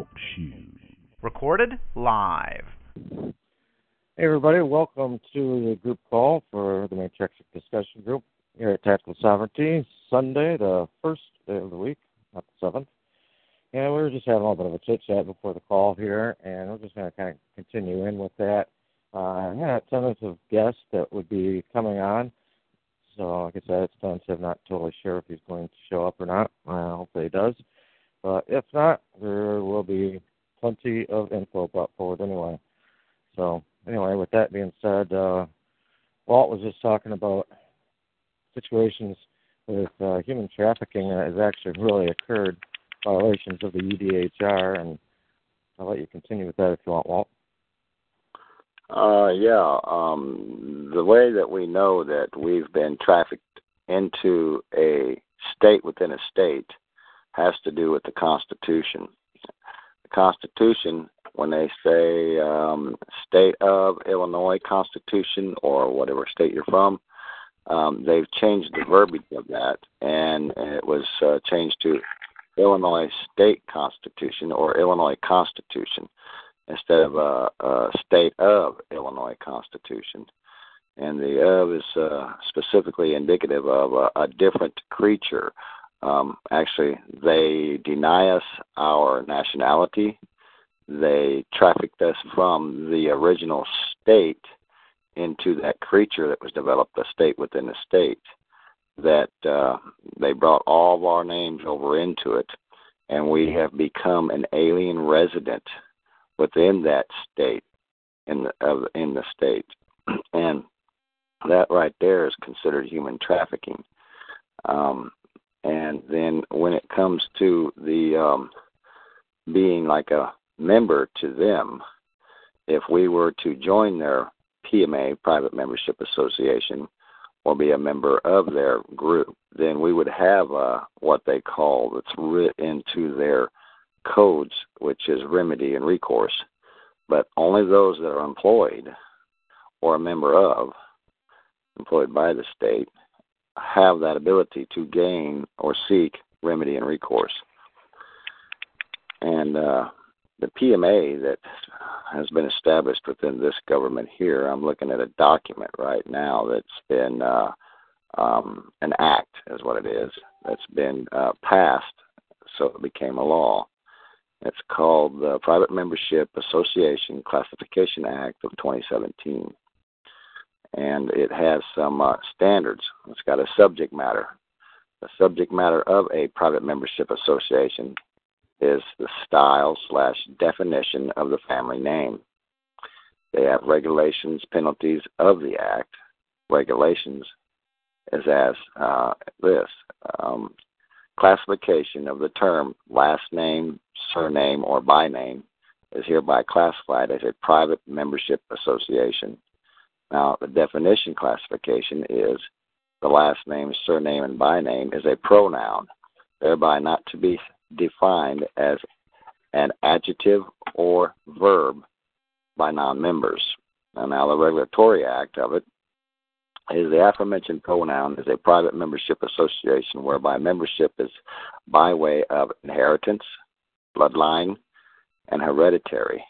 Talk Shoes. Recorded live. Hey, everybody, welcome to the group call for the Matrix Discussion Group here at Tactical Sovereignty, Sunday, the first day of the week, not the seventh. And we were just having a little bit of a chit chat before the call here, and we're just going to kind of continue in with that. Uh, I had a tentative guest that would be coming on. So, like I said, it's tentative, not totally sure if he's going to show up or not. Uh, hopefully he does. But if not, there will be plenty of info brought forward anyway. So, anyway, with that being said, uh, Walt was just talking about situations with uh, human trafficking that has actually really occurred, violations of the UDHR, and I'll let you continue with that if you want, Walt. Uh, yeah. Um, the way that we know that we've been trafficked into a state within a state has to do with the Constitution. The Constitution, when they say um, state of Illinois Constitution or whatever state you're from, um, they've changed the verbiage of that, and it was uh, changed to Illinois State Constitution or Illinois Constitution instead of a, a state of Illinois Constitution. And the of is uh, specifically indicative of a, a different creature. Um, actually, they deny us our nationality. They trafficked us from the original state into that creature that was developed, a state within a state. That uh, they brought all of our names over into it, and we have become an alien resident within that state in the of in the state, and that right there is considered human trafficking. Um, and then when it comes to the um, being like a member to them, if we were to join their PMA, Private Membership Association, or be a member of their group, then we would have uh, what they call that's written into their codes, which is remedy and recourse. But only those that are employed or a member of, employed by the state, have that ability to gain or seek remedy and recourse. And uh, the PMA that has been established within this government here, I'm looking at a document right now that's been uh, um, an act, is what it is, that's been uh, passed, so it became a law. It's called the Private Membership Association Classification Act of 2017. And it has some uh, standards. It's got a subject matter. The subject matter of a private membership association is the style slash definition of the family name. They have regulations, penalties of the act. Regulations is as uh, this um, classification of the term last name, surname, or by name is hereby classified as a private membership association. Now, the definition classification is the last name, surname, and by name is a pronoun, thereby not to be defined as an adjective or verb by non members. Now, the regulatory act of it is the aforementioned pronoun is a private membership association whereby membership is by way of inheritance, bloodline, and hereditary,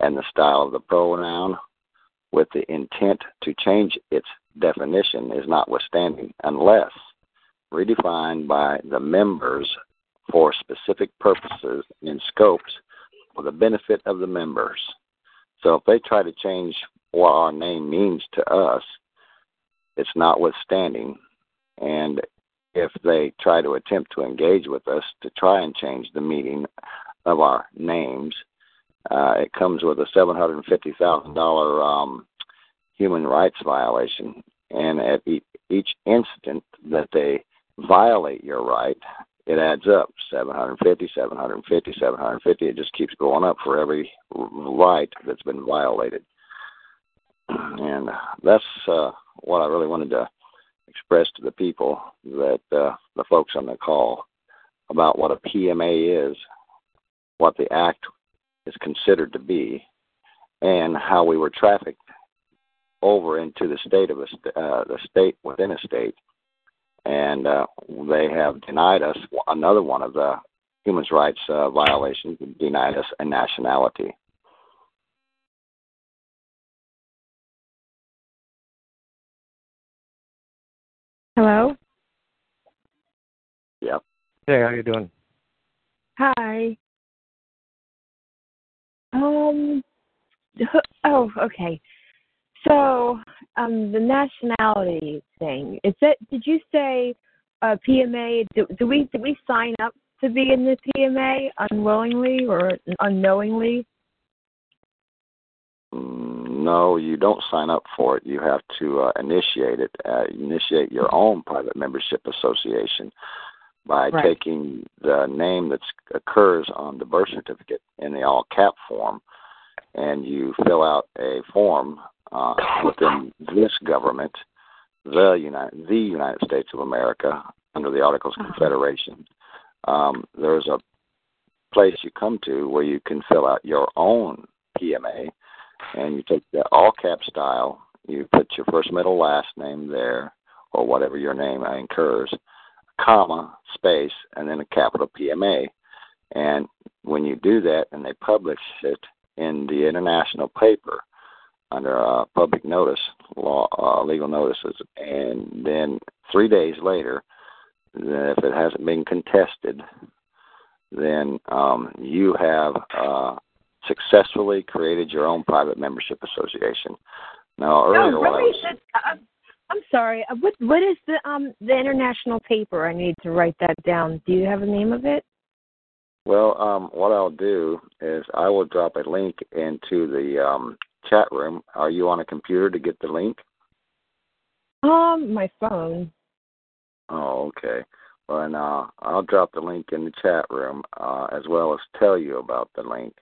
and the style of the pronoun with the intent to change its definition is notwithstanding unless redefined by the members for specific purposes and scopes for the benefit of the members. So if they try to change what our name means to us, it's notwithstanding. And if they try to attempt to engage with us to try and change the meaning of our names, uh, it comes with a seven hundred and fifty thousand dollar um, human rights violation. And at each instant that they violate your right, it adds up 750, 750, 750. It just keeps going up for every right that's been violated. And that's uh, what I really wanted to express to the people that uh, the folks on the call about what a PMA is, what the act is considered to be, and how we were trafficked over into the state of a uh, the state within a state, and uh, they have denied us another one of the human rights uh, violations denied us a nationality. Hello. Yep. Hey, how you doing? Hi. Um. Oh, okay. So, um, the nationality thing. Is it? Did you say uh, PMA? Do, do we do we sign up to be in the PMA unwillingly or unknowingly? Mm, No, you don't sign up for it. You have to uh, initiate it. Uh, initiate your own private membership association by Right. taking the name that occurs on the birth certificate in the all cap form, and you fill out a form uh, within this government, the United the United States of America, under the Articles of Uh-huh. Confederation. Um, there's a place you come to where you can fill out your own PMA and you take the all cap style, you put your first, middle, last name there, or whatever your name incurs, comma, space, and then a capital PMA. And when you do that and they publish it in the international paper under uh, public notice, law, uh, legal notices, and then three days later, if it hasn't been contested, then um, you have uh, successfully created your own private membership association. Now, earlier no, really. was, That, uh, I'm sorry. Uh, What what is the um the international paper? I need to write that down. Do you have a name of it? well, um, what I'll do is I will drop a link into the um, chat room. Are you on a computer to get the link? Um, my phone. Oh, okay. Well, and uh, I'll drop the link in the chat room uh, as well as tell you about the link.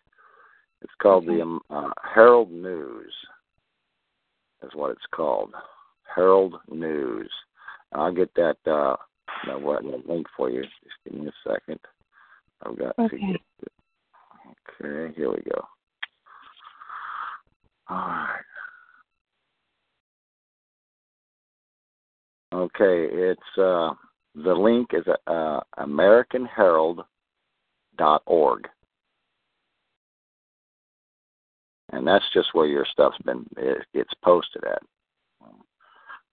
It's called Okay. the um, uh, Herald News. Is what it's called. Herald News. I'll get that uh, that what that link for you. Just give me a second. I've got to Okay. get. Okay, here we go. All right. Okay, it's uh, the link is uh, AmericanHerald.org, and that's just where your stuff's been it, it's posted at.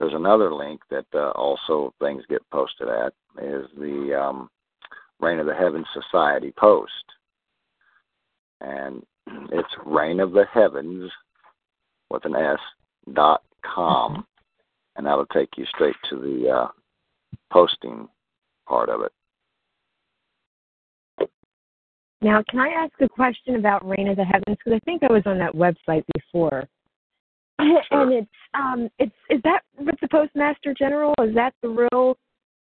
There's another link that uh, also things get posted at is the um, Reign of the Heavens Society post, and it's Reign of the Heavens with an S dot com and that'll take you straight to the uh, posting part of it. Now, can I ask a question about Reign of the Heavens? Because I think I was on that website before. And it's um, it's is that with the Postmaster General? Is that the real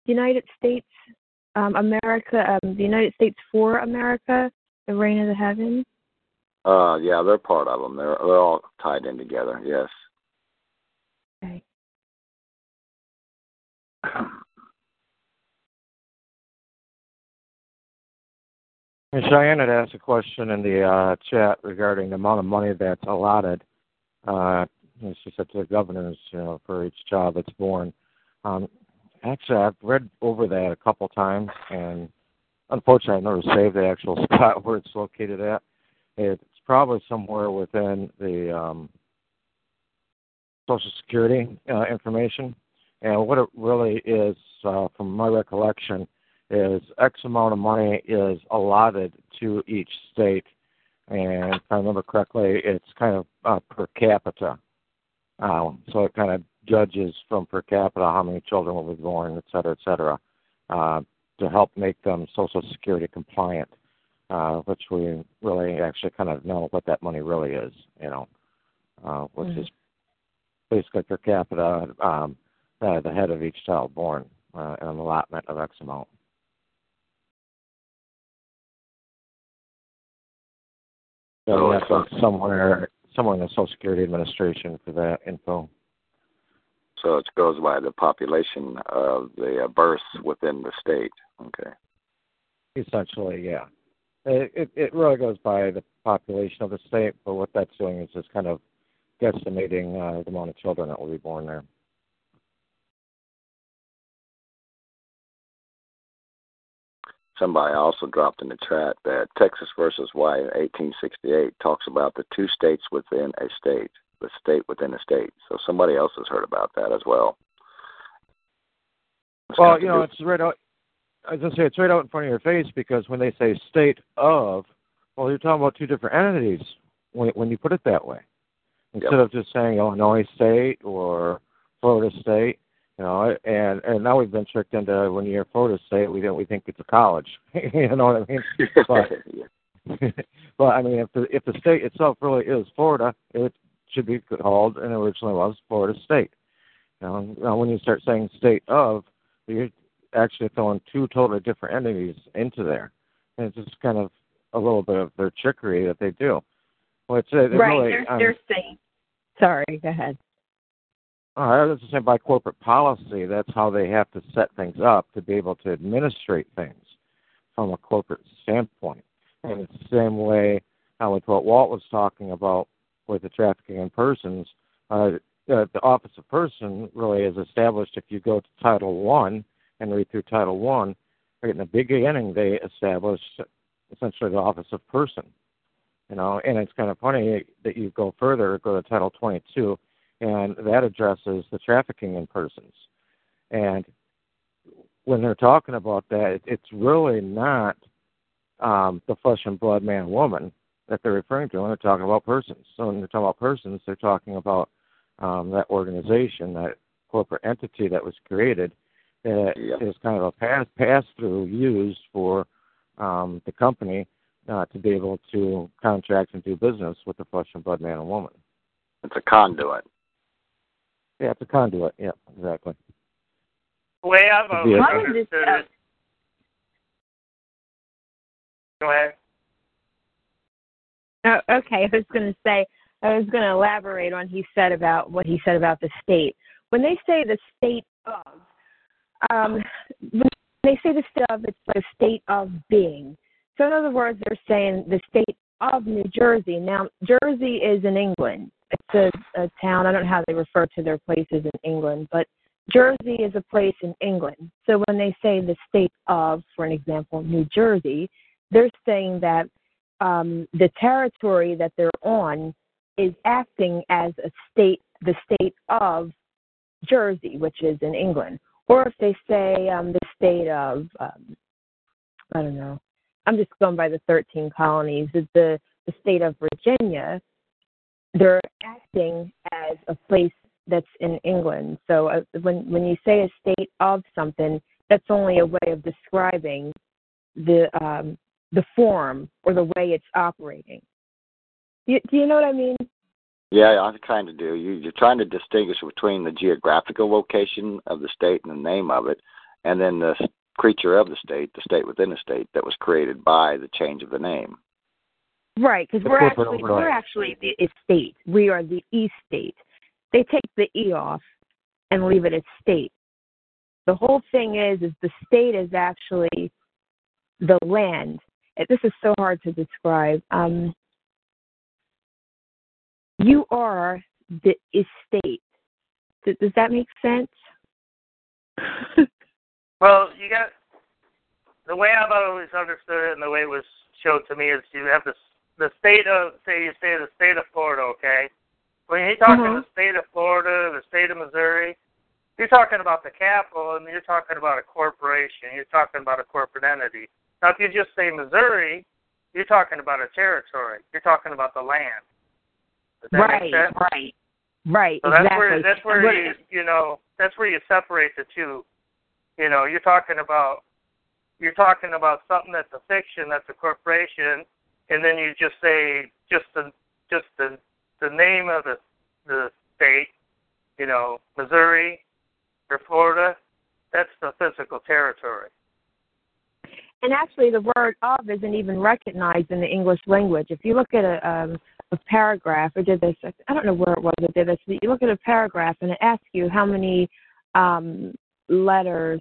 United States, um, America, um, the United States for America, the Reign of the Heavens? Uh, yeah, they're part of them. They're they're all tied in together. Yes. Okay. And Cheyenne had asked a question in the uh, chat regarding the amount of money that's allotted. Uh, and she said to the governors, you know, for each child that's born. Um, actually, I've read over that a couple times, and unfortunately, I've never saved the actual spot where it's located at. It's probably somewhere within the um, Social Security uh, information. And what it really is, uh, from my recollection, is X amount of money is allotted to each state, and if I remember correctly, it's kind of uh, per capita. Um, so it kind of judges from per capita how many children will be born, et cetera, et cetera, uh, to help make them Social Security compliant, uh, which we really actually kind of know what that money really is, you know, uh, which Mhm. is basically per capita, um, uh, the head of each child born, uh, and an allotment of X amount. So Oh, we I have to look somewhere somewhere in the Social Security Administration for that info. So it goes by the population of the uh, births within the state. Okay. Essentially, yeah. It, it it really goes by the population of the state, but what that's doing is just kind of guesstimating uh, the amount of children that will be born there. Somebody also dropped in the chat that Texas versus White in 1868 talks about the two states within a state, the state within a state. So somebody else has heard about that as well. It's Well, you know, it's right out. As I say it's right out in front of your face because when they say state of, well, you're talking about two different entities when when you put it that way. Instead of just saying Illinois State or Florida State, you know, and and now we've been tricked into when you hear Florida State, we don't we think it's a college. you know what I mean? But Yeah. but I mean, if the if the state itself really is Florida, it should be called and originally was Florida State. You know, now when you start saying state of, you're actually throwing two totally different entities into there, and it's just kind of a little bit of their trickery that they do. Well, it's, it right. really, they're, um, they're saying. Sorry. Go ahead. Oh, I was just saying by corporate policy, that's how they have to set things up to be able to administrate things from a corporate standpoint. And it's the same way uh, with what Walt was talking about with the trafficking in persons. Uh, the, the office of person really is established if you go to Title One and read through Title One. Right in the beginning, they established essentially the office of person. You know, and it's kind of funny that you go further, go to Title 22, and that addresses the trafficking in persons. And when they're talking about that, it's really not um, the flesh and blood man woman that they're referring to when they're talking about persons. So when they're talking about persons, they're talking about um, that organization, that corporate entity that was created that Yeah. is kind of a pass pass through used for um, the company uh, to be able to contract and do business with the flesh and blood man and woman. It's a conduit. Yeah, it's a conduit. Yeah, exactly. The way I've always Yeah. How is this, understood it. Go ahead. Oh, okay, I was going to say, I was going to elaborate on he said about what he said about the state. When they say the state of, um, when they say the state of, it's like a state of being. So in other words, they're saying the state of New Jersey. Now, Jersey is in England. It's a, a town. I don't know how they refer to their places in England, but Jersey is a place in England. So when they say the state of, for an example, New Jersey, they're saying that um, the territory that they're on is acting as a state, the state of Jersey, which is in England. Or if they say um, the state of, um, I don't know, I'm just going by the 13 colonies, is the, the state of Virginia, they're acting as a place that's in England. So uh, when when you say a state of something, that's only a way of describing the um, the form or the way it's operating. Do you, do you know what I mean? Yeah, I kind of do. You, you're trying to distinguish between the geographical location of the state and the name of it, and then the creature of the state, the state within the state that was created by the change of the name. Right, because we're actually overlay. we're actually the estate. We are the estate. They take the e off and leave it as state. The whole thing is is the state is actually the land. This is so hard to describe. Um, you are the estate. Does, does that make sense? Well, you got the way I've always understood it, and the way it was showed to me is you have the the state of say you say the state of Florida, okay? When you're talking Mhm. the state of Florida, the state of Missouri, you're talking about the capital, and you're talking about a corporation. You're talking about a corporate entity. Now, if you just say Missouri, you're talking about a territory. You're talking about the land. Right, right, right. So that's exactly. where that's where you you know that's where you separate the two. You know, you're talking about you're talking about something that's a fiction, that's a corporation, and then you just say just the just the the name of the the state, you know, Missouri or Florida, that's the physical territory. And actually, the word of isn't even recognized in the English language. If you look at a, um, a paragraph, I did this, I don't know where it was I did this, but you look at a paragraph and it asks you how many um, letters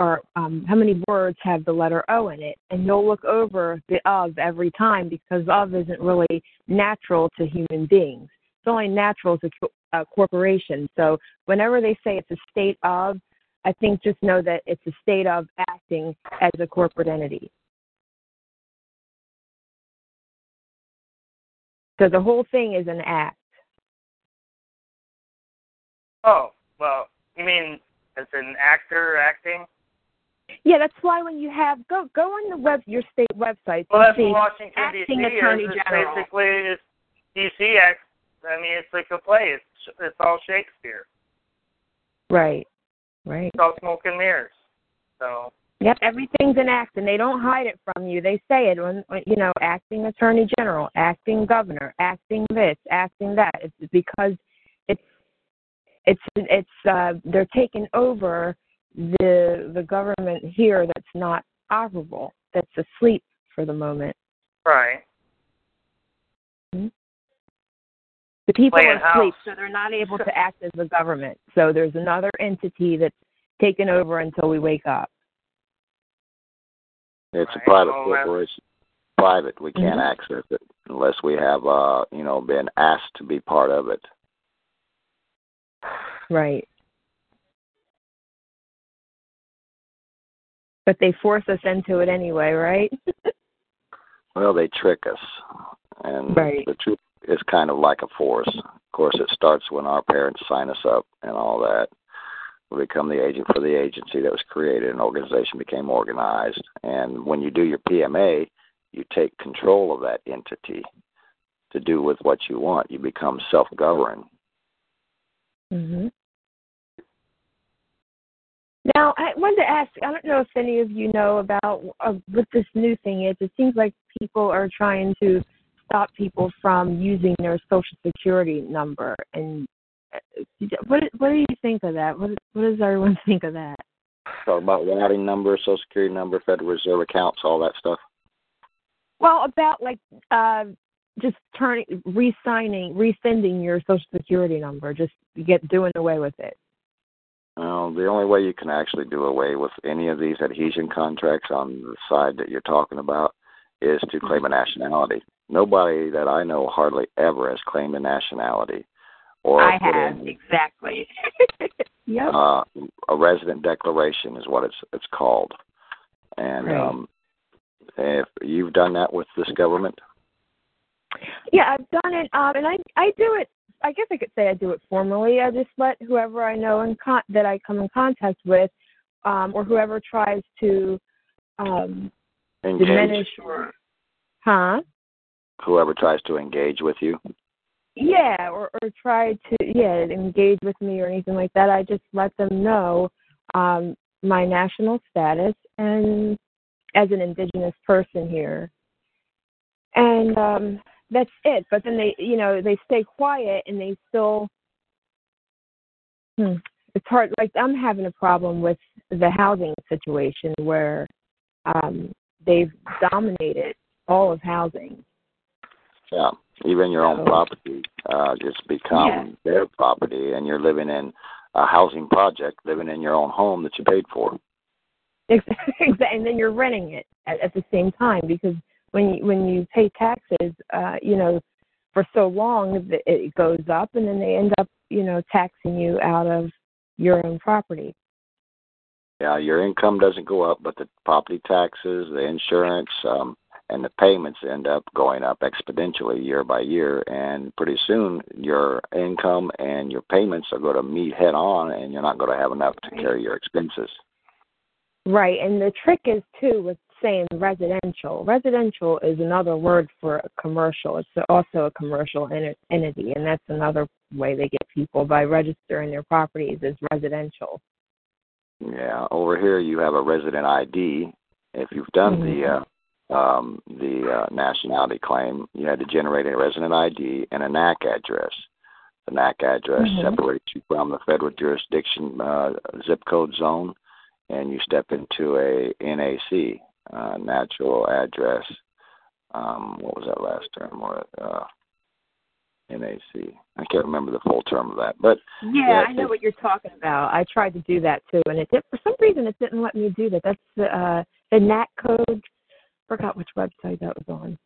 or um, how many words have the letter O in it. And you'll look over the of every time because of isn't really natural to human beings. It's only natural to a corporation. So whenever they say it's a state of, I think just know that it's a state of acting as a corporate entity. So the whole thing is an act. Oh, well, you mean as an actor acting? Yeah, that's why when you have go go on the web your state website. Well, that's see Washington acting D.C. attorney is. It's general. basically, it's D.C. acts. I mean, it's like a play. It's it's all Shakespeare. Right. Right. It's all smoke and mirrors. So Yep, everything's an act, and they don't hide it from you. They say it when, when you know, acting attorney general, acting governor, acting this, acting that. It's because it's it's it's uh, they're taking over the the government here that's not operable, that's asleep for the moment. right. The people Playing are asleep, house. so they're not able to act as the government. So there's another entity that's taken over until we wake up. It's a private Oh, well. corporation. Private. We can't Mhm. access it unless we have, uh, you know, been asked to be part of it. Right. But they force us into it anyway, right? Well, they trick us, and Right. the truth is kind of like a force. Of course, it starts when our parents sign us up and all that. We become the agent for the agency that was created. An organization became organized, and when you do your PMA, you take control of that entity to do with what you want. You become self-governed. hmm Now, I wanted to ask. I don't know if any of you know about uh, what this new thing is. It seems like people are trying to stop people from using their social security number. And uh, what what do you think of that? What what does everyone think of that? Talk about routing number, social security number, Federal Reserve accounts, all that stuff. Well, about like uh, just turning, re-signing, rescinding your social security number, just get doing away with it. Well, the only way you can actually do away with any of these adhesion contracts on the side that you're talking about is to claim a nationality. Nobody that I know hardly ever has claimed a nationality or I have in exactly. yep. uh, a resident declaration is what it's it's called. And Right. um, if you've done that with this government, Yeah, I've done it, um, and I I do it. I guess I could say I do it formally. I just let whoever I know and con- that I come in contact with, um, or whoever tries to um, engage diminish or, huh? whoever tries to engage with you. Yeah, or or try to yeah engage with me or anything like that. I just let them know um, my national status and as an indigenous person here, and um, that's it. But then they you know they stay quiet and they still. Hmm, it's hard. Like I'm having a problem with the housing situation where um, they've dominated all of housing. Yeah, even your own property uh, just become Yeah. their property, and you're living in a housing project, living in your own home that you paid for. Exactly, and then you're renting it at, at the same time because when you, when you pay taxes, uh, you know, for so long it goes up, and then they end up, you know, taxing you out of your own property. Yeah, your income doesn't go up, but the property taxes, the insurance, um, and the payments end up going up exponentially year by year. And pretty soon, your income and your payments are going to meet head on, and you're not going to have enough to carry your expenses. Right, and the trick is too with saying residential. Residential is another word for a commercial. It's also a commercial entity, and that's another way they get people by registering their properties as residential. Yeah, over here you have a resident ID. If you've done the uh, um, the uh, nationality claim, you had to generate a resident ID and a NAC address. The NAC address Mhm. separates you from the federal jurisdiction uh, zip code zone, and you step into a NAC, uh, natural address. Um, what was that last term? Or uh, NAC. I can't remember the full term of that, but Yeah, Yeah, I know what you're talking about. I tried to do that too, and it did, for some reason it didn't let me do that. That's the uh, the NAT code. Forgot which website that was on.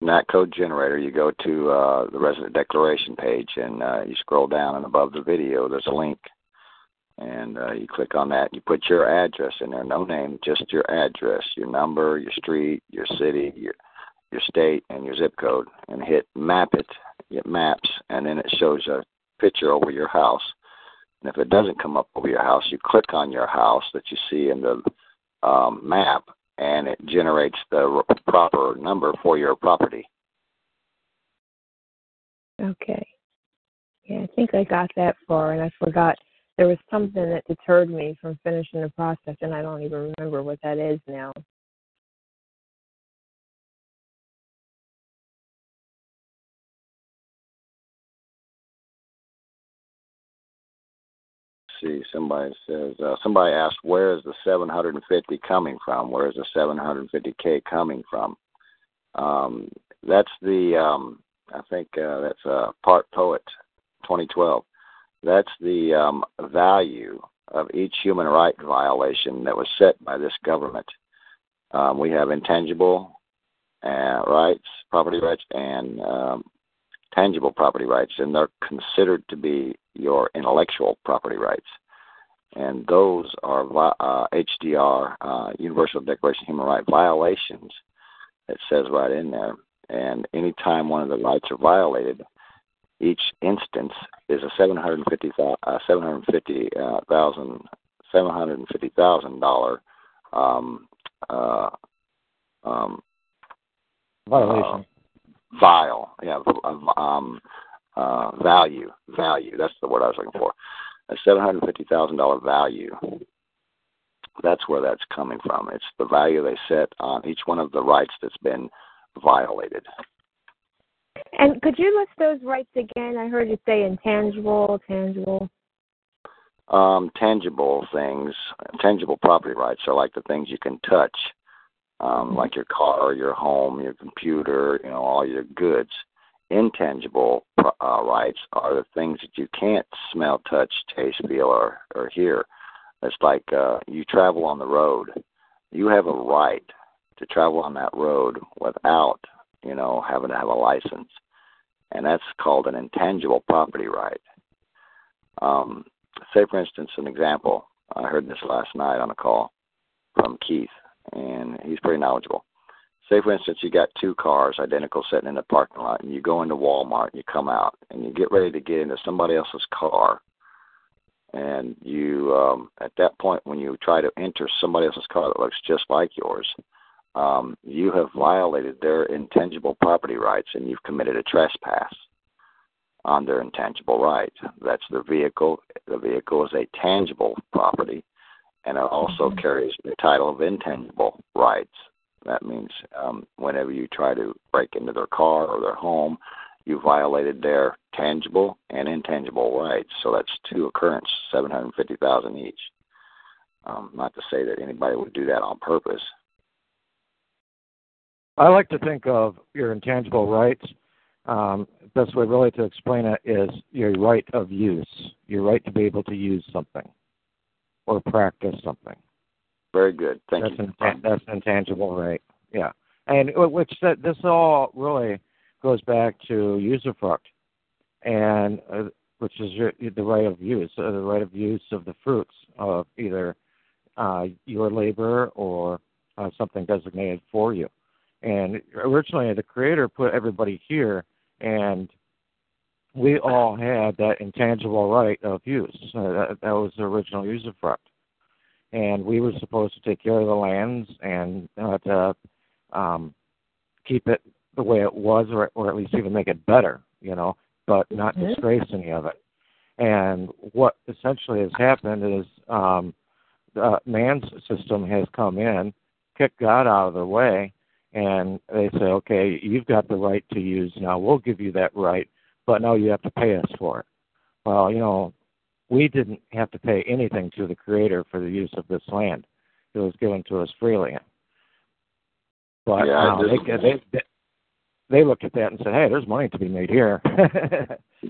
NAT code generator, you go to uh, the resident declaration page and uh, you scroll down and above the video there's a link and uh, you click on that. You put your address in there, no name, just your address, your number, your street, your city, your your state, and your zip code, and hit map it. It maps, and then it shows a picture over your house. And if it doesn't come up over your house, you click on your house that you see in the um, map, and it generates the proper number for your property. Okay. Yeah, I think I got that far, and I forgot there was something that deterred me from finishing the process, and I don't even remember what that is now. see, somebody says uh, somebody asked where is the 750 coming from? Where is the 750k coming from? Um, that's the um, I think uh, that's uh, Part Poet 2012. That's the um, value of each human right violation that was set by this government. Um, we have intangible uh, rights, property rights, and um, tangible property rights, and they're considered to be your intellectual property rights. And those are uh, HDR, uh, Universal Declaration of Human Rights violations. It says right in there. And anytime one of the rights are violated, each instance is a seven hundred fifty uh, seven hundred fifty uh, thousand seven hundred fifty thousand dollar um, uh, um, violation. Uh, file, yeah, um, uh, value, value. That's the word I was looking for. A seven hundred fifty thousand dollar value. That's where that's coming from. It's the value they set on each one of the rights that's been violated. And could you list those rights again? I heard you say intangible, tangible. Um, tangible things, tangible property rights are like the things you can touch, um, mm-hmm. like your car, your home, your computer, you know, all your goods. Intangible uh, rights are the things that you can't smell, touch, taste, feel, or, or hear. It's like uh, you travel on the road. You have a right to travel on that road without, you know, having to have a license and that's called an intangible property right. Um, say, for instance, an example. I heard this last night on a call from Keith, and he's pretty knowledgeable. Say, for instance, you got two cars identical sitting in the parking lot, and you go into Walmart, and you come out, and you get ready to get into somebody else's car, and you, um, at that point, when you try to enter somebody else's car that looks just like yours, um, you have violated their intangible property rights and you've committed a trespass on their intangible right. That's their vehicle. The vehicle is a tangible property and it also mm-hmm. carries the title of intangible rights. That means um, whenever you try to break into their car or their home, you violated their tangible and intangible rights. So that's two occurrences, seven hundred fifty thousand each. Um, not to say that anybody would do that on purpose, I like to think of your intangible rights. Um, best way really to explain it is your right of use, your right to be able to use something or practice something. Very good. Thank that's you. An, that's an intangible right. Yeah, and which that this all really goes back to usufruct, and uh, which is your, the right of use, uh, the right of use of the fruits of either uh, your labor or uh, something designated for you. And originally, the creator put everybody here, and we all had that intangible right of use. Uh, that, that was the original usufruct. And we were supposed to take care of the lands and uh, to um, keep it the way it was, or, or at least even make it better, you know, but not mm-hmm. disgrace any of it. And what essentially has happened is um, the man's system has come in, kicked God out of the way, and they say, okay, you've got the right to use now. We'll give you that right, but now you have to pay us for it. Well, you know, we didn't have to pay anything to the Creator for the use of this land. It was given to us freely. But yeah, uh, they, they, they they looked at that and said, "Hey, there's money to be made here."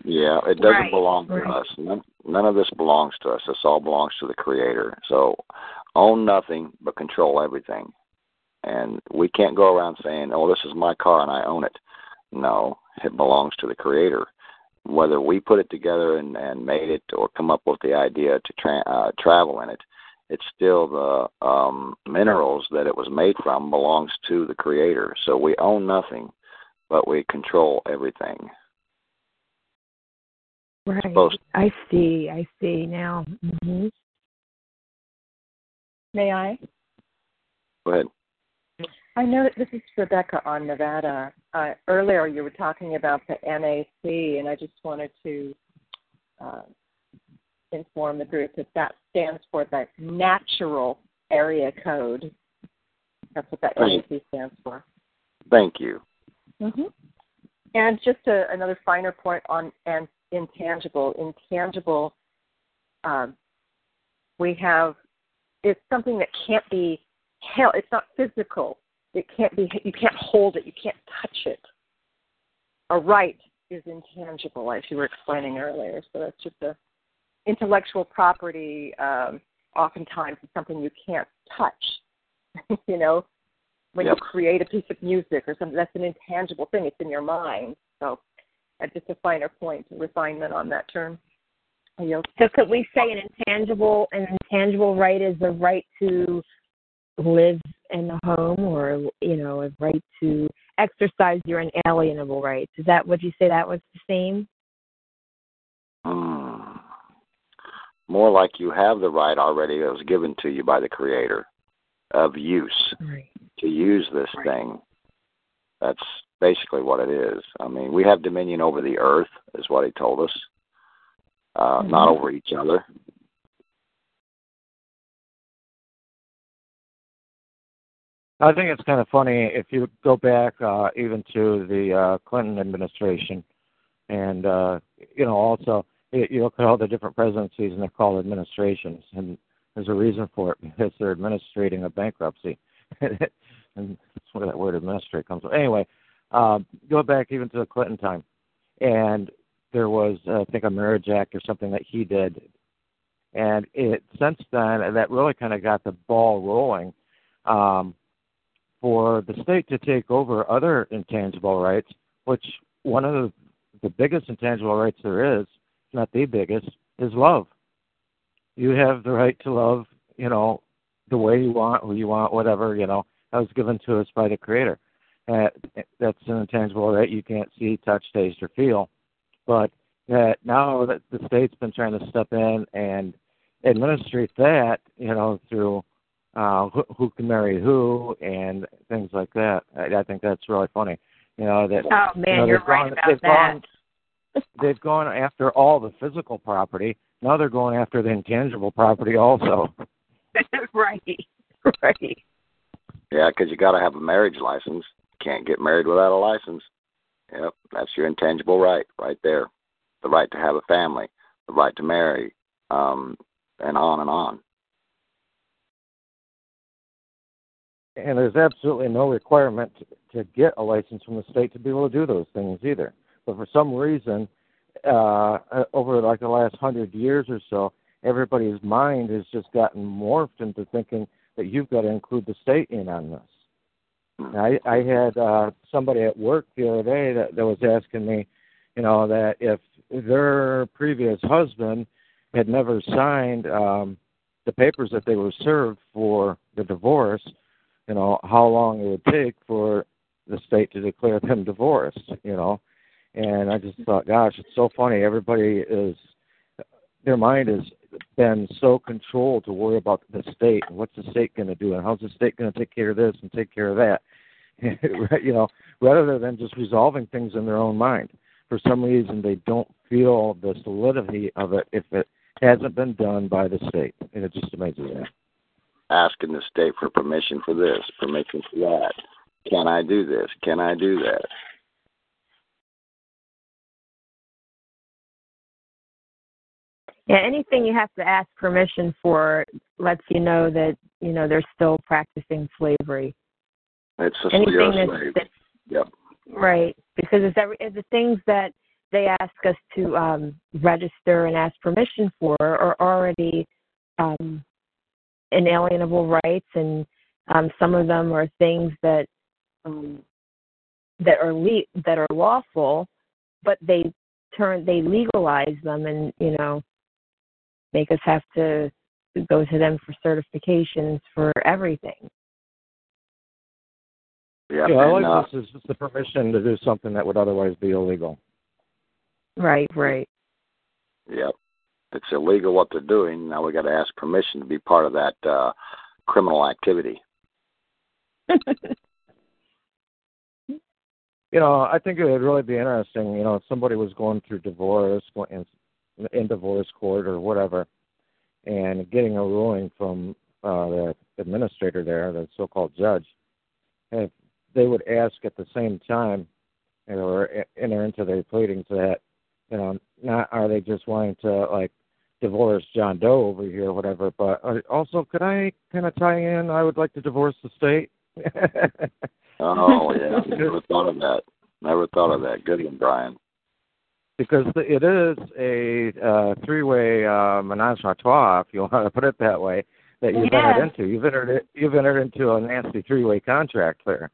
yeah, it doesn't right. belong to right. us. None, none of this belongs to us. This all belongs to the Creator. So own nothing, but control everything. And we can't go around saying, "Oh, this is my car and I own it." No, it belongs to the Creator. whether we put it together and, and made it or come up with the idea to tra- uh, travel in it, it's still the um, minerals that it was made from belongs to the creator. So we own nothing, but we control everything. Right. Supposed- I see. I see now. hmm May I? Go ahead. I know that this is Rebecca on Nevada. Uh, earlier, you were talking about the NAC, and I just wanted to uh, inform the group that that stands for the Natural Area Code. That's what that. NAC stands for. Thank you. Mm-hmm. And just a, another finer point on and intangible. Intangible, um, we have it's something that can't be held. It's not physical. It can't be. You can't hold it. You can't touch it. A right is intangible, as you were explaining earlier. So that's just a intellectual property. Um, oftentimes, it's something you can't touch. you know, when Yep. you create a piece of music or something, that's an intangible thing. It's in your mind. So that's just a finer point, refinement on that term. I yield. So could we say an intangible an intangible right is the right to live in a home or you know, a right to exercise your inalienable rights. Is that would you say that was the same? Hmm. More like you have the right already that was given to you by the Creator of use Right. to use this thing. That's basically what it is. I mean, we have dominion over the earth, is what he told us, uh, not over each other. I think it's kind of funny if you go back uh, even to the uh, Clinton administration, and uh, you know also you look at all the different presidencies and they're called administrations, and there's a reason for it because they're administrating a bankruptcy, and that's where that word administrate comes from. Anyway, um, go back even to the Clinton time, and there was uh, I think a marriage act or something that he did, and it since then that really kind of got the ball rolling. Um, for the state to take over other intangible rights, which one of the, the biggest intangible rights there is, not the biggest, is love. You have the right to love, you know, the way you want, who you want, whatever, you know, that was given to us by the Creator. Uh, that's an intangible right you can't see, touch, taste, or feel. But that now that the state's been trying to step in and administrate that, you know, through uh, who, who can marry who and things like that. I, I think that's really funny. You know that. Oh man, you know, you're they've right gone, about they've that. Gone, they've gone after all the physical property. Now they're going after the intangible property also. right. Right. Yeah, because you got to have a marriage license. Can't get married without a license. Yep, that's your intangible right right there. The right to have a family, the right to marry, um, and on and on. And there's absolutely no requirement to, to get a license from the state to be able to do those things either. But for some reason, uh, over like the last hundred years or so, everybody's mind has just gotten morphed into thinking that you've got to include the state in on this. I, I had uh, somebody at work the other day that, that was asking me, you know, that if their previous husband had never signed um, the papers that they were served for the divorce, you know, how long it would take for the state to declare them divorced, you know. And I just thought, gosh, it's so funny. Everybody is, their mind has been so controlled to worry about the state and what's the state going to do and how's the state going to take care of this and take care of that, you know, rather than just resolving things in their own mind. For some reason, they don't feel the solidity of it if it hasn't been done by the state, and it just amazes me. Asking the state for permission for this, permission for that. Can I do this? Can I do that? Yeah, anything you have to ask permission for lets you know that you know they're still practicing slavery. It's a Anything slave. that's Yep. right because it's every it's the things that they ask us to um, register and ask permission for are already um, inalienable rights, and um, some of them are things that um, that are le- that are lawful, but they turn they legalize them and you know make us have to go to them for certifications for everything. Yep, yeah, all and, it uh, is is the permission to do something that would otherwise be illegal. Right, right. Yep. It's illegal what they're doing. Now we got to ask permission to be part of that uh, criminal activity. You know, I think it would really be interesting. You know, if somebody was going through divorce in, in divorce court or whatever, and getting a ruling from uh, the administrator there, the so-called judge, if they would ask at the same time, or enter into their pleadings that, you know, not are they just wanting to like divorce John Doe over here or whatever, but uh, also could I kind of tie in? I would like to divorce the state. oh yeah, never thought of that. Never thought of that. Good one, Brian. Because it is a uh, three-way uh, menage a trois, if you want to put it that way, that you've Yeah. entered into. You've entered it, you've entered into a nasty three-way contract there.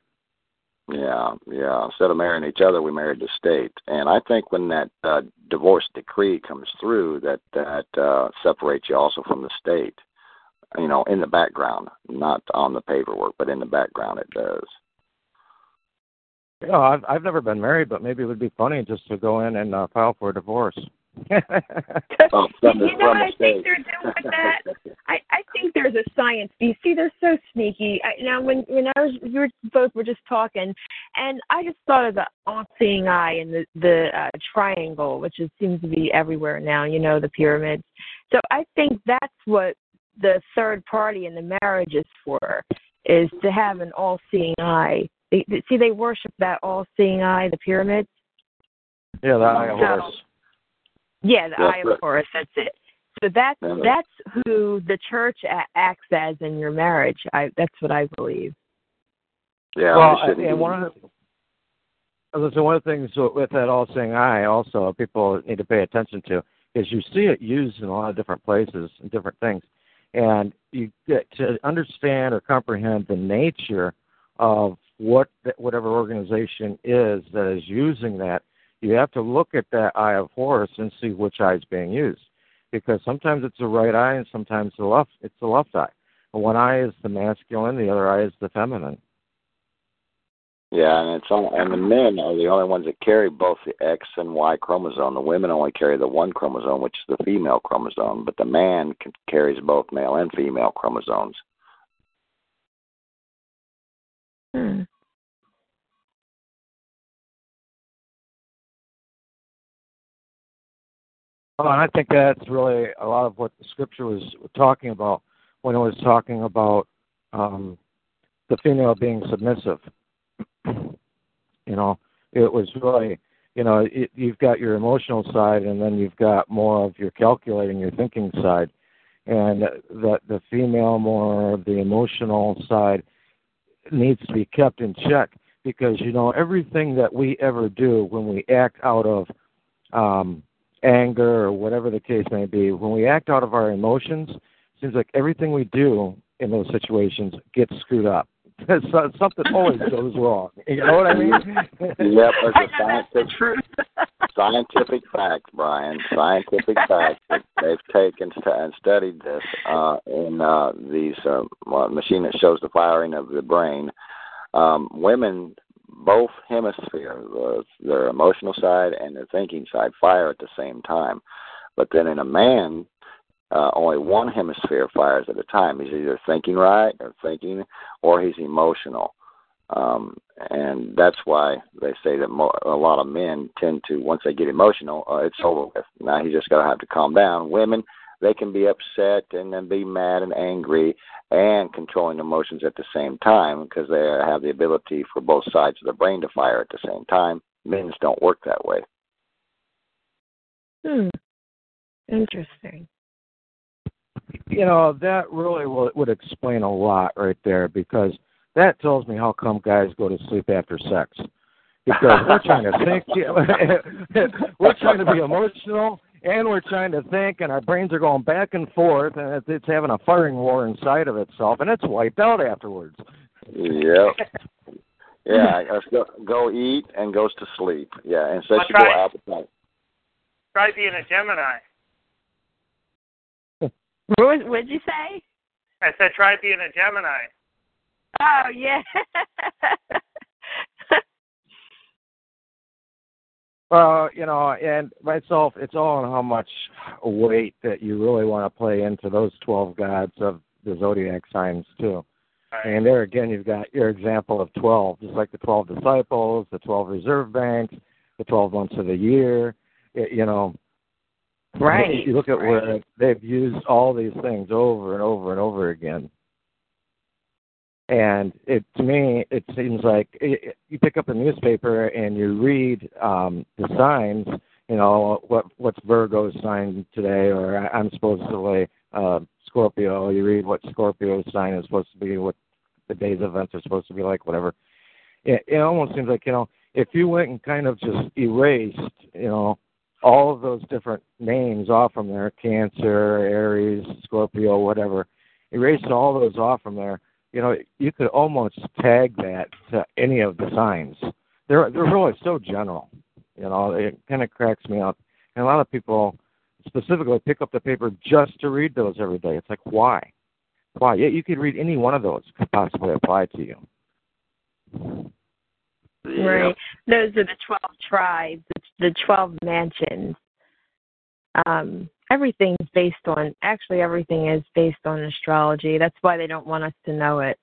Yeah, yeah. Instead of marrying each other, we married the state. And I think when that uh, divorce decree comes through, that that uh, separates you also from the state. You know, in the background, not on the paperwork, but in the background, it does. Know, I've I've never been married, but maybe it would be funny just to go in and uh, file for a divorce. Oh, you from the- know what from the I think they're doing with that? I, I think there's a science. You see, they're so sneaky. I, now, when when I was, you were both were just talking, and I just thought of the all-seeing eye and the the uh, triangle, which is, seems to be everywhere now. You know, the pyramids. So I think that's what the third party in the marriage is for, is to have an all-seeing eye. They, they, see, they worship that all-seeing eye, the pyramids. yeah, the eye of So- Horus. Yeah, the Yeah, eye of but- Horus. That's it. So that's Yeah, but- that's who the church a- acts as in your marriage. I that's what I believe. Yeah, well, we shouldn't and one of the so one of the things with that all-seeing eye, also people need to pay attention to, is you see it used in a lot of different places and different things, and you get to understand or comprehend the nature of what that- whatever organization is that is using that. You have to look at that eye of Horus and see which eye is being used, because sometimes it's the right eye and sometimes the left. It's the left eye. One eye is the masculine, the other eye is the feminine. Yeah, and it's all, and the men are the only ones that carry both the X and Y chromosome. The women only carry the one chromosome, which is the female chromosome, but the man can, carries both male and female chromosomes. Hmm. Well, and I think that's really a lot of what the scripture was talking about when it was talking about um, the female being submissive. you know, it was really, you know, it, you've got your emotional side, and then you've got more of your calculating, your thinking side, and the the female more of the emotional side needs to be kept in check because you know everything that we ever do when we act out of um, anger or whatever the case may be, when we act out of our emotions, it seems like everything we do in those situations gets screwed up. So- Something always goes wrong. You know what I mean? Yep, there's I a know that's the scientific truth. scientific fact, Brian. Scientific fact. that They've taken st- and studied this uh, in uh, these uh, machine that shows the firing of the brain. Um, women, both hemispheres, the, their emotional side and their thinking side, fire at the same time. But then in a man, uh, only one hemisphere fires at a time. He's either thinking right or thinking, or he's emotional. Um, and that's why they say that mo- a lot of men tend to, once they get emotional, uh, it's over with. Now he's just got to have to calm down. Women, they can be upset and then be mad and angry and controlling emotions at the same time because they have the ability for both sides of the brain to fire at the same time. Men's don't work that way. Hmm. Interesting. you know that really will, would explain a lot right there because that tells me how come guys go to sleep after sex because we're trying to think we're trying to be emotional and we're trying to think and our brains are going back and forth and it's, it's having a firing war inside of itself and it's wiped out afterwards Yep. Yeah, let's go, go eat and goes to sleep. Yeah, and says That's you go right. appetite. try being a Gemini. What would you say? I said try being a Gemini. Oh yeah. Well, you know, and myself, it's all on how much weight that you really want to play into those 12 gods of the zodiac signs, too. Right. And there again, you've got your example of 12, just like the 12 disciples, the 12 reserve banks, the 12 months of the year. It, you know, right. You look at right. where they've used all these things over and over and over again. And it to me, it seems like it, you pick up a newspaper and you read um, the signs. You know what what's Virgo's sign today, or I'm supposedly uh, Scorpio. You read what Scorpio's sign is supposed to be, what the day's events are supposed to be like, whatever. It, it almost seems like you know if you went and kind of just erased, you know, all of those different names off from there, Cancer, Aries, Scorpio, whatever, erased all those off from there you know, you could almost tag that to any of the signs. They're they're really so general. You know, it kind of cracks me up. And a lot of people specifically pick up the paper just to read those every day. It's like why? Why? Yeah, you could read any one of those could possibly apply to you. Right. Those are the twelve tribes, the twelve mansions. Um, everything's based on actually everything is based on astrology. That's why they don't want us to know it.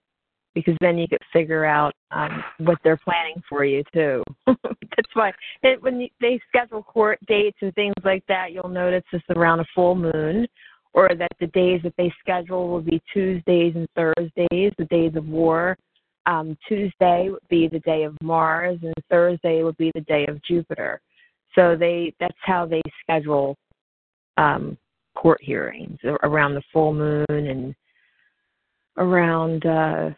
Because then you could figure out um, what they're planning for you too. That's why it, when you, they schedule court dates and things like that, you'll notice it's around a full moon, or that the days that they schedule will be Tuesdays and Thursdays, the days of war. Um, Tuesday would be the day of Mars, and Thursday would be the day of Jupiter. So they that's how they schedule um, court hearings around the full moon and around uh,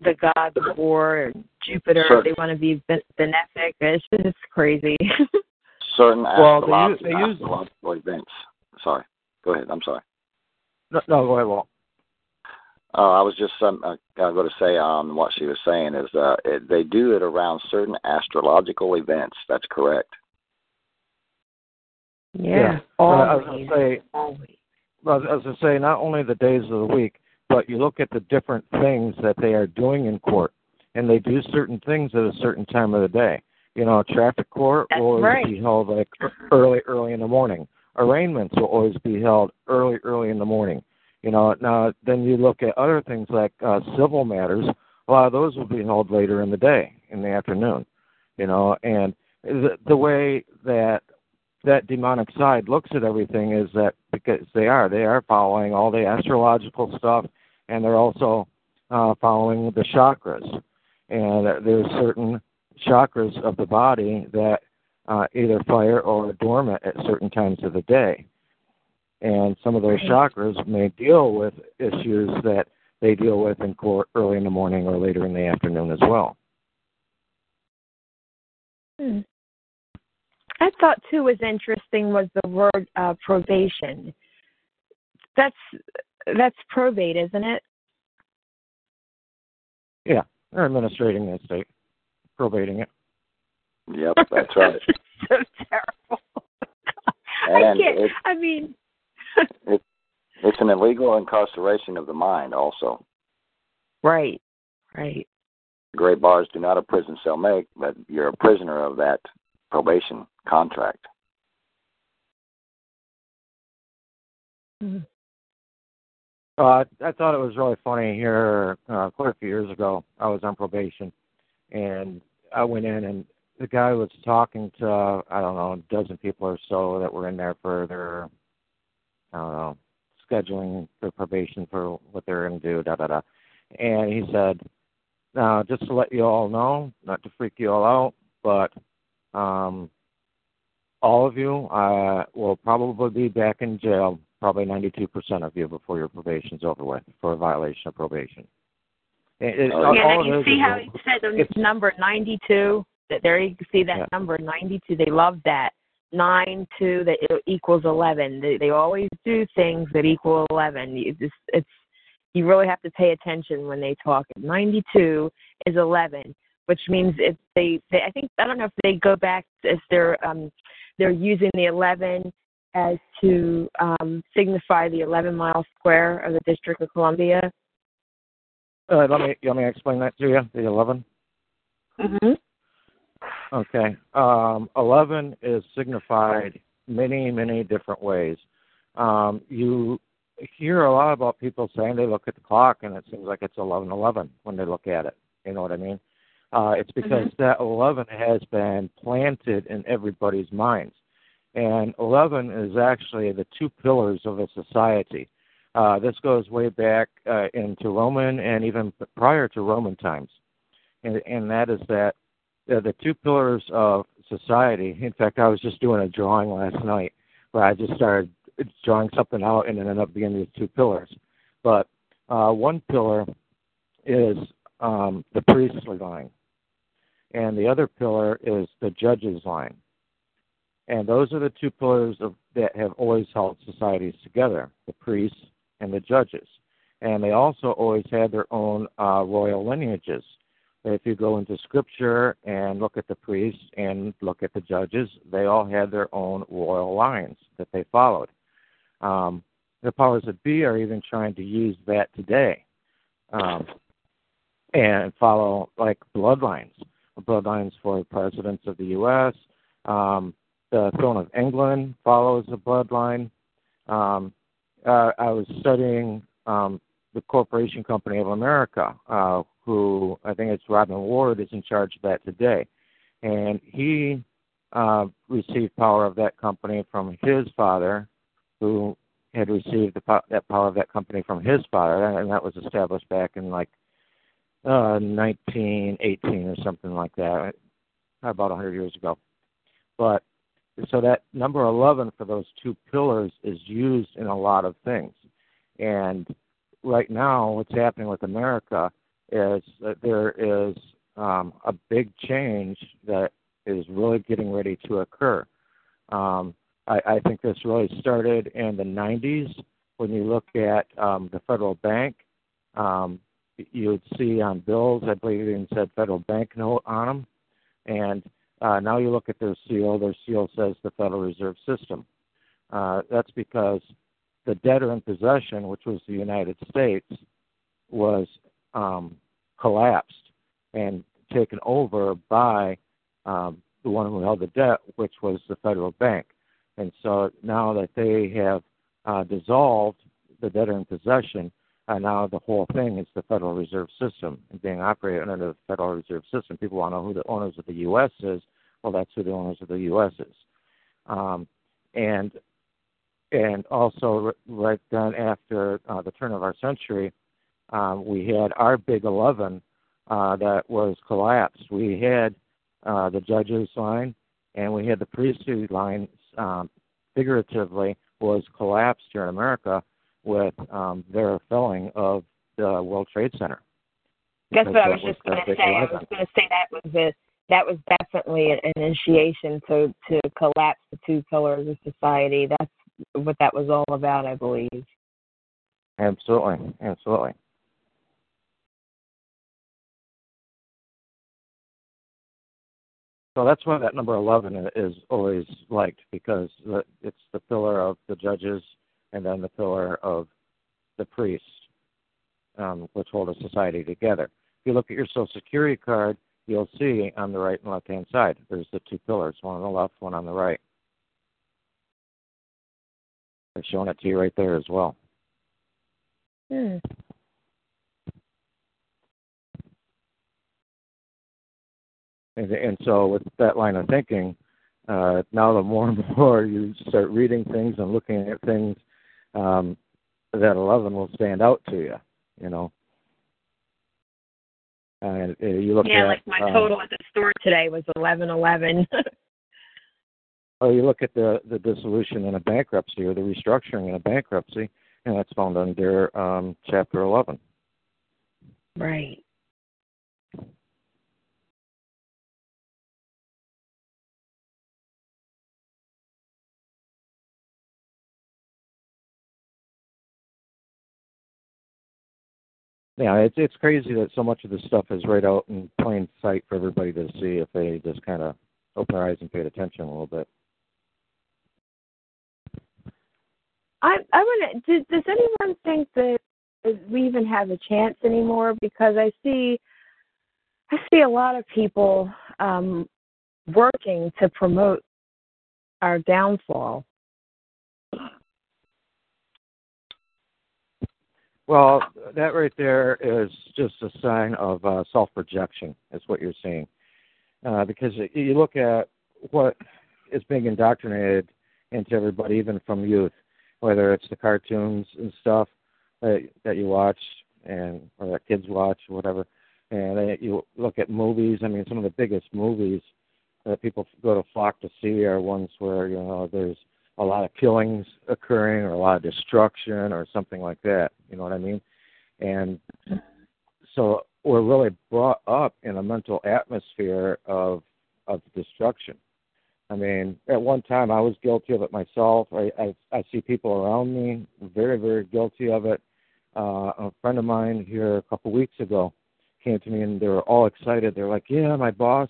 the gods of war and Jupiter. Sure. They want to be benefic. It's just crazy. Certain Well, they use- they use- astrological events. Sorry. Go ahead. I'm sorry. No, no go ahead, Walt. Oh, I was just um, uh, going to say on what she was saying is uh, it, they do it around certain astrological events. That's correct. Yeah, I was always. say, always. well, as I say, not only the days of the week, but you look at the different things that they are doing in court, and they do certain things at a certain time of the day. You know, traffic court That's will always right. be held like early, early in the morning. Arraignments will always be held early, early in the morning. You know, now then you look at other things like uh, civil matters. A lot of those will be held later in the day, in the afternoon. You know, and the, the way that that demonic side looks at everything is that because they are they are following all the astrological stuff and they're also uh, following the chakras. And there's certain chakras of the body that uh, either fire or are dormant at certain times of the day. And some of those chakras may deal with issues that they deal with in court early in the morning or later in the afternoon as well. Hmm. I thought too was interesting was the word uh, probation. That's that's probate, isn't it? yeah they're administrating the estate probating it Yep, that's right. so terrible. I can't. it- I mean, It's an illegal incarceration of the mind. Also, right, right. great bars do not a prison cell make, but you're a prisoner of that probation contract. Mhm. Uh, I thought it was really funny here. Uh, quite a few years ago, I was on probation, and I went in, and the guy was talking to uh, I don't know a dozen people or so that were in there for their I don't know scheduling their probation for what they're going to do. Da da da. And he said, "Now, just to let you all know, not to freak you all out, but um, all of you uh, will probably be back in jail probably 92% of you before your probation's over with for a violation of probation. It, it, Oh, yeah, all and it you see how a- he said the it's- number ninety-two. That there you can see that Yeah. number ninety-two. They love that nine two that it equals eleven. They they always do things that equal eleven. You just it's you really have to pay attention when they talk. Ninety-two is eleven, which means if they, they I think I don't know if they go back if they're um they're using the 11 as to um, signify the 11 mile square of the District of Columbia. Uh, let me let me explain that to you. The 11. Mm-hmm. Okay. Um, 11 is signified many many different ways. Um, you hear a lot about people saying they look at the clock and it seems like it's 11:11 when they look at it. You know what I mean? Uh, it's because mm-hmm. that 11 has been planted in everybody's minds. And 11 is actually the two pillars of a society. Uh, this goes way back uh, into Roman and even prior to Roman times. And, and that is that uh, the two pillars of society. In fact, I was just doing a drawing last night where I just started drawing something out and it ended up being these two pillars. But uh, one pillar is um, the priestly line, and the other pillar is the judge's line. And those are the two pillars of, that have always held societies together the priests and the judges. And they also always had their own uh, royal lineages. If you go into scripture and look at the priests and look at the judges, they all had their own royal lines that they followed. Um, the powers that be are even trying to use that today um, and follow like bloodlines, bloodlines for presidents of the U.S. Um, the throne of England follows a bloodline. Um, uh, I was studying um, the Corporation Company of America, uh, who I think it's Robin Ward is in charge of that today, and he uh, received power of that company from his father, who had received the that power of that company from his father, and that was established back in like uh, 1918 or something like that, about 100 years ago. But so that number 11 for those two pillars is used in a lot of things. And right now, what's happening with America is that there is um, a big change that is really getting ready to occur. Um, I, I think this really started in the 90s when you look at um, the federal bank. Um, you would see on bills, I believe it even said federal bank note on them. And uh, now you look at their seal, their seal says the Federal Reserve System. Uh, that's because the debtor in possession, which was the United States, was um, collapsed and taken over by um, the one who held the debt, which was the federal bank. And so now that they have uh, dissolved the debtor in possession, uh, now the whole thing is the Federal Reserve System and being operated under the Federal Reserve System. People want to know who the owners of the U.S. is. Well, that's who the owners of the U.S. is. Um, and and also right then after uh, the turn of our century, um, we had our Big Eleven uh, that was collapsed. We had uh, the judges line and we had the priesthood line. Um, figuratively, was collapsed here in America with um, their filling of the World Trade Center. That's what I was just going to say. I was going to say that was a, that was definitely an initiation to to collapse the two pillars of society. That's what that was all about, I believe. Absolutely, absolutely. So that's why that number 11 is always liked because it's the pillar of the judges and then the pillar of the priests, um, which hold a society together. If you look at your Social Security card, you'll see on the right and left hand side there's the two pillars, one on the left, one on the right. They're showing it to you right there as well. Hmm. And, and so, with that line of thinking, uh, now the more and more you start reading things and looking at things, um, that 11 will stand out to you, you know. And uh, you look yeah, at, like my um, total at the store today was eleven eleven. oh, you look at the the dissolution in a bankruptcy or the restructuring in a bankruptcy, and that's found under um, Chapter 11. Right. yeah, it's it's crazy that so much of this stuff is right out in plain sight for everybody to see if they just kind of open their eyes and paid attention a little bit. I I want to. Does anyone think that we even have a chance anymore? Because I see, I see a lot of people um, working to promote our downfall. Well, that right there is just a sign of uh, self projection, is what you're seeing. Uh, because you look at what is being indoctrinated into everybody, even from youth, whether it's the cartoons and stuff that, that you watch and or that kids watch, or whatever. And you look at movies. I mean, some of the biggest movies that people go to flock to see are ones where you know there's a lot of killings occurring or a lot of destruction or something like that. You know what I mean? And so we're really brought up in a mental atmosphere of of destruction. I mean, at one time I was guilty of it myself. I I, I see people around me very very guilty of it. Uh, a friend of mine here a couple weeks ago came to me and they were all excited. They're like, "Yeah, my boss,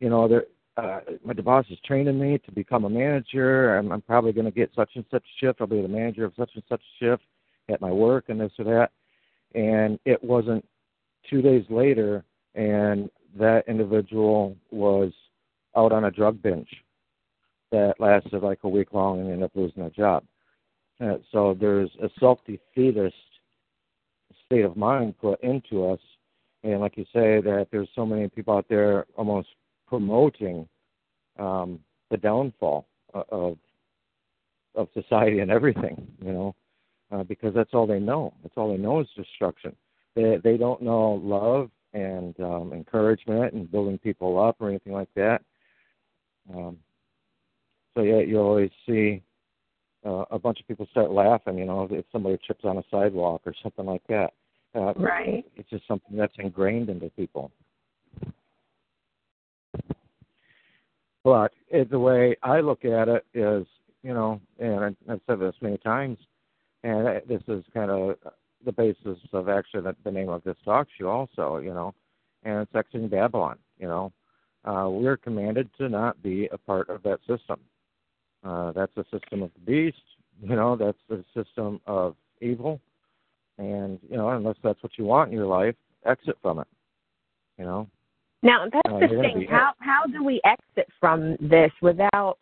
you know, they're uh, my boss is training me to become a manager. I'm, I'm probably going to get such and such shift. I'll be the manager of such and such shift at my work and this or that. And it wasn't two days later, and that individual was out on a drug binge that lasted like a week long and ended up losing their job. Uh, so there's a self-defeatist state of mind put into us, and like you say, that there's so many people out there almost promoting um, the downfall of of society and everything, you know, uh, because that's all they know. That's all they know is destruction. They they don't know love and um, encouragement and building people up or anything like that. Um, so yeah, you always see uh, a bunch of people start laughing, you know, if somebody trips on a sidewalk or something like that. Uh, right. It's just something that's ingrained into people. But it, the way I look at it is, you know, and I've said this many times, and this is kind of the basis of actually the, the name of this talk show, also, you know, and it's Exiting Babylon. You know, uh, we're commanded to not be a part of that system. Uh, that's the system of the beast. You know, that's the system of evil. And you know, unless that's what you want in your life, exit from it. You know, now that's uh, the thing. How how do we exit from this without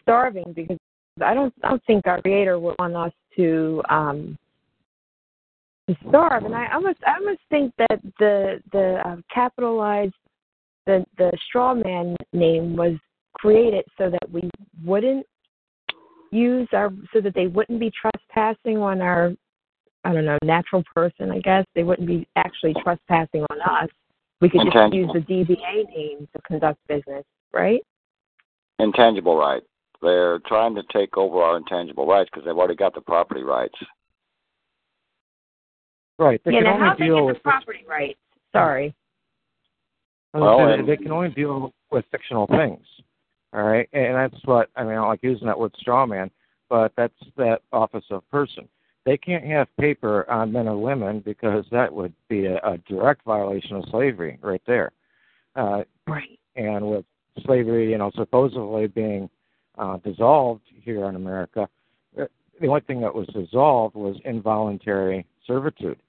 starving? Because I don't I don't think our Creator would want us to um to starve. And I almost I almost think that the the um, capitalized the the straw man name was created so that we wouldn't use our so that they wouldn't be trespassing on our I don't know natural person. I guess they wouldn't be actually trespassing on us we could just use the DBA name to conduct business, right? Intangible right. They're trying to take over our intangible rights because they've already got the property rights. Right. They yeah, now how they get the property rights? Sorry. Well, and, they can only deal with fictional things. All right, and that's what I mean. I don't like using that word straw man, but that's that office of person they can't have paper on men or women because that would be a, a direct violation of slavery right there. Uh, right. And with slavery, you know, supposedly being uh, dissolved here in America, uh, the only thing that was dissolved was involuntary servitude.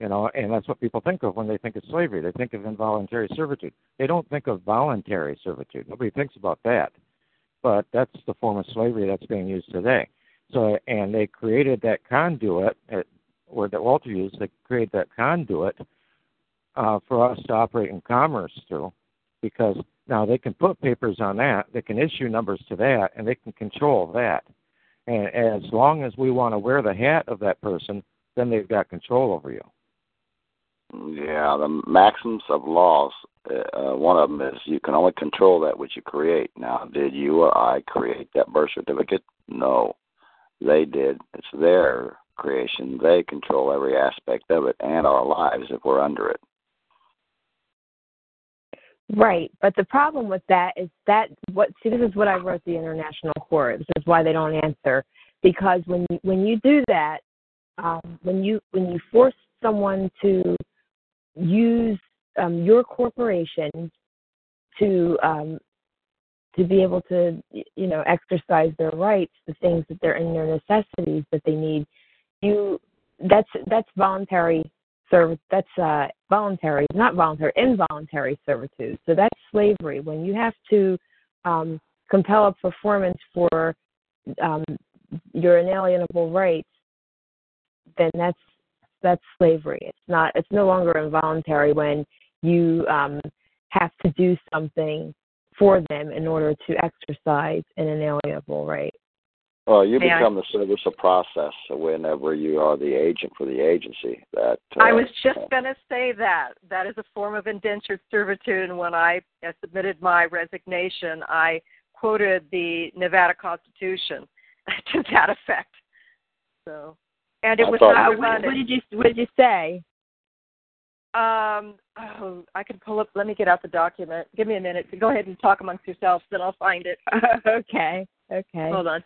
You know, and that's what people think of when they think of slavery. They think of involuntary servitude. They don't think of voluntary servitude. Nobody thinks about that. But that's the form of slavery that's being used today. So, and they created that conduit, at, or that Walter used, they created that conduit uh, for us to operate in commerce through, because now they can put papers on that, they can issue numbers to that, and they can control that. And as long as we want to wear the hat of that person, then they've got control over you. Yeah, the maxims of laws. Uh, one of them is you can only control that which you create. Now, did you or I create that birth certificate? No. They did. It's their creation. They control every aspect of it and our lives if we're under it. Right, but the problem with that is that what see this is what I wrote the international court. This is why they don't answer because when you, when you do that, um, when you when you force someone to use um, your corporation to um, to be able to you know exercise their rights, the things that they're in their necessities that they need. You that's that's voluntary service. That's uh, voluntary, not voluntary, involuntary servitude. So that's slavery when you have to um, compel a performance for um, your inalienable rights. Then that's that's slavery. It's not. It's no longer involuntary when you um, have to do something for them in order to exercise an inalienable right. Well, you become the service of process whenever you are the agent for the agency. That uh, I was just going to say that that is a form of indentured servitude, and when I submitted my resignation, I quoted the Nevada Constitution to that effect. So, and it I was not Uh, what, what did you What did you say? Um, oh, I can pull up. Let me get out the document. Give me a minute. Go ahead and talk amongst yourselves, then I'll find it. okay. Okay. Hold on.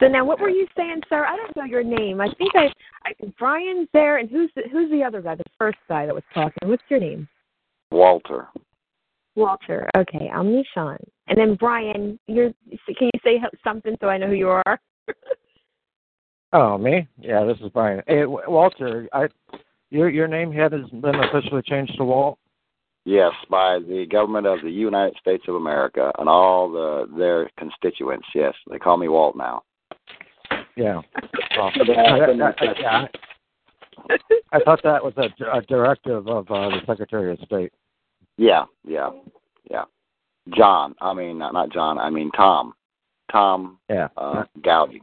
So now, what were you saying, sir? I don't know your name. I think I, I Brian's there, and who's the, who's the other guy? The first guy that was talking. What's your name? Walter. Walter. Okay, I'm Nishan. And then Brian, you're. Can you say something so I know who you are? Oh, me? Yeah, this is Brian. Hey, Walter, I, your your name hasn't been officially changed to Walt. Yes, by the government of the United States of America and all the their constituents. Yes, they call me Walt now. Yeah. Well, Yeah, I, I've been I, in touch. I, I thought that was a, a directive of uh, the Secretary of State. Yeah, yeah, yeah. John. I mean, not, not John. I mean Tom. Tom Yeah. uh, Gowdy.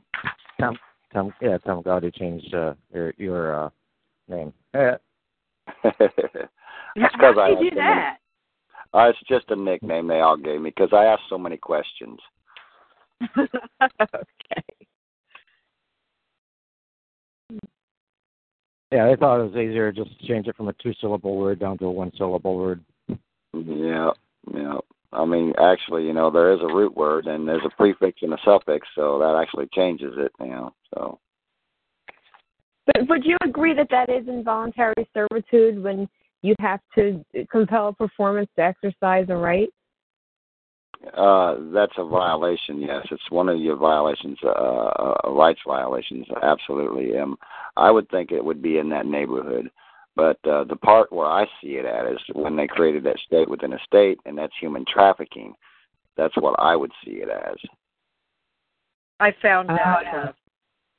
Tom, Tom, yeah, Tom Gaudy changed uh, your your uh, name. Yeah. That's because I did you do so many- that? Uh, it's just a nickname they all gave me because I asked so many questions. okay. Yeah, I thought it was easier just to change it from a two syllable word down to a one syllable word. Yeah, yeah. I mean, actually, you know, there is a root word and there's a prefix and a suffix, so that actually changes it. You know, so But would you agree that that is involuntary servitude when you have to compel a performance to exercise a right? uh, that's a violation. Yes, it's one of your violations, uh, uh, rights violations. Absolutely. Um, I would think it would be in that neighborhood. But uh, the part where I see it at is when they created that state within a state, and that's human trafficking. That's what I would see it as. I found that. yeah. Uh,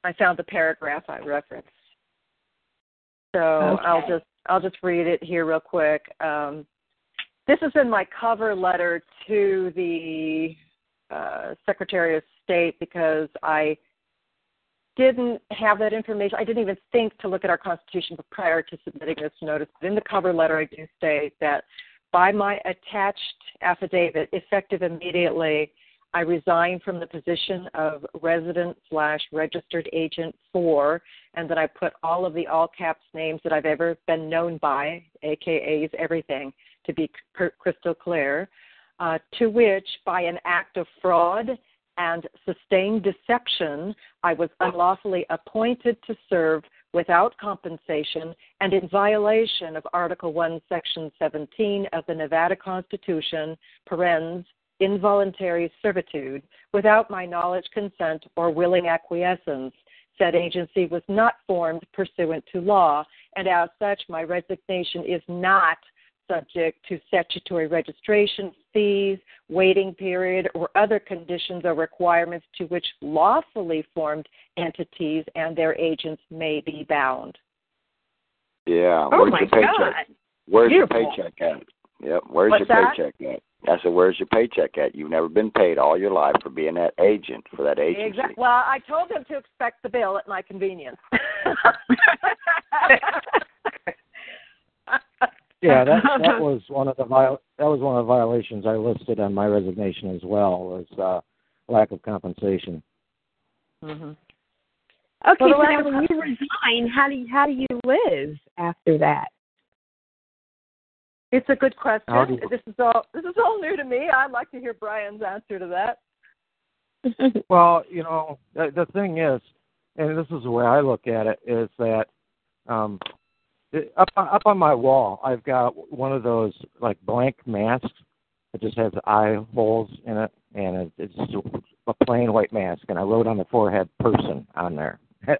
I found the paragraph I referenced. So Okay. I'll just I'll just read it here real quick. Um, this is in my cover letter to the uh, Secretary of State because I didn't have that information. I didn't even think to look at our Constitution prior to submitting this notice. But in the cover letter, I do state that by my attached affidavit, effective immediately, I resign from the position of resident slash registered agent for, and then I put all of the all caps names that I've ever been known by, AKAs, everything, to be crystal clear, uh, to which by an act of fraud and sustained deception, I was unlawfully appointed to serve without compensation and in violation of Article 1, Section 17 of the Nevada Constitution, parens, involuntary servitude, without my knowledge, consent, or willing acquiescence. Said agency was not formed pursuant to law, and as such, my resignation is not subject to statutory registration fees, waiting period, or other conditions or requirements to which lawfully formed entities and their agents may be bound. Yeah. Oh where's my your paycheck? God! Where's Beautiful. your paycheck at? Yep. Where's What's your that? paycheck at? I said, where's your paycheck at? You've never been paid all your life for being that agent for that agency. Exactly. Well, I told them to expect the bill at my convenience. Yeah, that that was one of the viol- that was one of the violations I listed on my resignation as well was uh, lack of compensation. hmm Okay, Well, the so now when you resign, how do you, how do you live after that? It's a good question. You- This is all this is all new to me. I'd like to hear Brian's answer to that. Well, you know, the, the thing is, and this is the way I look at it, is that um, up up on my wall, I've got one of those like blank masks. It just has eye holes in it, and it's a plain white mask. And I wrote on the forehead "person" on there.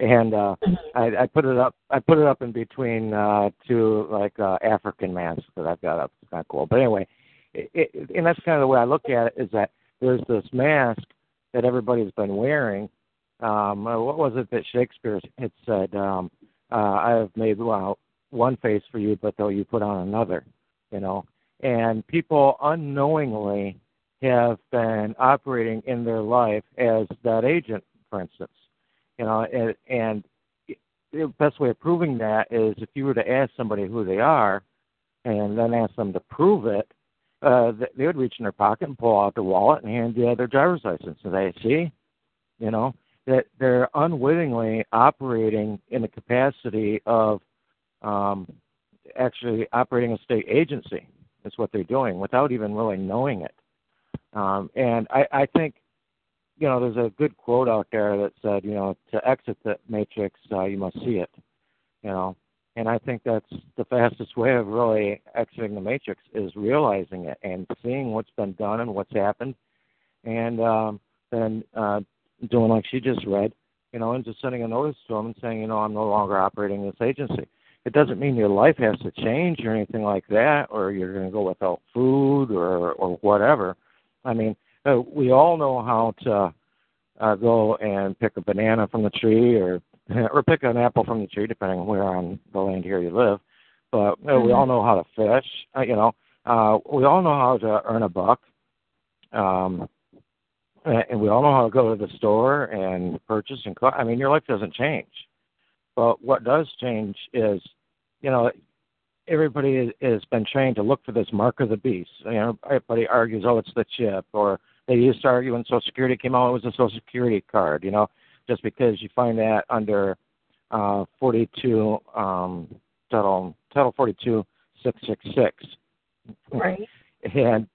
and uh I, I put it up I put it up in between uh two like uh African masks that I've got up. It's kind of cool. But anyway, it, it, and that's kind of the way I look at it is that there's this mask that everybody's been wearing. Um what was it that Shakespeare had said um uh I have made well one face for you but though you put on another, you know. And people unknowingly have been operating in their life as that agent, for instance you know, and, and the best way of proving that is if you were to ask somebody who they are, and then ask them to prove it, uh, they would reach in their pocket and pull out their wallet and hand you their driver's license. And they see, you know, that they're unwittingly operating in the capacity of um, actually operating a state agency. Is what they're doing without even really knowing it. Um, and I, I think you know, there's a good quote out there that said, you know, to exit the matrix, uh, you must see it. You know, and I think that's the fastest way of really exiting the matrix is realizing it and seeing what's been done and what's happened, and um, then uh, doing like she just read, you know, and just sending a notice to them and saying, you know, I'm no longer operating this agency. It doesn't mean your life has to change or anything like that, or you're going to go without food or or whatever. I mean, uh, we all know how to uh, go and pick a banana from the tree or or pick an apple from the tree, depending on where on the land here you live. But uh, we all mm-hmm. know how to fish. Uh, you know, uh, we all know how to earn a buck. Um, and we all know how to go to the store and purchase and cook. I mean, your life doesn't change. But what does change is, you know, everybody has been trained to look for this mark of the beast. You know, everybody argues, oh, it's the chip, or they used to argue when Social Security came out, it was a Social Security card. You know, just because you find that under uh, 42 um, title title 42 666. Right. and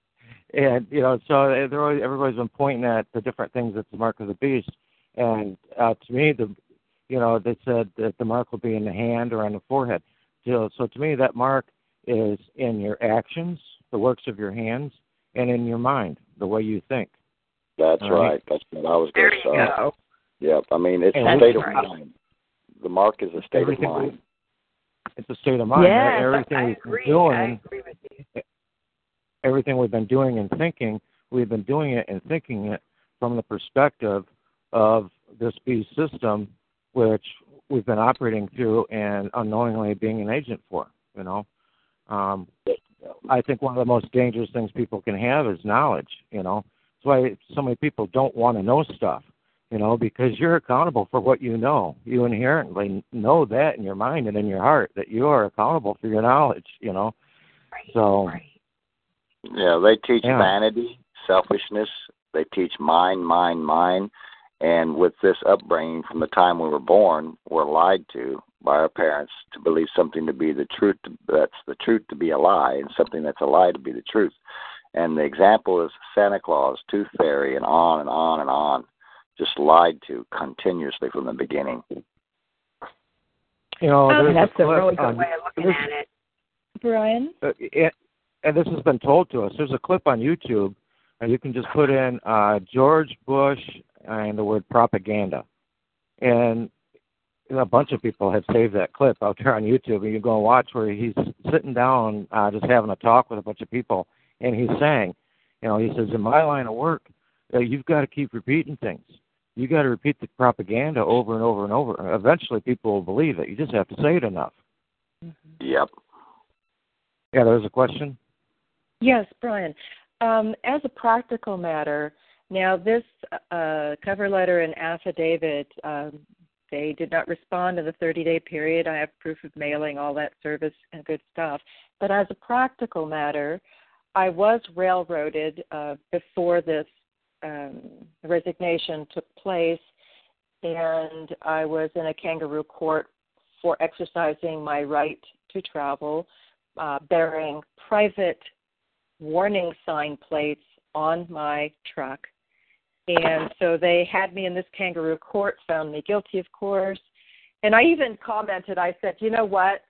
and you know, so everybody's been pointing at the different things that's the mark of the beast. And uh, to me, the you know, they said that the mark will be in the hand or on the forehead. So, so to me, that mark is in your actions, the works of your hands, and in your mind, the way you think. That's right. right. That's what I was going to say. Go. Yep. I mean, it's and a state right. of mind. The mark is a state Everything of mind. it's a state of mind. Yes, Everything I we've agree. doing, I agree with you. Everything we've been doing and thinking, we've been doing it and thinking it from the perspective of this beast system, which we've been operating through and unknowingly being an agent for. You know, um, I think one of the most dangerous things people can have is knowledge. You know, that's why so many people don't want to know stuff. You know, because you're accountable for what you know. You inherently know that in your mind and in your heart that you are accountable for your knowledge. You know, right. so. Right. Yeah, they teach yeah. vanity, selfishness. They teach mind, mind, mind. And with this upbringing from the time we were born, we're lied to by our parents to believe something to be the truth that's the truth to be a lie and something that's a lie to be the truth. And the example is Santa Claus, Tooth Fairy, and on and on and on, just lied to continuously from the beginning. You know, oh, that's a, a really good on, way of looking at it. Brian? Uh, it, and this has been told to us. There's a clip on YouTube, and you can just put in uh, George Bush and the word propaganda. And a bunch of people have saved that clip out there on YouTube, and you go and watch where he's sitting down, uh, just having a talk with a bunch of people, and he's saying, you know, he says, in my line of work, uh, you've got to keep repeating things. You got to repeat the propaganda over and over and over. Eventually, people will believe it. You just have to say it enough. Yep. Yeah, there's a question. Yes, Brian. Um, as a practical matter, now, this uh, cover letter and affidavit, um, they did not respond in the 30 day period. I have proof of mailing, all that service and good stuff. But as a practical matter, I was railroaded uh, before this um, resignation took place, and I was in a kangaroo court for exercising my right to travel, uh, bearing private warning sign plates on my truck and so they had me in this kangaroo court, found me guilty, of course. And I even commented, I said, you know what?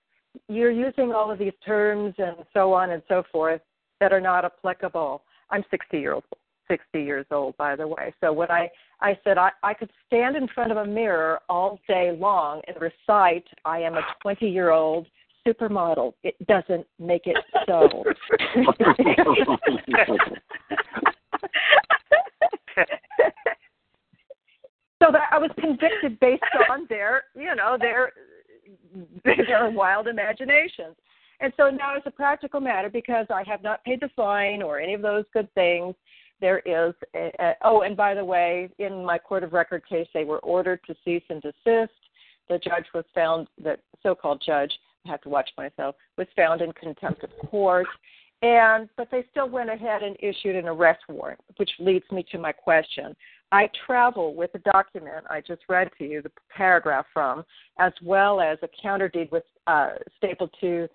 you're using all of these terms and so on and so forth that are not applicable. I'm 60 years old, 60 years old, by the way. So when I I said I, I could stand in front of a mirror all day long and recite, "I am a 20 year old supermodel." It doesn't make it so. so that I was convicted based on their, you know, their their wild imaginations. And so now, as a practical matter, because I have not paid the fine or any of those good things, there is. A, a, oh, and by the way, in my court of record case, they were ordered to cease and desist. The judge was found, that so-called judge, I have to watch myself, was found in contempt of court. And but they still went ahead and issued an arrest warrant, which leads me to my question. I travel with a document I just read to you the paragraph from, as well as a counter deed with uh, stapled to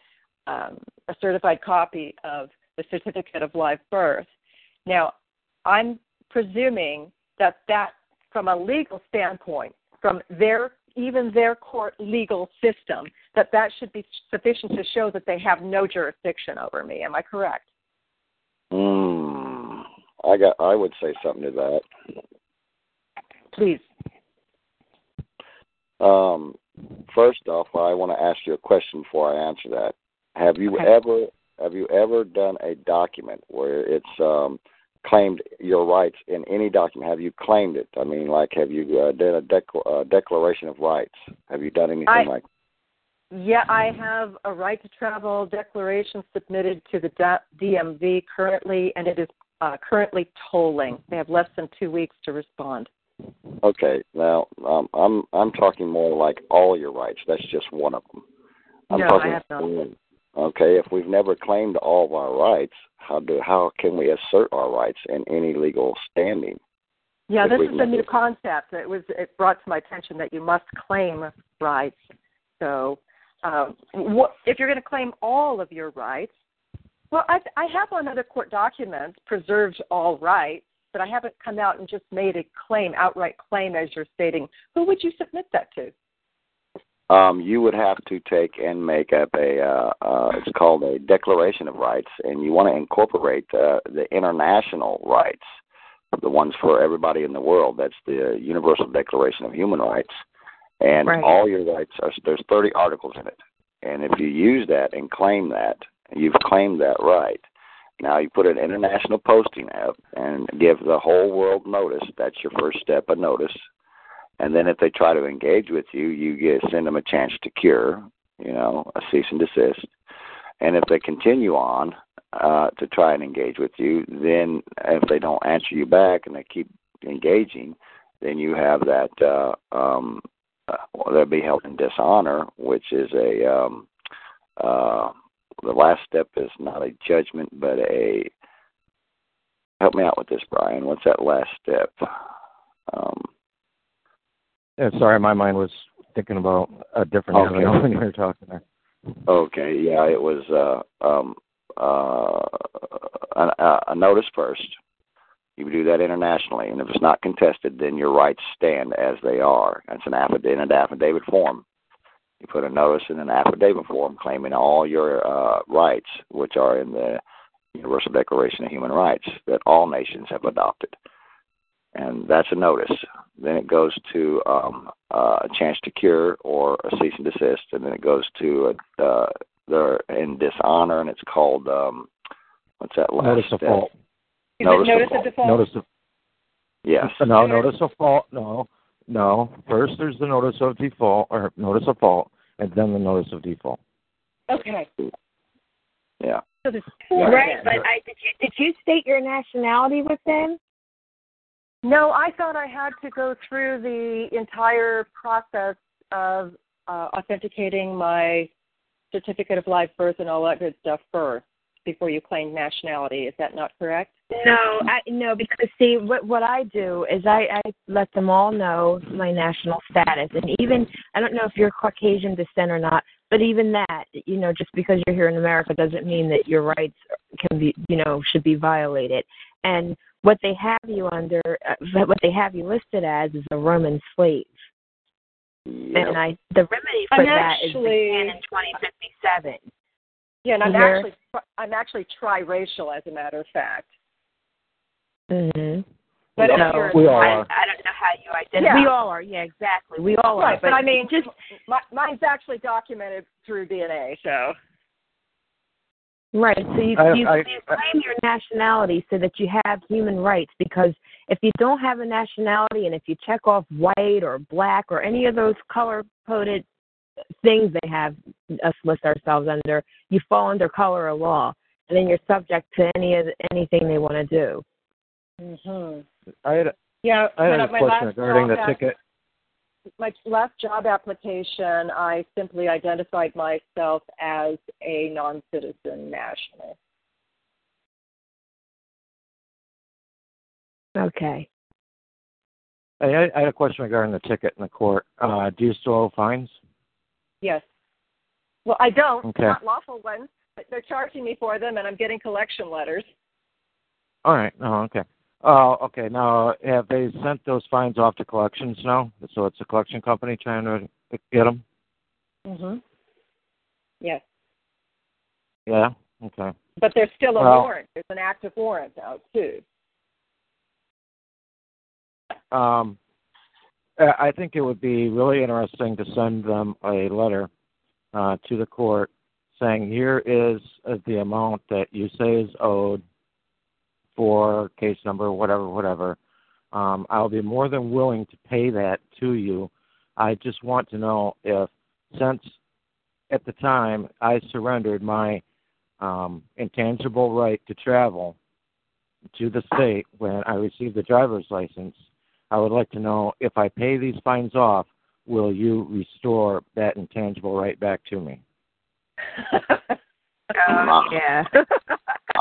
um, a certified copy of the certificate of live birth. Now, I'm presuming that that, from a legal standpoint, from their even their court legal system, that that should be sufficient to show that they have no jurisdiction over me. Am I correct? Mm, I got. I would say something to that. Please. Um, first off, I want to ask you a question before I answer that. Have you Okay. ever have you ever done a document where it's um, claimed your rights in any document? Have you claimed it? I mean, like, have you uh, done a dec- uh, declaration of rights? Have you done anything I- like? Yeah, I have a right to travel declaration submitted to the DMV currently, and it is uh, currently tolling. They have less than two weeks to respond. Okay, now um, I'm I'm talking more like all your rights. That's just one of them. I'm No, I talking, have not. Okay, if we've never claimed all of our rights, how do how can we assert our rights in any legal standing? Yeah, this is a new concept. It was it brought to my attention that you must claim rights. So, um, what, if you're going to claim all of your rights, well, I, I have on other court documents preserved all rights, but I haven't come out and just made a claim, outright claim, as you're stating. Who would you submit that to? Um, you would have to take and make up a uh, uh, it's called a declaration of rights, and you want to incorporate uh, the international rights, the ones for everybody in the world. That's the Universal Declaration of Human Rights, and Right. all your rights are there's 30 articles in it, and if you use that and claim that, you've claimed that right. Now you put an international posting up and give the whole world notice. That's your first step of notice. And then if they try to engage with you, you get send them a chance to cure, you know, a cease and desist. And if they continue on uh, to try and engage with you, then if they don't answer you back and they keep engaging, then you have that uh, um, uh, well, they'll be held in dishonor, which is a um, uh, the last step is not a judgment, but a help me out with this, Brian. What's that last step? Um, sorry, my mind was thinking about a different Okay. when you were talking there. Okay, yeah, it was uh, um, uh, a, a notice first. You do that internationally, and if it's not contested, then your rights stand as they are. That's an affidavit an affidavit form. You put a notice in an affidavit form claiming all your uh, rights, which are in the Universal Declaration of Human Rights that all nations have adopted, and that's a notice. Then it goes to um, uh, a chance to cure or a cease and desist, and then it goes to a, uh, they're in dishonor, and it's called um, what's that last Notice of step? fault. Is Notice of notice of default? Notice of Yes. no notice of fault. No, no. First, there's the notice of default or notice of fault, and then the notice of default. Okay. Yeah. So there's Yeah. Right, but I did you did you state your nationality with them? No, I thought I had to go through the entire process of uh, authenticating my certificate of live birth and all that good stuff first before you claim nationality. Is that not correct? No, I no because see what what I do is I I let them all know my national status and even I don't know if you're Caucasian descent or not, but even that you know just because you're here in America doesn't mean that your rights can be you know should be violated. And what they have you under uh, what they have you listed as is a Roman slave. Yep. And I the remedy for I'm that is actually- the Canon 2057. Yeah, and I'm Here. actually I'm actually triracial, as a matter of fact. Mm-hmm. But We if all- you're we all I, are. I don't know how you identify. Yeah. We all are. Yeah, exactly. We all right, are. but I mean, just my, mine's actually documented through DNA. So right. So you I- you, I- you claim your nationality so that you have human rights. Because if you don't have a nationality, and if you check off white or black or any of those color coded things they have us list ourselves under, you fall under color of law, and then you're subject to any of the, anything they want to do. mm-hmm. I had, a, yeah, I had a question regarding the ticket. My last job application, I simply identified myself as a non-citizen national. Okay. I had, I had a question regarding the ticket in the court. Uh, do you still owe fines? Yes. Well, I don't. Okay. Not lawful ones. But they're charging me for them, and I'm getting collection letters. All right. Oh, okay. Oh, okay. Now, have they sent those fines off to collections now? So it's a collection company trying to get them? Mm-hmm. Yes. Yeah. Okay. But there's still a Well- warrant. There's an active warrant out too. Um, I think it would be really interesting to send them a letter uh, to the court saying, "Here is uh, the amount that you say is owed for case number, whatever, whatever. Um, I'll be more than willing to pay that to you. I just want to know if, since at the time I surrendered my um, intangible right to travel to the state when I received the driver's license, I would like to know if I pay these fines off, will you restore that intangible right back to me? Wow. yeah.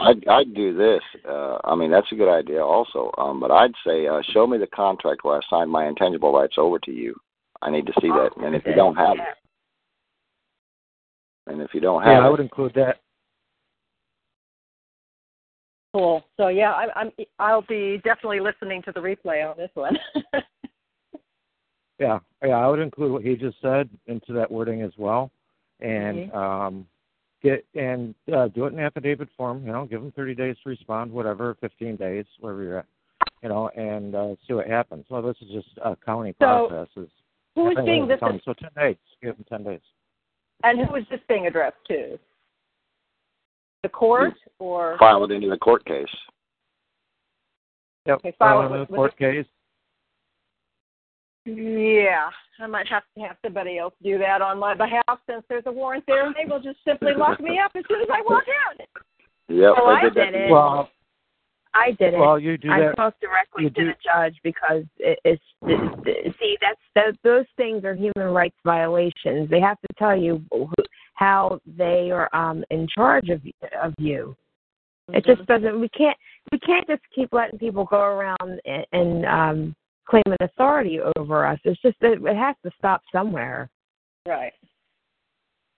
I'd I'd do this. Uh, I mean, that's a good idea, also. Um, but I'd say, uh, show me the contract where I signed my intangible rights over to you. I need to see that. And if you don't have it, and if you don't have Yeah, I it, would include that. cool. So yeah, I, I'm. I'll be definitely listening to the replay on this one. Yeah, yeah, I would include what he just said into that wording as well, and um, get and uh, do it in affidavit form. You know, give them 30 days to respond, whatever, 15 days, wherever you're at. You know, and uh, see what happens. Well, this is just a county So, process. Is who is being this? county, so 10 days. Give them 10 days. And who is this being addressed to? The court or file it into the court case. Yep. Okay, file it with- with court case. Yeah, I might have to have somebody else do that on my behalf since there's a warrant there, and they will just simply lock me up as soon as I walk out. Yep, Oh, they I did that. did it. Well, I did it. well, you do I that. spoke directly you to do- the judge because it, it's it, see that's that, those things are human rights violations. They have to tell you who, how they are um in charge of of you. It Mm-hmm. just doesn't. We can't. We can't just keep letting people go around and, and um claim an authority over us. It's just that it has to stop somewhere. right.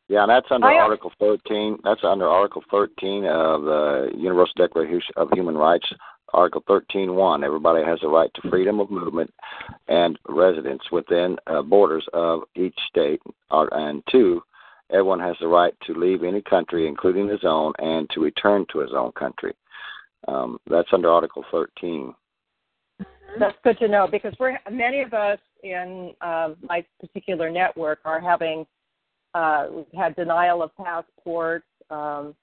Yeah, and that's under I- Article 13. That's under Article 13 of the Universal Declaration of Human Rights. Article 13.1. Everybody has a right to freedom of movement and residence within uh, borders of each state. Uh, and two, everyone has the right to leave any country, including his own, and to return to his own country. Um, that's under Article 13. That's good to know because we're many of us in um, my particular network are having uh, we've had denial of passports um,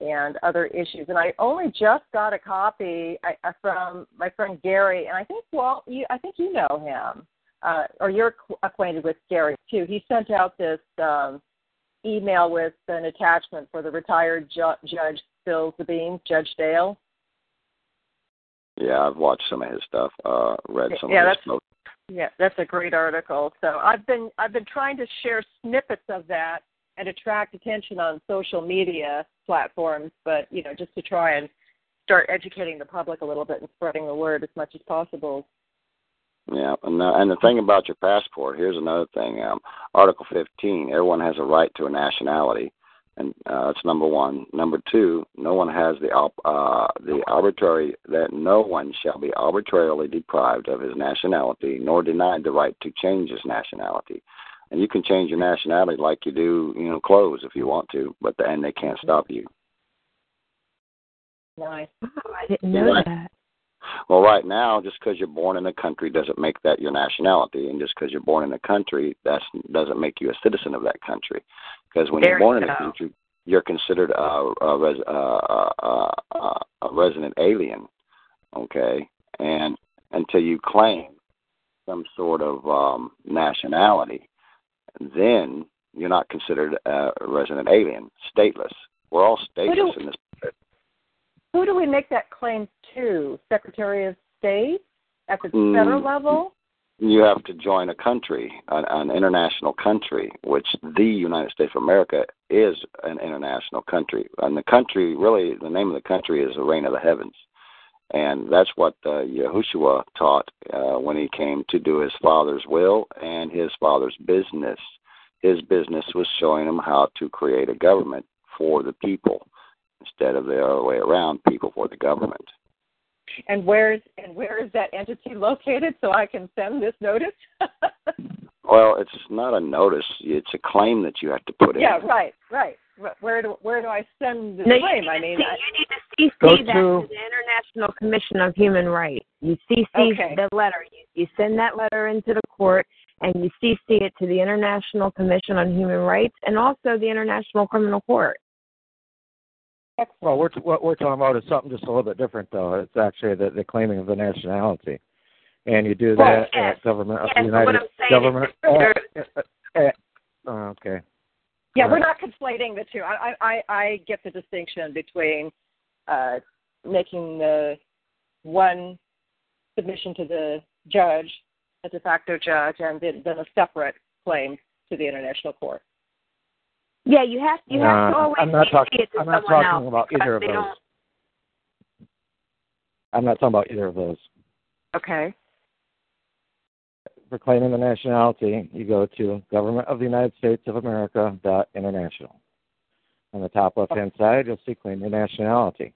and other issues. And I only just got a copy I, I- from my friend Gary, and I think well, you I think you know him, uh, or you're ac- acquainted with Gary too. He sent out this um, email with an attachment for the retired ju- judge Phil Sabine, Judge Dale. Yeah, I've watched some of his stuff, uh, read some Yeah, of his stuff. Yeah, that's a great article. So I've been I've been trying to share snippets of that and attract attention on social media platforms, but you know, just to try and start educating the public a little bit and spreading the word as much as possible. Yeah, and the, and the thing about your passport, here's another thing. Um, Article 15, everyone has a right to a nationality. And uh, that's number one. Number two, no one has the uh, the arbitrary that no one shall be arbitrarily deprived of his nationality, nor denied the right to change his nationality. And you can change your nationality like you do, you know, clothes if you want to, but the, and they can't stop you. Nice. Oh, I didn't know Right. that. Well, right now, just because you're born in a country doesn't make that your nationality, and just because you're born in a country that doesn't make you a citizen of that country. Because when There you're born you in a go. country, you're considered a, a, res, uh, uh, a resident alien, okay? And until you claim some sort of um, nationality, then you're not considered a resident alien, stateless. We're all stateless do- in this. Who do we make that claim to? Secretary of State at the Mm. federal level? You have to join a country, an, an international country, which the United States of America is an international country. And the country, really, the name of the country is the Reign of the Heavens. And that's what uh, Yahushua taught uh, when he came to do his father's will and his father's business. His business was showing him how to create a government for the people instead of the other way around, people for the government. And where's and where is that entity located so I can send this notice? Well, it's not a notice; it's a claim that you have to put in. yeah, right, right. Where do where do I send the No, claim? I mean, see- I, you need to Go CC that to- to the International Commission of Human Rights. You CC Okay. the letter. You, you send that letter into the court, and you CC it to the International Commission on Human Rights and also the International Criminal Court. Well, we're what we're talking about is something just a little bit different, though. It's actually the, the claiming of the nationality, and you do that Right, yes. at government of Yes, the United I'm government. uh, uh, uh, oh, okay. yeah, we're Right. not conflating the two. I I I I get the distinction between uh, making the one submission to the judge, a de facto judge, and then, then a separate claim to the international court. Yeah, you have you have to always I'm not talking. it to I'm not talking else about either of those. don't- I'm not talking about either of those. Okay. For claiming the nationality, you go to Government of the United States of America dot international. On the top left hand side, you'll see claim your nationality.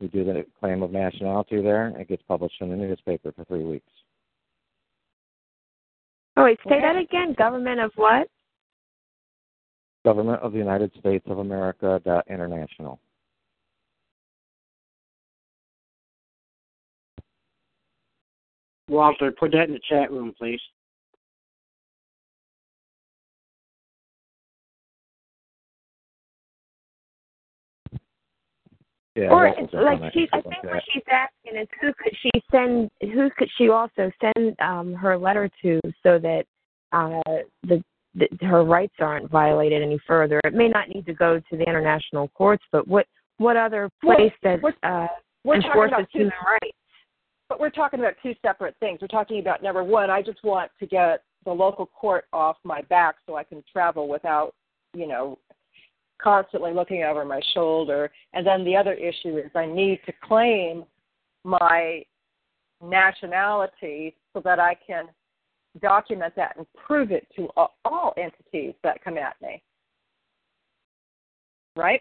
You do the claim of nationality there. It gets published in the newspaper for three weeks. Oh wait, say that again. Government of what? Government of the United States of America dot international. Walter, put that in the chat room, please. Yeah, or it's like I she, I think look what at. she's asking is who could she send? Who could she also send um, her letter to so that uh, the, her rights aren't violated any further? It may not need to go to the international courts, but what what other Well, place that we're- uh, We're enforces human rights? but we're talking about two separate things. We're talking about number one, I just want to get the local court off my back so I can travel without, you know, constantly looking over my shoulder. And then the other issue is I need to claim my nationality so that I can document that and prove it to all entities that come at me. Right?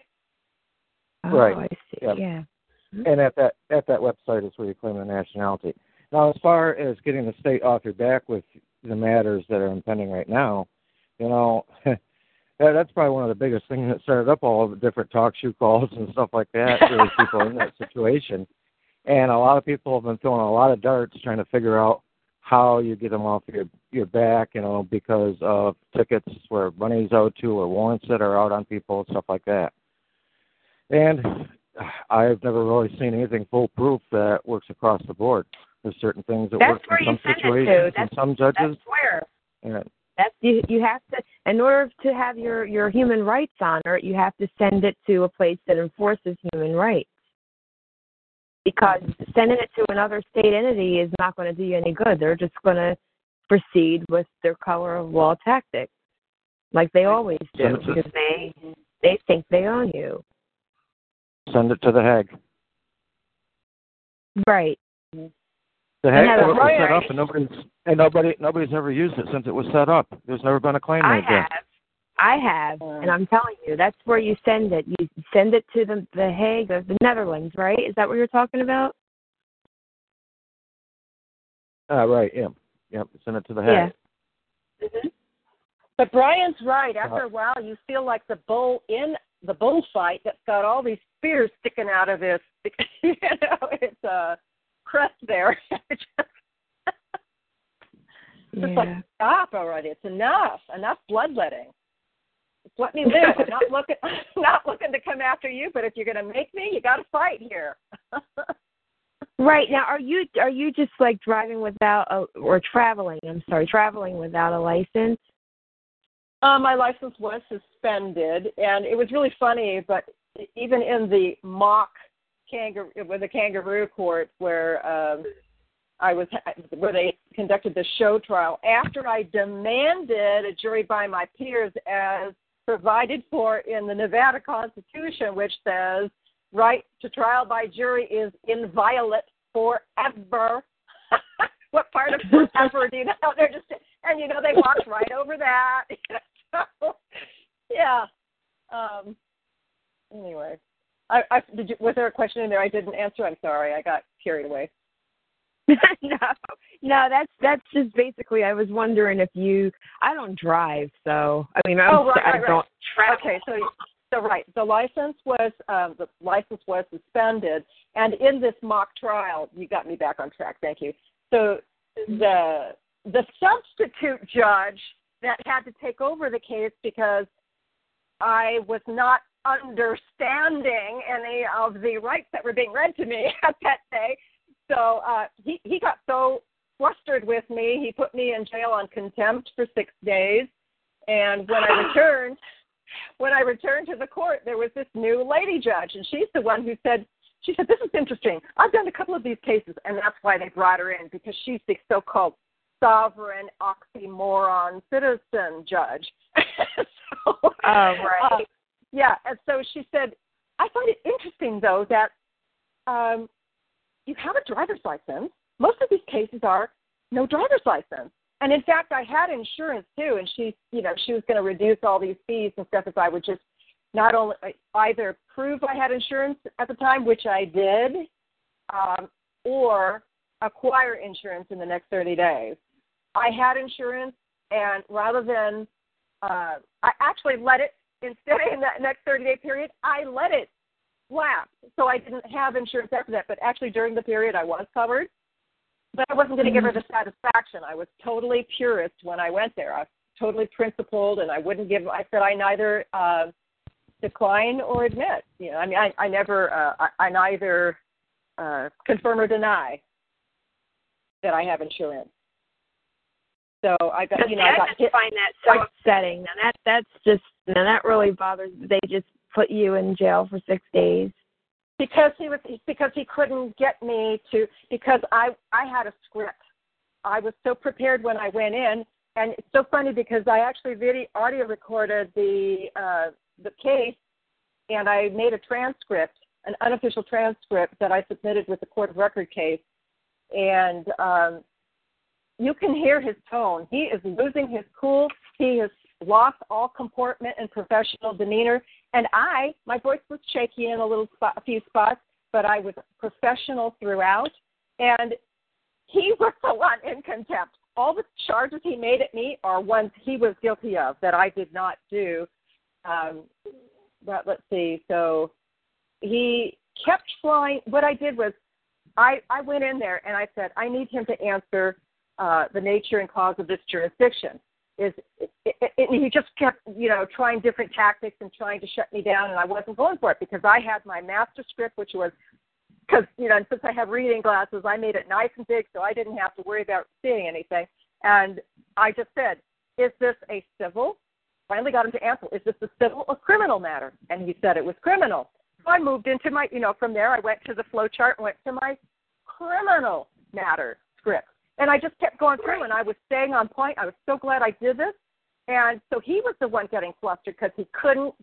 Oh, right. Oh, I see. Yep. Yeah. Mm-hmm. and at that at that website is where you claim the nationality. Now, as far as getting the state off your back with the matters that are impending right now, you know, that, that's probably one of the biggest things that started up all the different talk show calls and stuff like that. Really, people in that situation, and a lot of people have been throwing a lot of darts trying to figure out how you get them off your your back, you know, because of tickets where money's owed to or warrants that are out on people and stuff like that. And I've never really seen anything foolproof that works across the board. There's certain things that That's work in some send it to. situations and some judges. That's where. And That's you. You have to, in order to have your your human rights honored, you have to send it to a place that enforces human rights. Because sending it to another state entity is not going to do you any good. They're just going to proceed with their color of law tactic, like they always do, because they they think they own you. send it to the Hague. Right. The Hague have it was right. set up, and nobody's and nobody nobody's ever used it since it was set up. There's never been a claim I made there. Have. I have, and I'm telling you, that's where you send it. You send it to the the Hague of the Netherlands, right? Is that what you're talking about? Uh, right. Yeah. Yep. Send it to the Hague. Yeah. Mm-hmm. But Brian's right. After a while, you feel like the bull in the bullfight that's got all these spears sticking out of his, you know, it's a crest there. it's just, yeah. like stop already. It's enough. Enough bloodletting. Let me live. I'm not looking, not looking to come after you. But if you're going to make me, you got to fight here. Right now, are you are you just like driving without a, or traveling? I'm sorry, traveling without a license. Uh, my license was suspended, and it was really funny. But even in the mock kangaroo, with the kangaroo court, where um, I was, where they conducted the show trial, after I demanded a jury by my peers as provided for in the Nevada Constitution, which says right to trial by jury is inviolate forever. what part of forever do you know? They're just, and you know, they walked right over that. so, yeah. Um. Anyway, I, I did. You, was there a question in there I didn't answer? I'm sorry, I got carried away. no, no, that's that's just basically. I was wondering if you. I don't drive, so I mean, I'm, oh, right, I right, don't right. Okay, so so right, the license was um, the license was suspended, and in this mock trial, you got me back on track. Thank you. So the the substitute judge that had to take over the case because I was not understanding any of the rights that were being read to me at that day. So uh, he he got so flustered with me, he put me in jail on contempt for six days. And when I returned, when I returned to the court, there was this new lady judge, and she's the one who said, she said, this is interesting. I've done a couple of these cases, and that's why they brought her in because she's the so-called sovereign oxymoron citizen judge. so, Oh, right. uh, yeah, and so she said, I find it interesting though that um, you have a driver's license. Most of these cases are no driver's license. And in fact, I had insurance too, and she, you know, she was going to reduce all these fees and stuff if I would just not only either prove I had insurance at the time, which I did, um, or acquire insurance in the next 30 days. I had insurance, and rather than, uh, I actually let it instead in that next 30 day period, I let it lapse. So I didn't have insurance after that, but actually during the period I was covered but I wasn't going to give her the satisfaction. I was totally purist when I went there. I was totally principled, and I wouldn't give. I said I neither uh, decline or admit. You know, I mean, I, I never, uh, I, I neither uh, confirm or deny that I have insurance. So I got, you know, I got hit. find that so upsetting. Now that that's just now that really bothers. They just put you in jail for six days. because he was because he couldn't get me to because I I had a script. I was so prepared when I went in, and it's so funny because I actually video audio recorded the uh, the case, and I made a transcript, an unofficial transcript that I submitted with the court of record case, and um, you can hear his tone. He is losing his cool. He has lost all comportment and professional demeanor. And I, my voice was shaky in a little spot, a few spots, but I was professional throughout. And he was the one in contempt. All the charges he made at me are ones he was guilty of that I did not do. Um, but let's see. So he kept trying. What I did was, I I went in there and I said I need him to answer uh, the nature and cause of this jurisdiction is it, it, it, he just kept you know trying different tactics and trying to shut me down and i wasn't going for it because i had my master script which was because you know and since i have reading glasses i made it nice and big so i didn't have to worry about seeing anything. And i just said is this a civil? Finally got him to answer is this a civil or criminal matter? And he said it was criminal. So i moved into my you know from there i went to the flow chart and went to my criminal matter script and I just kept going through, and I was staying on point. I was so glad I did this. And so he was the one getting flustered because he couldn't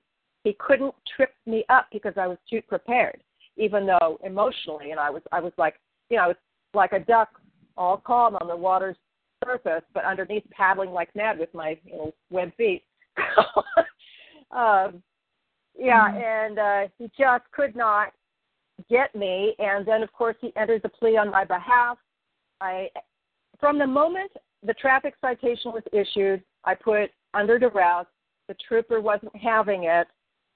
he couldn't trip me up because I was too prepared, even though emotionally, and I was I was like you know I was like a duck, all calm on the water's surface, but underneath paddling like mad with my you know, web feet. um, yeah, and uh, he just could not get me. And then, of course, he entered the plea on my behalf. I, from the moment the traffic citation was issued, I put under duress. The trooper wasn't having it,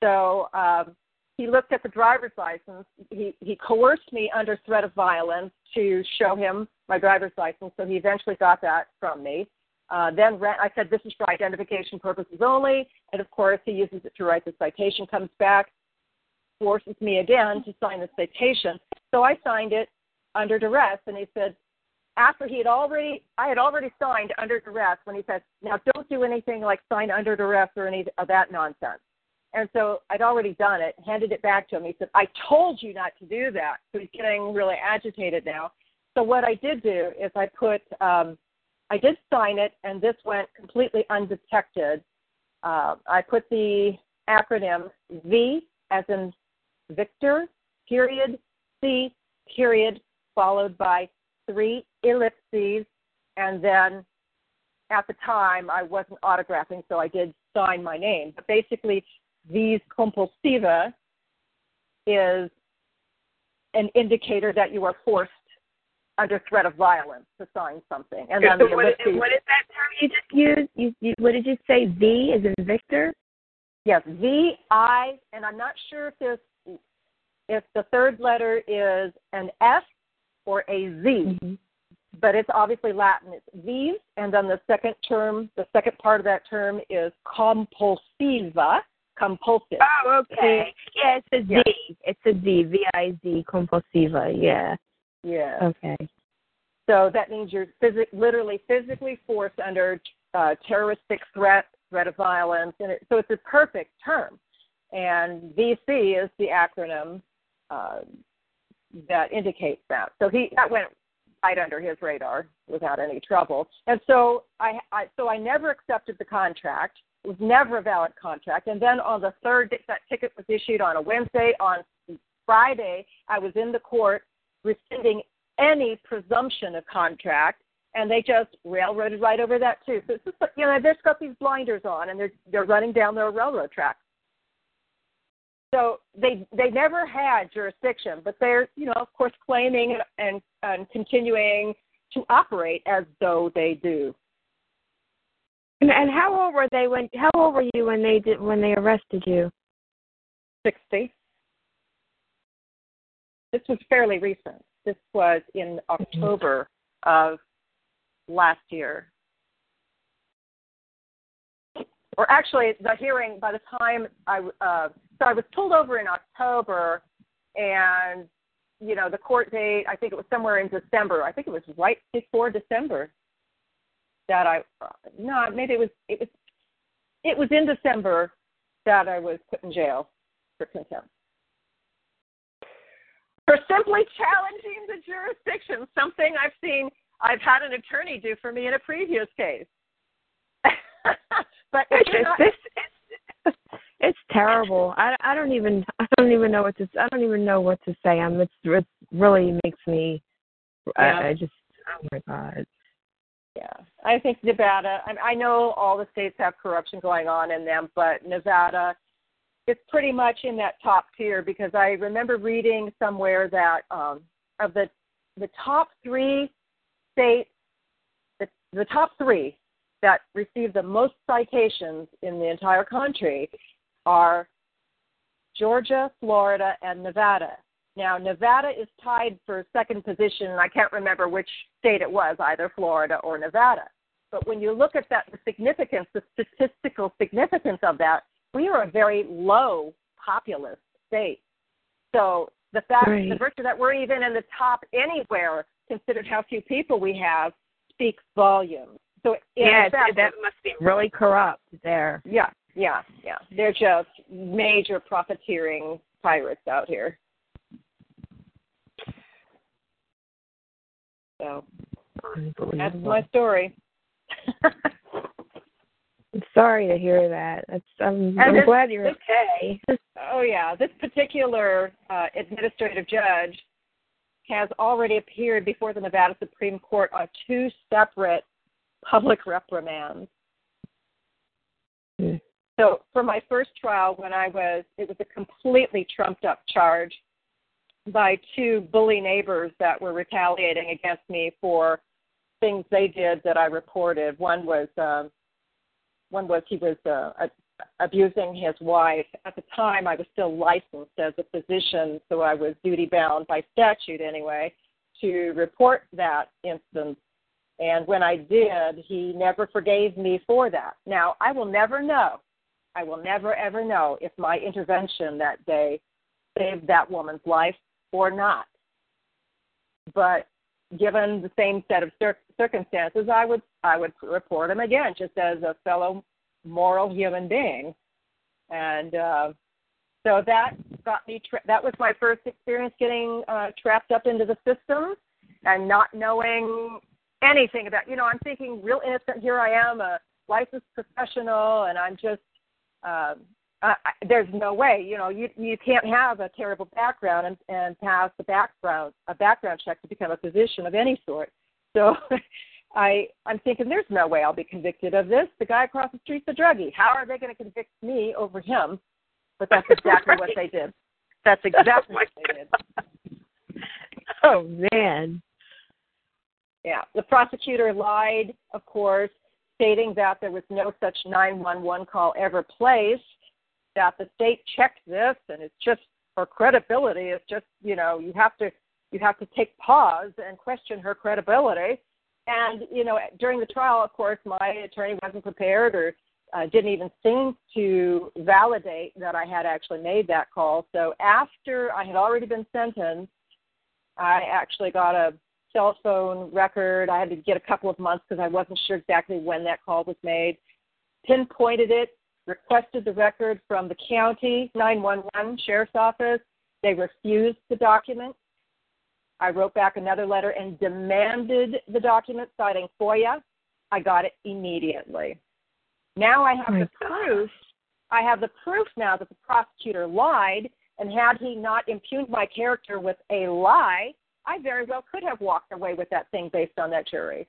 so um, he looked at the driver's license. He he coerced me under threat of violence to show him my driver's license. So he eventually got that from me. Uh, then ran, I said, this is for identification purposes only. And of course, he uses it to write the citation, comes back, forces me again to sign the citation. So I signed it under duress. And he said, after he had already, I had already signed under duress when he said, now don't do anything like sign under duress or any of that nonsense. And so I'd already done it, handed it back to him. He said, I told you not to do that. So he's getting really agitated now. So what I did do is I put, um, I did sign it, and this went completely undetected. Uh, I put the acronym V as in Victor, period, C, period, followed by three ellipses, and then at the time I wasn't autographing, so I did sign my name. But basically, vis compulsiva is an indicator that you are forced under threat of violence to sign something. And then so the what, ellipses, what is that term you just used? You, you, what did you say? V is in Victor? yes, V I, and I'm not sure if this if the third letter is an S or a Z, Mm-hmm. but it's obviously Latin. It's vis, and then the second term, the second part of that term is compulsiva, compulsive. Oh, okay. Yeah, it's a Z. Yeah. It's a Z. V I Z compulsiva. Yeah. Yeah. Okay. So that means you're physic- literally physically forced under uh, terroristic threat, threat of violence, and it, so it's a perfect term. And VC is the acronym uh, that indicates that. So he that went right under his radar without any trouble. And so I, I so I never accepted the contract. It was never a valid contract. And then on the third day, that ticket was issued on a Wednesday. On Friday, I was in the court rescinding any presumption of contract, and they just railroaded right over that too. So it's just you know they've got these blinders on, and they're they're running down their railroad tracks. So they they never had jurisdiction, but they're you know of course claiming and and continuing to operate as though they do. And, and how old were they when? How old were you when they did when they arrested you? Sixty. This was fairly recent. This was in mm-hmm. October of last year. Or actually, the hearing by the time I uh, so I was pulled over in October, and you know the court date. I think it was somewhere in December. I think it was right before December that I no maybe it was it was it was in December that I was put in jail for contempt for simply challenging the jurisdiction. Something I've seen I've had an attorney do for me in a previous case. but It's, not, it's, it's, it's terrible. I, I don't even I don't even know what to I don't even know what to say. I'm it's it really makes me Yeah. I, I just oh my god. Yeah, I think Nevada. I, I know all the states have corruption going on in them, but Nevada is pretty much in that top tier because I remember reading somewhere that um, of the the top three states, the the top three that receive the most citations in the entire country are Georgia, Florida, and Nevada. Now, Nevada is tied for second position, and I can't remember which state it was, either Florida or Nevada. But when you look at that, the significance, the statistical significance of that, we are a very low populous state. So the fact, Right. the virtue that we're even in the top anywhere, considered how few people we have, speaks volumes. So Yeah, that must be really corrupt there. yeah, yeah, yeah. They're just major profiteering pirates out here. So that's my story. I'm sorry to hear that. That's I'm, I'm this- glad you're this- okay. oh yeah, this particular uh, administrative judge has already appeared before the Nevada Supreme Court on two separate public reprimands. Hmm. So for my first trial, when I was, it was a completely trumped up charge by two bully neighbors that were retaliating against me for things they did that I reported. One was, um, one was he was uh, abusing his wife. At the time, I was still licensed as a physician, so I was duty bound by statute anyway to report that instance. And when I did, he never forgave me for that. Now, I will never know. I will never, ever know if my intervention that day saved that woman's life or not. But given the same set of cir- circumstances, I would I would report him again, just as a fellow moral human being. And uh, so that got me. Tra- that was my first experience getting uh, trapped up into the system and not knowing anything about. You know, I'm thinking real innocent. Here I am, a licensed professional, and I'm just. Um, uh, there's no way, you know, you you can't have a terrible background and, and pass the background a background check to become a physician of any sort. So I I'm thinking there's no way I'll be convicted of this. The guy across the street's a druggie. How are they going to convict me over him? But that's exactly right. what they did. That's exactly what they did. Oh man. Yeah, the prosecutor lied, of course, stating that there was no such 911 call ever placed. That the state checked this, and it's just for credibility. It's just you know you have to you have to take pause and question her credibility and you know, during the trial, of course, my attorney wasn't prepared or uh, didn't even seem to validate that I had actually made that call. So after I had already been sentenced, I actually got a cell phone record. I had to get a couple of months because I wasn't sure exactly when that call was made. Pinpointed it, requested the record from the county 911 sheriff's office. They refused the document. I wrote back another letter and demanded the document citing FOIA. I got it immediately. Now I have oh the God. proof. I have the proof now that the prosecutor lied, and had he not impugned my character with a lie, I very well could have walked away with that thing based on that jury.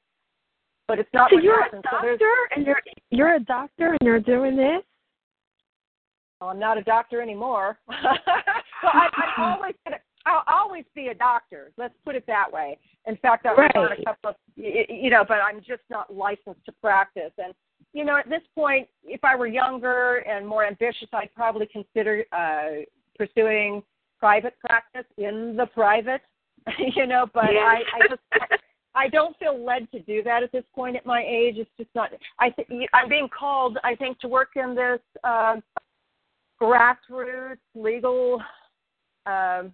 But it's not. So you're a doctor, so and you're you're a doctor, and you're doing this. Well, I'm not a doctor anymore. so I, I'm always gonna I'll always be a doctor. Let's put it that way. In fact, I've right. on a couple of, you know, but I'm just not licensed to practice. And you know, at this point, if I were younger and more ambitious, I'd probably consider uh, pursuing private practice in the private. you know, but yeah. I, I just. I don't feel led to do that at this point at my age. It's just not. I think I'm being called. I think to work in this uh, grassroots legal um,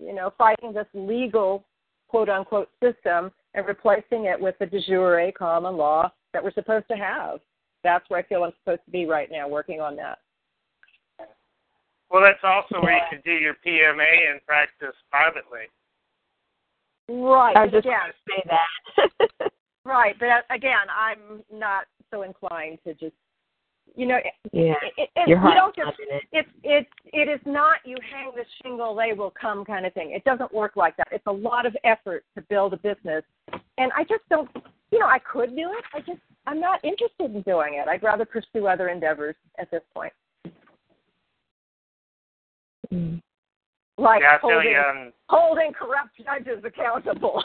you know, fighting this legal quote unquote system and replacing it with the de jure common law that we're supposed to have. That's where I feel I'm supposed to be right now, working on that. Well, that's also where you can do your PMA and practice privately. Right. I was just again, say that. right, but again, I'm not so inclined to just you know, yeah. it, it, you don't just, it. It's it's it is not you hang the shingle, they will come kind of thing. It doesn't work like that. It's a lot of effort to build a business, and I just don't. You know, I could do it. I just I'm not interested in doing it. I'd rather pursue other endeavors at this point. Mm. Like yeah, holding, um... holding corrupt judges accountable.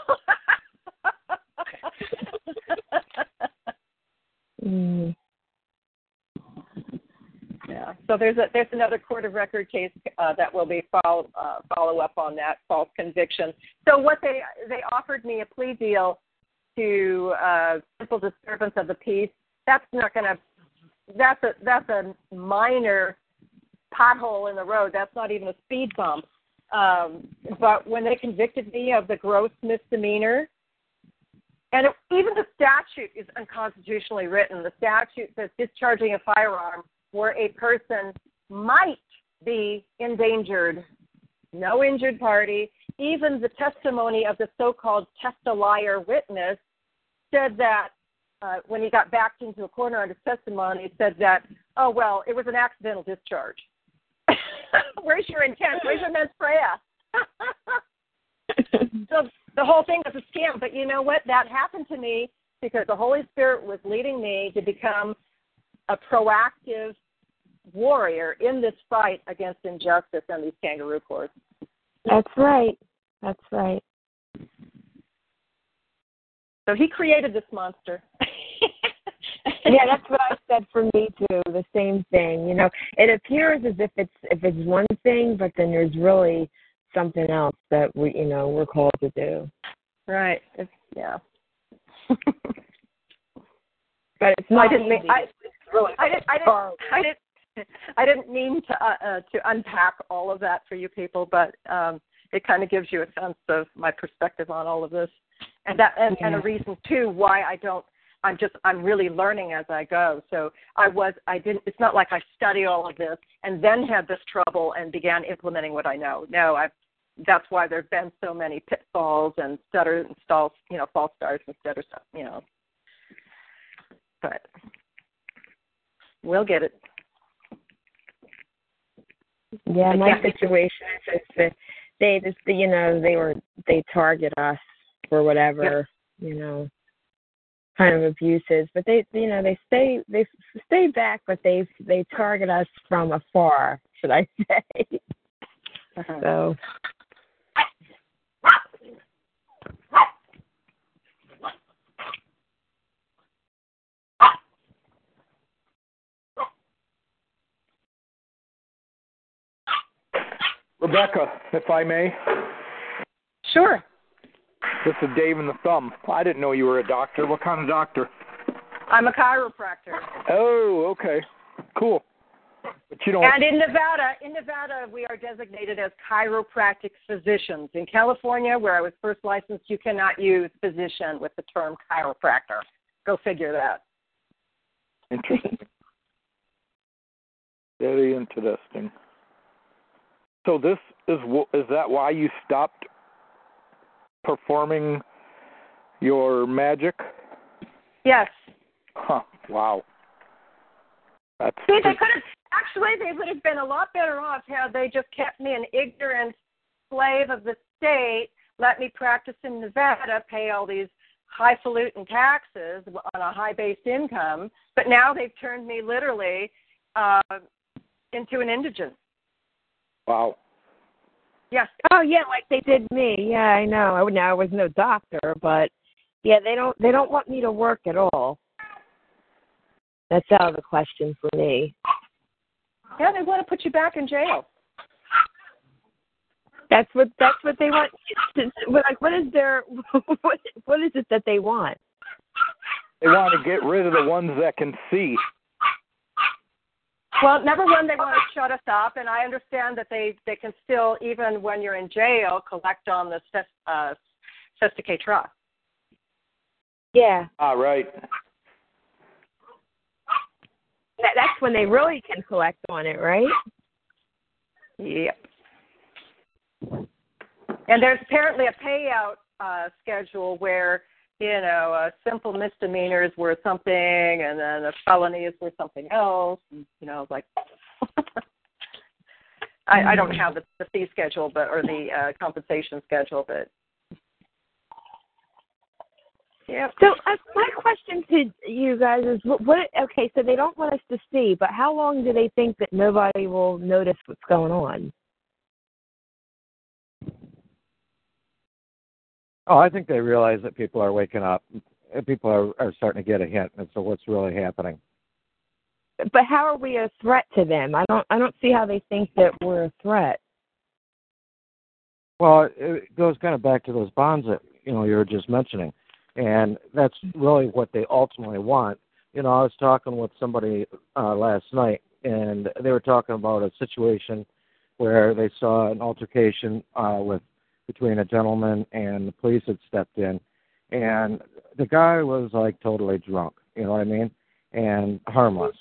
mm. Yeah. So there's a there's another court of record case uh, that will be follow uh, follow up on that false conviction. So what they they offered me a plea deal to uh, simple disturbance of the peace. That's not going to that's a that's a minor pothole in the road. That's not even a speed bump. Um, but when they convicted me of the gross misdemeanor, and it, even the statute is unconstitutionally written. The statute says discharging a firearm where a person might be endangered. No injured party. Even the testimony of the so called test-a-liar witness said that uh, when he got backed into a corner on his testimony, said that, oh, well, it was an accidental discharge. Where's your intent? Where's your mens rea? so the whole thing was a scam. But you know what? That happened to me because the Holy Spirit was leading me to become a proactive warrior in this fight against injustice and these kangaroo courts. That's right. That's right. So he created this monster. yeah, that's what I said for me too. The same thing. You know, it appears as if it's if it's one thing, but then there's really something else that we you know we're called to do. Right. It's, yeah. but it's not I didn't mean, I, really I didn't. I didn't. I didn't. I didn't mean to uh, uh, to unpack all of that for you people, but um, it kind of gives you a sense of my perspective on all of this, and that and, and a reason too why I don't. I'm just I'm really learning as I go. So I was I didn't. It's not like I study all of this and then had this trouble and began implementing what I know. No, I've. That's why there've been so many pitfalls and stutter and stalls, you know, false starts and stutter stuff, you know. But we'll get it. Yeah, my situation is that they just you know they were they target us for whatever you know kind of abuses, but they you know they stay they stay back, but they they target us from afar, should I say? Uh-huh. So Rebecca, if I may, Sure. This is Dave in the Thumb. I didn't know you were a doctor. What kind of doctor? I'm a chiropractor. Oh, okay, cool. But you don't. And in Nevada, in Nevada, we are designated as chiropractic physicians. In California, where I was first licensed, you cannot use physician with the term chiropractor. Go figure that. Interesting. Very interesting. So this is is that why you stopped performing your magic? Yes. Huh. Wow. That's See, they could have actually they would have been a lot better off had they just kept me an ignorant slave of the state, let me practice in Nevada, pay all these highfalutin taxes on a high based income, but now they've turned me literally uh, into an indigent. wow. Yes. oh yeah, like they did me. Yeah, I know. I would now I was no doctor, but yeah, they don't they don't want me to work at all. That's out of the question for me. Yeah, they want to put you back in jail. That's what that's what they want. Like, what is their what what is it that they want? They want to get rid of the ones that can see. Well, number one, they want to shut us up, and I understand that they they can still, even when you're in jail, collect on the ses- uh, Cestui Que trust. Yeah, Ah, right. that, that's when they really can collect on it, right? Yep. And there's apparently a payout uh, schedule where you know uh, simple misdemeanors were something, and then a felony is worth something else. And, you know, like I, I don't have the, the fee schedule, but or the uh, compensation schedule, but yeah. So uh, my question to you guys is, what, what? Okay, so they don't want us to see, but how long do they think that nobody will notice what's going on? Oh, I think they realize that people are waking up. and People are, are starting to get a hint as to what's really happening. But how are we a threat to them? I don't. I don't see how they think that we're a threat. Well, it goes kind of back to those bonds that you know you were just mentioning, and that's really what they ultimately want. You know, I was talking with somebody uh, last night, and they were talking about a situation where they saw an altercation uh, with between a gentleman and the police had stepped in, and the guy was like totally drunk. You know what I mean? And harmless.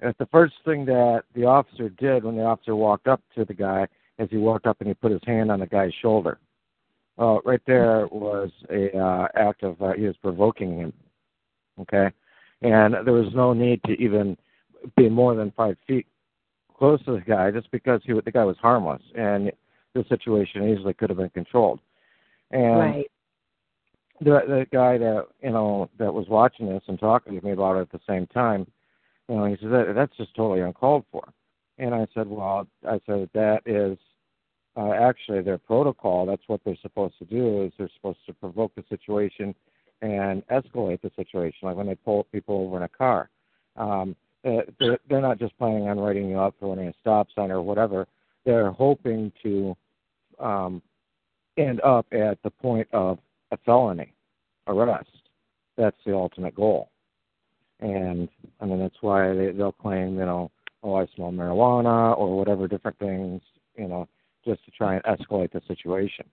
And the first thing that the officer did when the officer walked up to the guy as he walked up and he put his hand on the guy's shoulder. Uh, right there was a uh, act of uh, he was provoking him. Okay, and there was no need to even be more than five feet close to the guy just because he the guy was harmless and the situation easily could have been controlled. And right. the the guy that you know that was watching this and talking to me about it at the same time You know, he said that, that's just totally uncalled for. And I said, well, I said that is uh, actually their protocol. That's what they're supposed to do. Is they're supposed to provoke the situation and escalate the situation, like when they pull people over in a car. Um, uh, they're, they're not just planning on writing you up for running a stop sign or whatever. They're hoping to um, end up at the point of a felony arrest. That's the ultimate goal. And I mean that's why they, they'll claim, you know, oh I smell marijuana or whatever different things, you know, just to try and escalate the situation.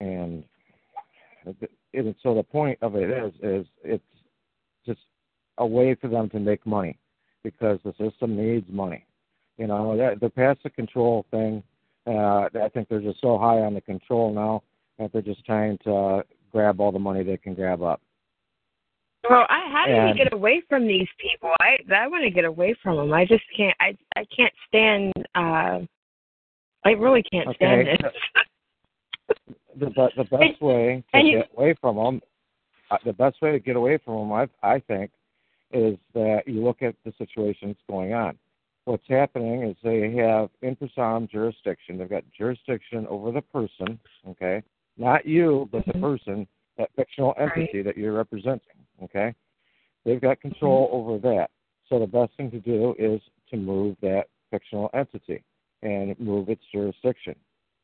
And it, so the point of it is is it's just a way for them to make money because the system needs money. You know, the past the control thing. Uh, I think they're just so high on the control now that they're just trying to grab all the money they can grab up. Well, I how do and, you get away from these people? I I want to get away from them. I just can't. I I can't stand. uh I really can't stand okay. it. the the best way to you, get away from them, uh, the best way to get away from them, I I think, is that you look at the situations going on. What's happening is they have in personam jurisdiction. They've got jurisdiction over the person, okay, not you, but the mm-hmm. person, that fictional entity right. that you're representing. Okay, they've got control mm-hmm. over that. So the best thing to do is to move that fictional entity and move its jurisdiction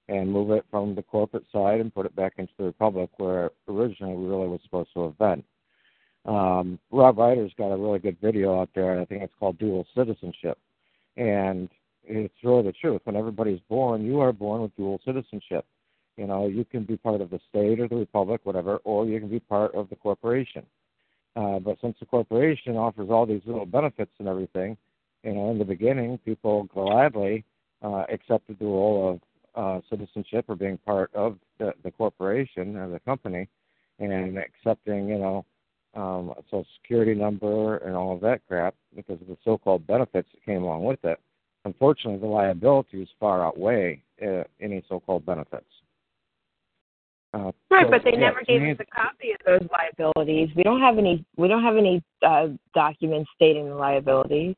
and move it from the corporate side and put it back into the republic where originally it really was supposed to have been. Um, Rob Ryder's got a really good video out there, and I think it's called Dual Citizenship. And it's really the truth. When everybody's born, you are born with dual citizenship. You know, you can be part of the state or the republic, whatever, or you can be part of the corporation. Uh, but since the corporation offers all these little benefits and everything, you know, in the beginning, people gladly uh, accepted the role of uh, citizenship or being part of the, the corporation or the company, and accepting, you know, um, a social security number and all of that crap because of the so-called benefits that came along with it. Unfortunately, the liabilities far outweigh uh, any so-called benefits. Uh, right, so, but they yeah, never gave us a copy of those liabilities. We don't have any. We don't have any uh, documents stating the liabilities.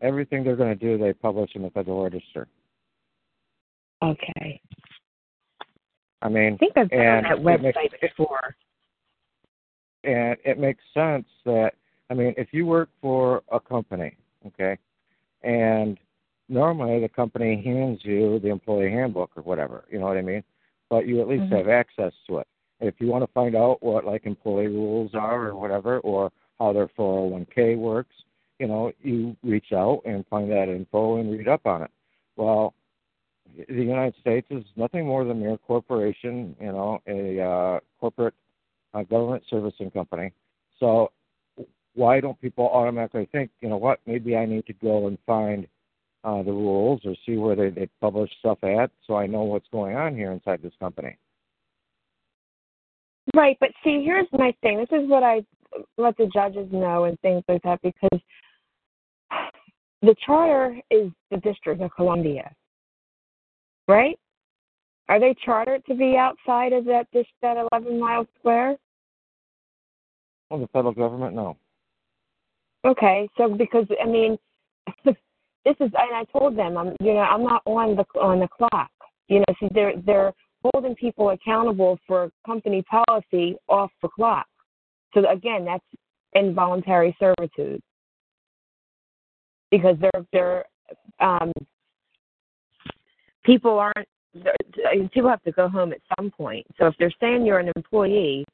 Everything they're going to do, they publish in the Federal Register. Okay. I mean, I think I've been on that it makes- website before. And it makes sense that I mean, if you work for a company, okay, and normally the company hands you the employee handbook or whatever, you know what I mean? But you at least Mhm. have access to it. If you want to find out what like employee rules are or whatever, or how their 401k works, you know, you reach out and find that info and read up on it. Well, the United States is nothing more than a mere corporation, you know, a uh, corporate uh, government servicing company. So why don't people automatically think, you know what, maybe I need to go and find uh, the rules or see where they, they publish stuff at so I know what's going on here inside this company. Right, but see, here's my thing. This is what I let the judges know and things like that because the charter is the District of Columbia, right? Are they chartered to be outside of that this that 11 mile square? Well, the federal government, no. Okay, so because I mean, this is, and I told them, I'm, you know, I'm not on the on the clock. You know, see, they're they're holding people accountable for company policy off the clock. So again, that's involuntary servitude because they're they're um, people aren't people have to go home at some point. So if they're saying you're an employee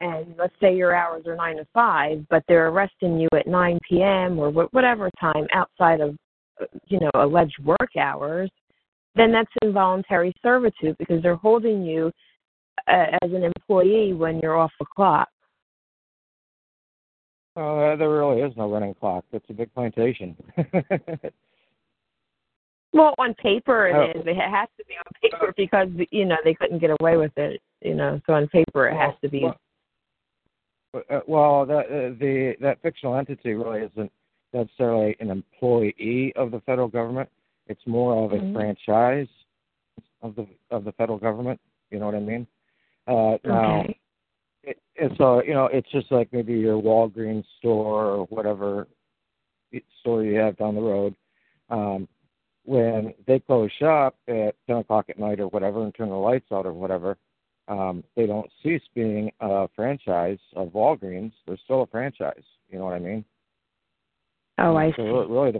and let's say your hours are nine to five, but they're arresting you at 9 p.m. or whatever time outside of, you know, alleged work hours, then that's involuntary servitude because they're holding you uh, as an employee when you're off the clock. Uh, there really is no running clock. It's a big plantation. well, on paper it oh. is. It has to be on paper because you know they couldn't get away with it. You know, so on paper it well, has to be. Well, uh, well, that uh, the that fictional entity really isn't necessarily an employee of the federal government. It's more of a mm-hmm. franchise of the of the federal government. You know what I mean? Uh, now, okay. it, and so you know, it's just like maybe your Walgreens store or whatever store you have down the road. Um, when they close shop at ten o'clock at night or whatever and turn the lights out or whatever, um, they don't cease being a franchise of Walgreens. They're still a franchise. You know what I mean? Oh, I see. so really,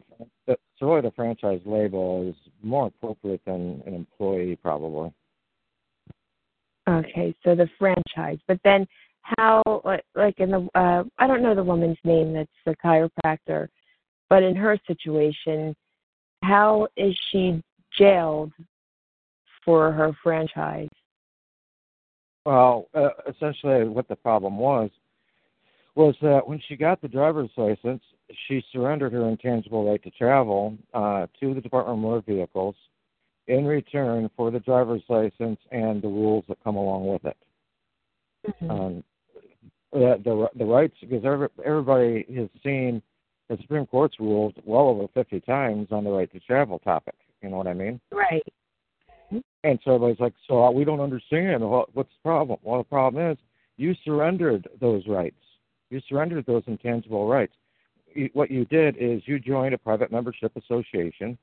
the, so really the franchise label is more appropriate than an employee, probably. Okay, so the franchise, but then how, like, like in the, uh, I don't know the woman's name that's the chiropractor, but in her situation, how is she jailed for her franchise? Well, uh, essentially, what the problem was was that when she got the driver's license, she surrendered her intangible right to travel uh, to the Department of Motor Vehicles in return for the driver's license and the rules that come along with it. Mm-hmm. Um, the, the the rights because every, everybody has seen the Supreme Court's ruled well over 50 times on the right to travel topic. You know what I mean? Right. And so everybody's like, so we don't understand. What, what's the problem? Well, the problem is you surrendered those rights. You surrendered those intangible rights. What you did is you joined a private membership association.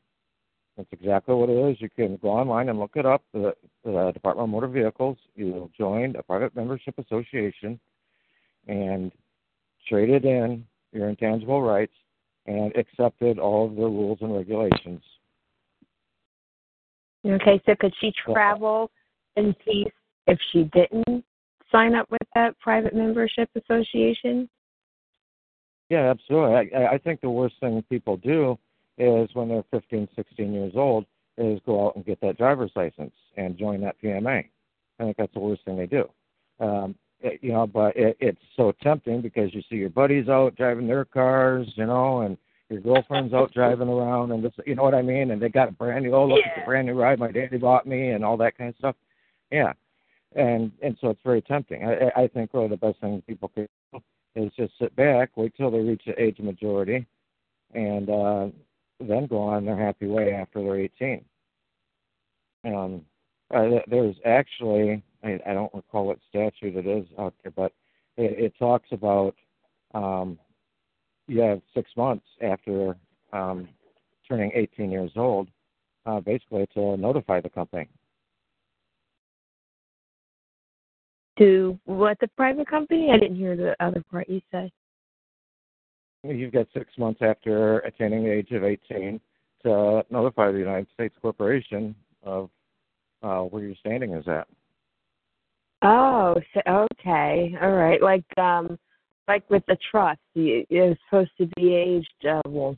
That's exactly what it is. You can go online and look it up. The, the Department of Motor Vehicles. You joined a private membership association and traded in your intangible rights and accepted all of the rules and regulations. Okay, so could she travel in peace if she didn't sign up with that private membership association? Yeah, absolutely. I, I think the worst thing people do is when they're 15, 16 years old is go out and get that driver's license and join that PMA. I think that's the worst thing they do. Um, you know, but it, it's so tempting because you see your buddies out driving their cars, you know, and your girlfriend's out driving around, and this, you know what I mean, and they got a brand new, oh look, Yeah. it's a brand new ride my daddy bought me, and all that kind of stuff. Yeah, and and so it's very tempting. I, I think really the best thing people can do is just sit back, wait till they reach the age of majority, and uh, then go on their happy way after they're 18. Um, uh, there's actually, I, I don't recall what statute it is out there, but it, it talks about um, you have six months after um, turning 18 years old, uh, basically to notify the company. To what the private company? I didn't hear the other part you said. You've got six months after attaining the age of 18 to notify the United States Corporation of uh, where your standing is at. Oh, so, okay, all right. Like um, like with the trust, you, you're supposed to be aged uh, well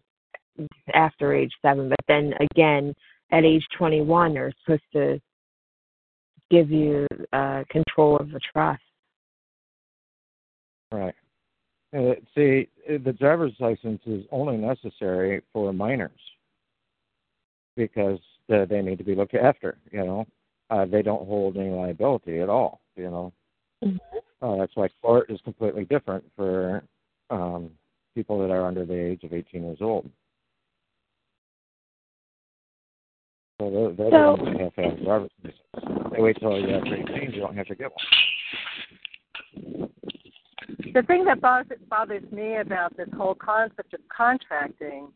after age seven, but then again at age 21, they're supposed to give you uh, control of the trust. Right. See, the driver's license is only necessary for minors because uh, they need to be looked after. You know, uh, they don't hold any liability at all. You know, Mhm. uh, that's why court is completely different for um, people that are under the age of 18 years old. So they, they So- don't have to have driver's license. They wait till you're after 18, you don't have to get one. The thing that bothers, bothers me about this whole concept of contracting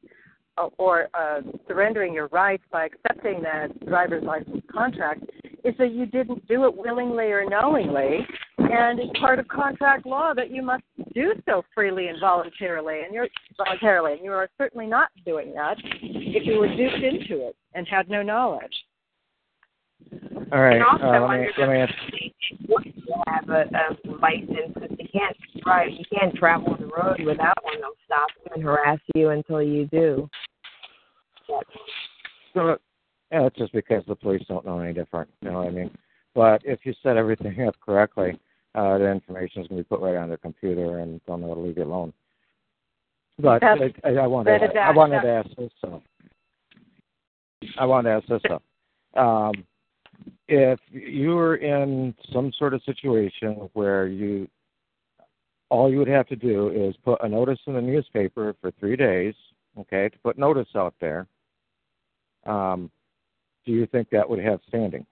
or uh, surrendering your rights by accepting that driver's license contract is that you didn't do it willingly or knowingly, and it's part of contract law that you must do so freely and voluntarily, and you're voluntarily, and you are certainly not doing that if you were duped into it and had no knowledge. All right. And also uh, let me under let me ask. you have a, a license because you can't drive, you can't travel on the road without one. They'll stop you and harass you until you do. So, yeah, it's just because the police don't know any different. You know what I mean? But if you set everything up correctly, uh, the information is going to be put right on their computer, and they'll know to leave you alone. But I, That's- I, I wanted, that- I wanted that- to ask this though. I wanted to ask this. Um, if you were in some sort of situation where you, all you would have to do is put a notice in the newspaper for three days, okay, to put notice out there. Um, do you think that would have standing?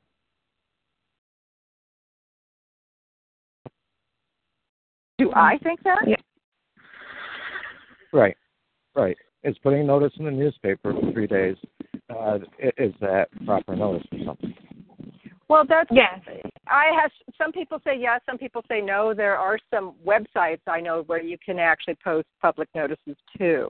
Do I think that? Yeah. Right, right. Is putting notice in the newspaper for three days. Uh, is that proper notice or something? Well, that's Yes. I have some people say yes, some people say no. There are some websites I know where you can actually post public notices too.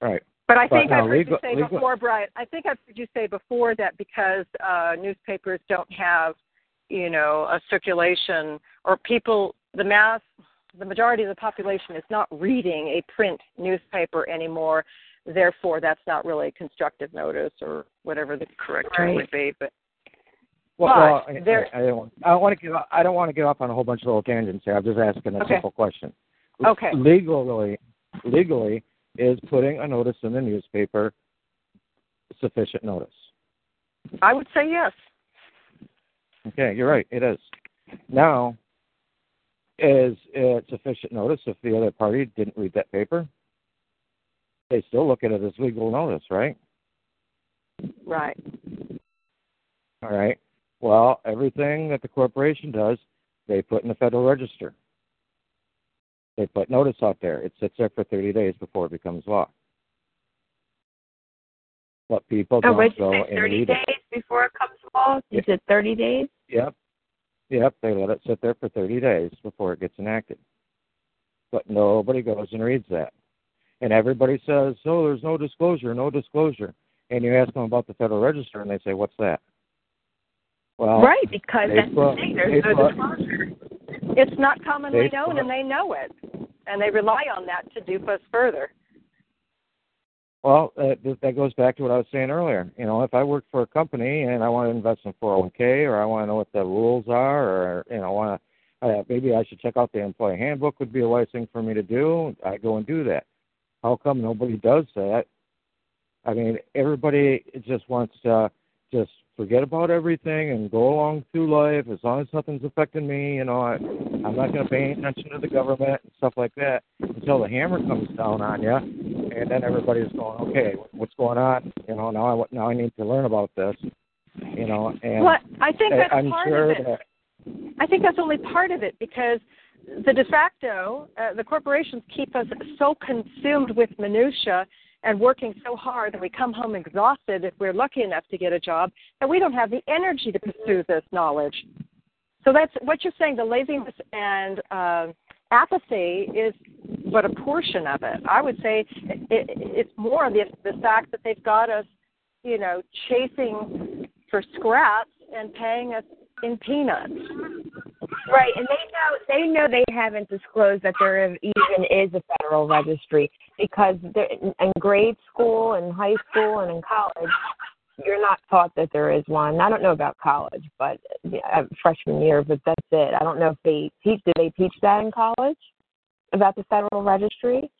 Right. But I But think now I've heard legal- you say legal- before, Brian. I think I've heard you say before that because uh, newspapers don't have, you know, a circulation or people, the mass, the majority of the population is not reading a print newspaper anymore. Therefore, that's not really constructive notice or whatever the correct term Right. would be. But Well, But well I, there- I, I don't. Want, I don't want to get. off- I don't want to get off on a whole bunch of little tangents here. I'm just asking a Okay. simple question. Okay. Legally, legally, is putting a notice in the newspaper sufficient notice? I would say yes. Okay, you're right. It is. Now, is it sufficient notice if the other party didn't read that paper? They still look at it as legal notice, right? Right. All right. Well, everything that the corporation does, they put in the Federal Register. They put notice out there. It sits there for 30 days before it becomes law. But people Oh, don't go and 30 read days it. before it comes law? You said 30 days? Yep. Yep. They let it sit there for 30 days before it gets enacted. But nobody goes and reads that. And everybody says, oh, there's no disclosure, no disclosure. And you ask them about the Federal Register, and they say, what's that? Well, right, because they that's the thing. There's they no disclosure. It's not commonly known, and they know it, and they rely on that to dupe us further. Well, uh, that goes back to what I was saying earlier. You know, if I work for a company and I want to invest in 401k, or I want to know what the rules are, or you know, want to uh, maybe I should check out the employee handbook. Would be a wise thing for me to do. I go and do that. How come nobody does that? I mean, everybody just wants to just forget about everything and go along through life as long as nothing's affecting me. You know, I, I'm not going to pay attention to the government and stuff like that until the hammer comes down on you, and then everybody's going, okay, what's going on? You know, now I now I need to learn about this. You know, and Well, I think that's I, am part sure of it. that I think that's only part of it because the de facto, uh, the corporations keep us so consumed with minutia and working so hard that we come home exhausted if we're lucky enough to get a job that we don't have the energy to pursue this knowledge. So that's what you're saying. The laziness and uh, apathy is but a portion of it. I would say it, it, it's more the the fact that they've got us, you know, chasing for scraps and paying us in peanuts. Right, and they know they know they haven't disclosed that there even is a federal registry because they're- in grade school and high school and in college, you're not taught that there is one. I don't know about college, but uh, freshman year, but that's it. I don't know if they teach. Do they teach that in college about the federal registry?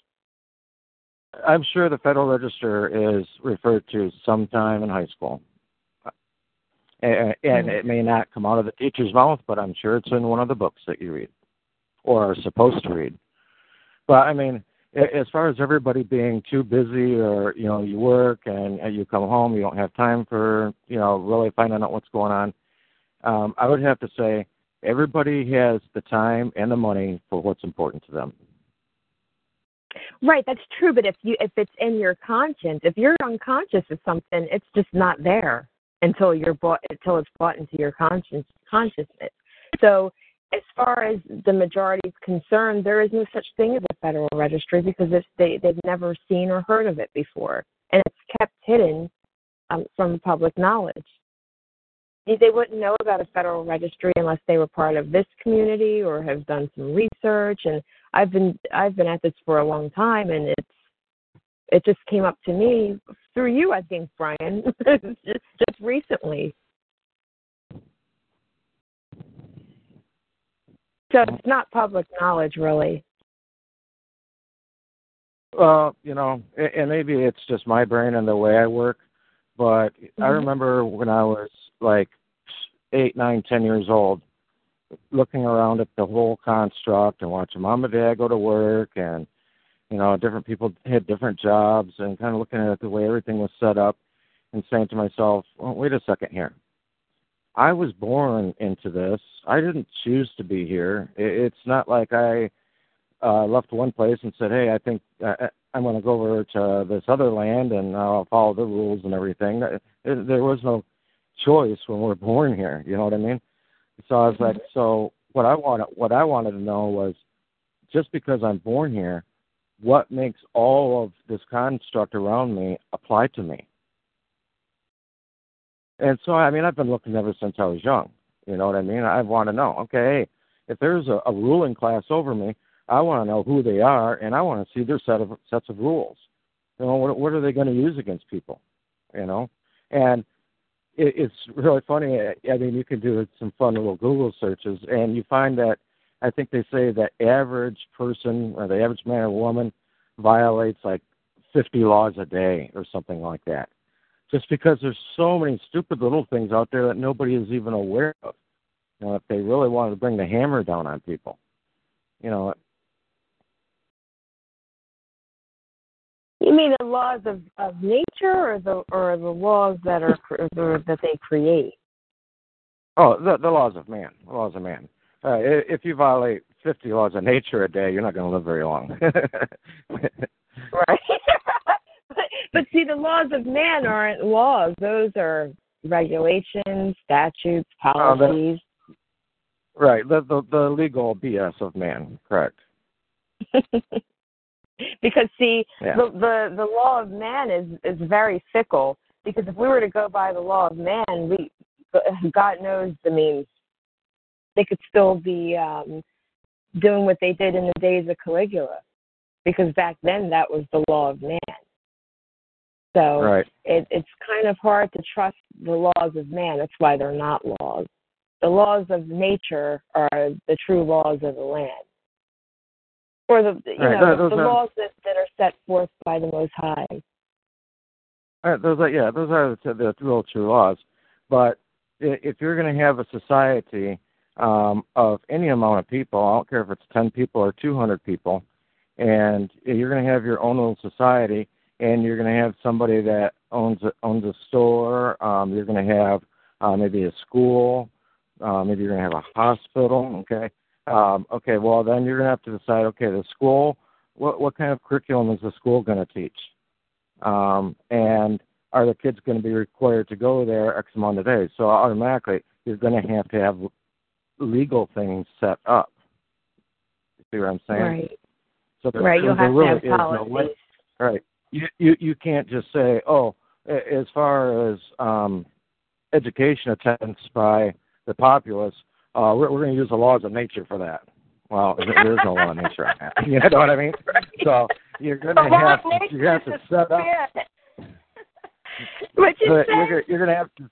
I'm sure the Federal Register is referred to sometime in high school. And, and it may not come out of the teacher's mouth, but I'm sure it's in one of the books that you read or are supposed to read. But I mean, as far as everybody being too busy or, you know, you work and, and you come home, you don't have time for, you know, really finding out what's going on. Um, I would have to say everybody has the time and the money for what's important to them. Right, that's true. But if you if it's in your conscience, if you're unconscious of something, it's just not there until you're brought until it's brought into your conscience consciousness. So as far as the majority is concerned, there is no such thing as a federal registry because they they've never seen or heard of it before, and it's kept hidden um, from public knowledge. They wouldn't know about a federal registry unless they were part of this community or have done some research. And I've been I've been at this for a long time, and it's it just came up to me through you, I think, Brian, just just recently. So it's not public knowledge, really. Well, you know, and maybe it's just my brain and the way I work, but I Mhm. remember when I was like eight, nine, ten years old, looking around at the whole construct and watching mom and dad go to work and you know different people had different jobs and kind of looking at the way everything was set up and saying to myself well, wait a second here I was born into this. I didn't choose to be here. It's not like I uh, left one place and said, "Hey, I think uh, I'm going to go over to this other land and I'll follow the rules and everything." There was no choice when we're born here. You know what I mean? So I was like, so what I wanted, what I wanted to know was, just because I'm born here, what makes all of this construct around me apply to me? And so, I mean, I've been looking ever since I was young. You know what I mean? I want to know, okay, if there's a, a ruling class over me, I want to know who they are, and I want to see their set of sets of rules. You know, what, what are they going to use against people? You know, and it, it's really funny. I mean, you can do some fun little Google searches, and you find that I think they say that average person or the average man or woman violates like 50 laws a day or something like that just because there's so many stupid little things out there that nobody is even aware of. You know, if they really wanted to bring the hammer down on people, you know. You mean the laws of, of nature, or the or the laws that are or that they create? Oh, the the laws of man. The laws of man. Uh, if you violate 50 laws of nature a day, you're not going to live very long. right. But see, the laws of man aren't laws; those are regulations, statutes, policies. Uh, the, right. The, the the legal BS of man. Correct. because see, yeah. the, the the law of man is is very fickle. Because if we were to go by the law of man, we God knows. I mean, they could still be um, doing what they did in the days of Caligula, because back then that was the law of man. So right. it, it's kind of hard to trust the laws of man. That's why they're not laws. The laws of nature are the true laws of the land, or the you right. know the laws that, that are set forth by the Most High. Right, those are yeah, those are the, the real true laws. But if you're going to have a society um, of any amount of people, I don't care if it's ten people or two hundred people, and you're going to have your own little society and you're going to have somebody that owns a, owns a store. Um, you're going to have uh, maybe a school. Uh, maybe you're going to have a hospital. Okay. Um, okay. Well, then you're going to have to decide. Okay, the school. What what kind of curriculum is the school going to teach? Um, and are the kids going to be required to go there X amount of days? So automatically, you're going to have to have legal things set up. You see what I'm saying? Right. So there, right. You'll have really to have no way. Right you you you can't just say, oh, as far as um, education attempts by the populace, uh, we're, we're going to use the laws of nature for that. Well, there is no law of nature on that. You know what I mean? So you're going to have to you have to set up. What you but say? you're, you're going to have to.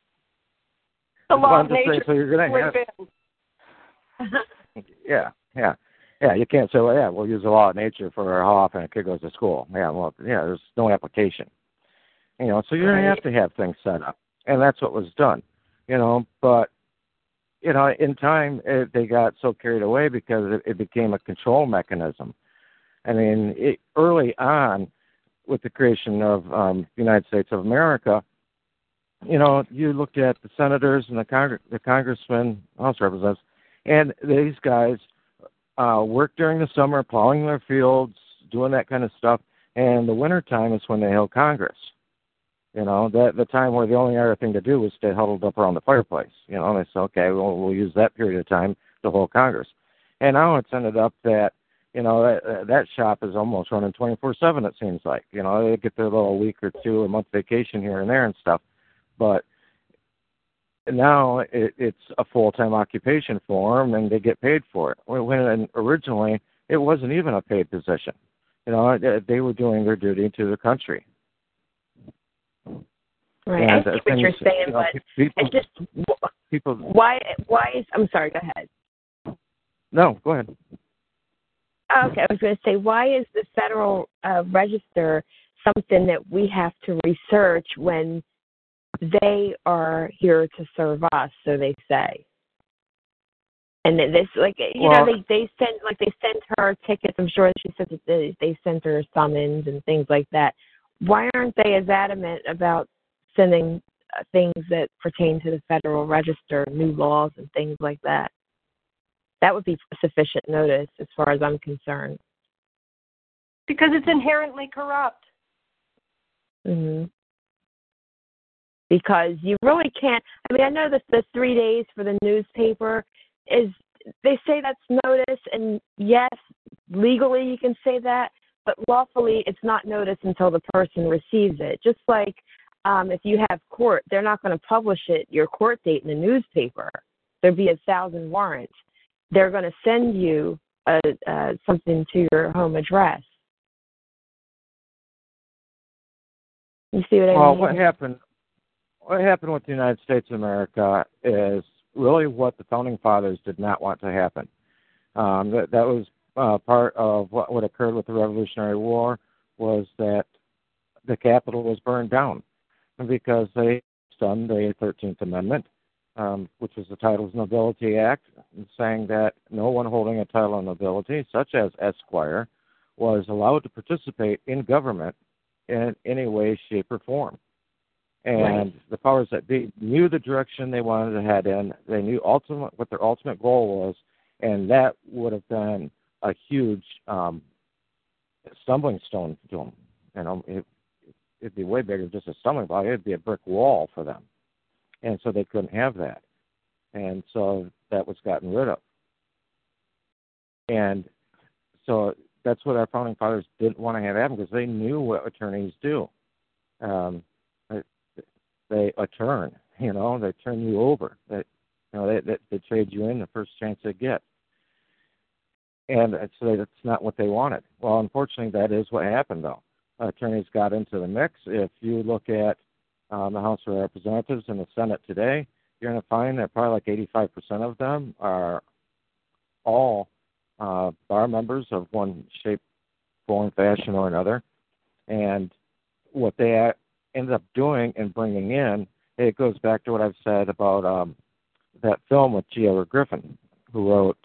The law of nature. so you're going to have. Yeah, yeah. Yeah, you can't say, well, yeah, we'll use the law of nature for how often a kid goes to school. Yeah, well, yeah, there's no application. You know, so you're going to have to have things set up, and that's what was done. You know, but you know, in time it, they got so carried away because it, it became a control mechanism. I mean, it, early on, with the creation of um, the United States of America, you know, you looked at the senators and the, Cong- the congressmen, House representatives, and these guys uh, work during the summer, plowing their fields, doing that kind of stuff. And the winter time is when they held Congress. You know, that the time where the only other thing to do was stay huddled up around the fireplace. You know, and they said, okay, well, we'll use that period of time to hold Congress. And now it's ended up that you know that that shop is almost running 24/7. It seems like you know they get their little week or two a month vacation here and there and stuff, but now it, it's a full time occupation for them, and they get paid for it. When originally it wasn't even a paid position, you know, they were doing their duty to the country. Right, and, I see what you're saying, you know, but people, just people. why why is I'm sorry. Go ahead. No, go ahead. Okay, I was going to say, why is the Federal uh, Register something that we have to research when they are here to serve us, so they say. And this, like you well, know, they they sent like they sent her tickets. I'm sure she said that they, they sent her summons and things like that. Why aren't they as adamant about sending uh, things that pertain to the Federal Register, new laws and things like that. That would be sufficient notice as far as I'm concerned. Because it's inherently corrupt. hmm Because you really can't. I mean, I know that the three days for the newspaper is. They say that's notice, and yes, legally you can say that, but lawfully it's not notice until the person receives it. Just like um, if you have court, they're not going to publish it your court date in the newspaper. There'd be a thousand warrants. They're going to send you a, uh, something to your home address. You see what I well, mean? what happened? What happened with the United States of America is really what the founding fathers did not want to happen. Um, that that was uh, part of what what occurred with the Revolutionary War was that the Capitol was burned down because they done the Thirteenth Amendment, um, which was the Titles Nobility Act, saying that no one holding a title of nobility, such as Esquire, was allowed to participate in government in any way, shape, or form. And Right. the powers that be knew the direction they wanted to head in. They knew ultimate what their ultimate goal was, and that would have been a huge um, stumbling stone to them. Know, it, it'd be way bigger than just a stumbling block. It'd be a brick wall for them, and so they couldn't have that. And so that was gotten rid of. And so that's what our founding fathers didn't want to have happen because they knew what attorneys do. Um, they, they attorn, you know, they turn you over. They, you know, they, they they trade you in the first chance they get. And so that's not what they wanted. Well, unfortunately, that is what happened, though. Attorneys got into the mix. If you look at um, the House of Representatives and the Senate today, you're going to find that probably like 85% of them are all uh, bar members of one shape, form, fashion, or another. And what they ended up doing and bringing in, it goes back to what I've said about um, that film with G. Edward Griffin, who wrote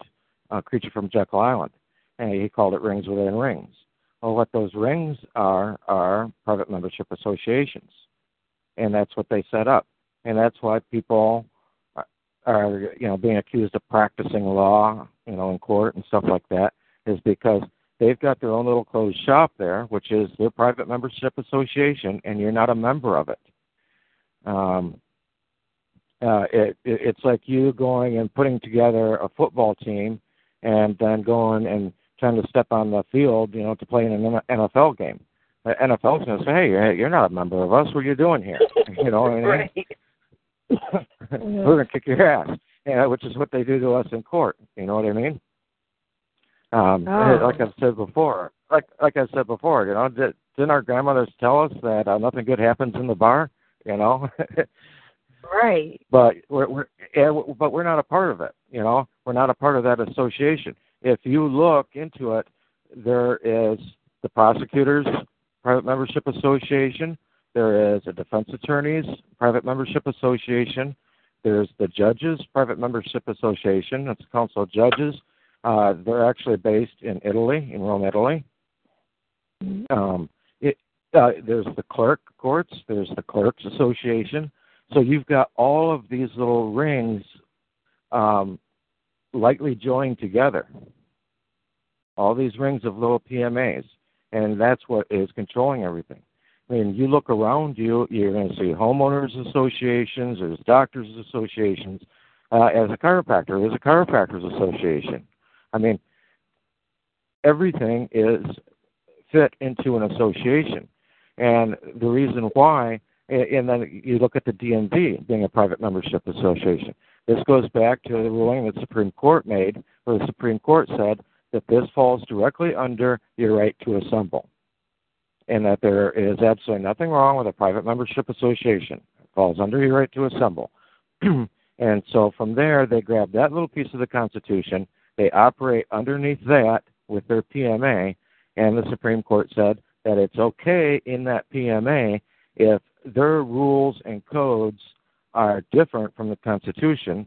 uh, Creature from Jekyll Island, and he called it Rings Within Rings. Well, what those rings are are private membership associations, and that's what they set up, and that's why people are, are you know being accused of practicing law, you know, in court and stuff like that, is because they've got their own little closed shop there, which is their private membership association, and you're not a member of it. Um, uh, it, it it's like you going and putting together a football team, and then going and trying to step on the field, you know, to play in an NFL game. The NFL's going to say, "Hey, you're, not a member of us. What are you doing here?" You know I mean? Right. We're going to kick your ass, yeah, which is what they do to us in court. You know what I mean? Um, Oh. Like I've said before, like like I said before, you know, did, didn't our grandmothers tell us that uh, nothing good happens in the bar? You know, Right. but we're, we're yeah, but we're not a part of it. You know, we're not a part of that association. If you look into it, there is the prosecutors private membership association. There is a defense attorneys private membership association. There's the judges private membership association. That's the council of judges. Uh, they're actually based in Italy, in Rome, Italy. Um, it, uh, there's the clerk courts. There's the clerks association. So you've got all of these little rings um, lightly joined together. All these rings of little PMAs, and that's what is controlling everything. I mean, you look around you, you're going to see homeowners associations, there's doctors associations. Uh, as a chiropractor, there's a chiropractors association. I mean, everything is fit into an association, and the reason why, and then you look at the DMV being a private membership association. This goes back to the ruling that the Supreme Court made, where the Supreme Court said that this falls directly under your right to assemble, and that there is absolutely nothing wrong with a private membership association. It falls under your right to assemble. and so from there, they grab that little piece of the Constitution, they operate underneath that with their PMA, and the Supreme Court said that it's okay in that PMA if their rules and codes are different from the Constitution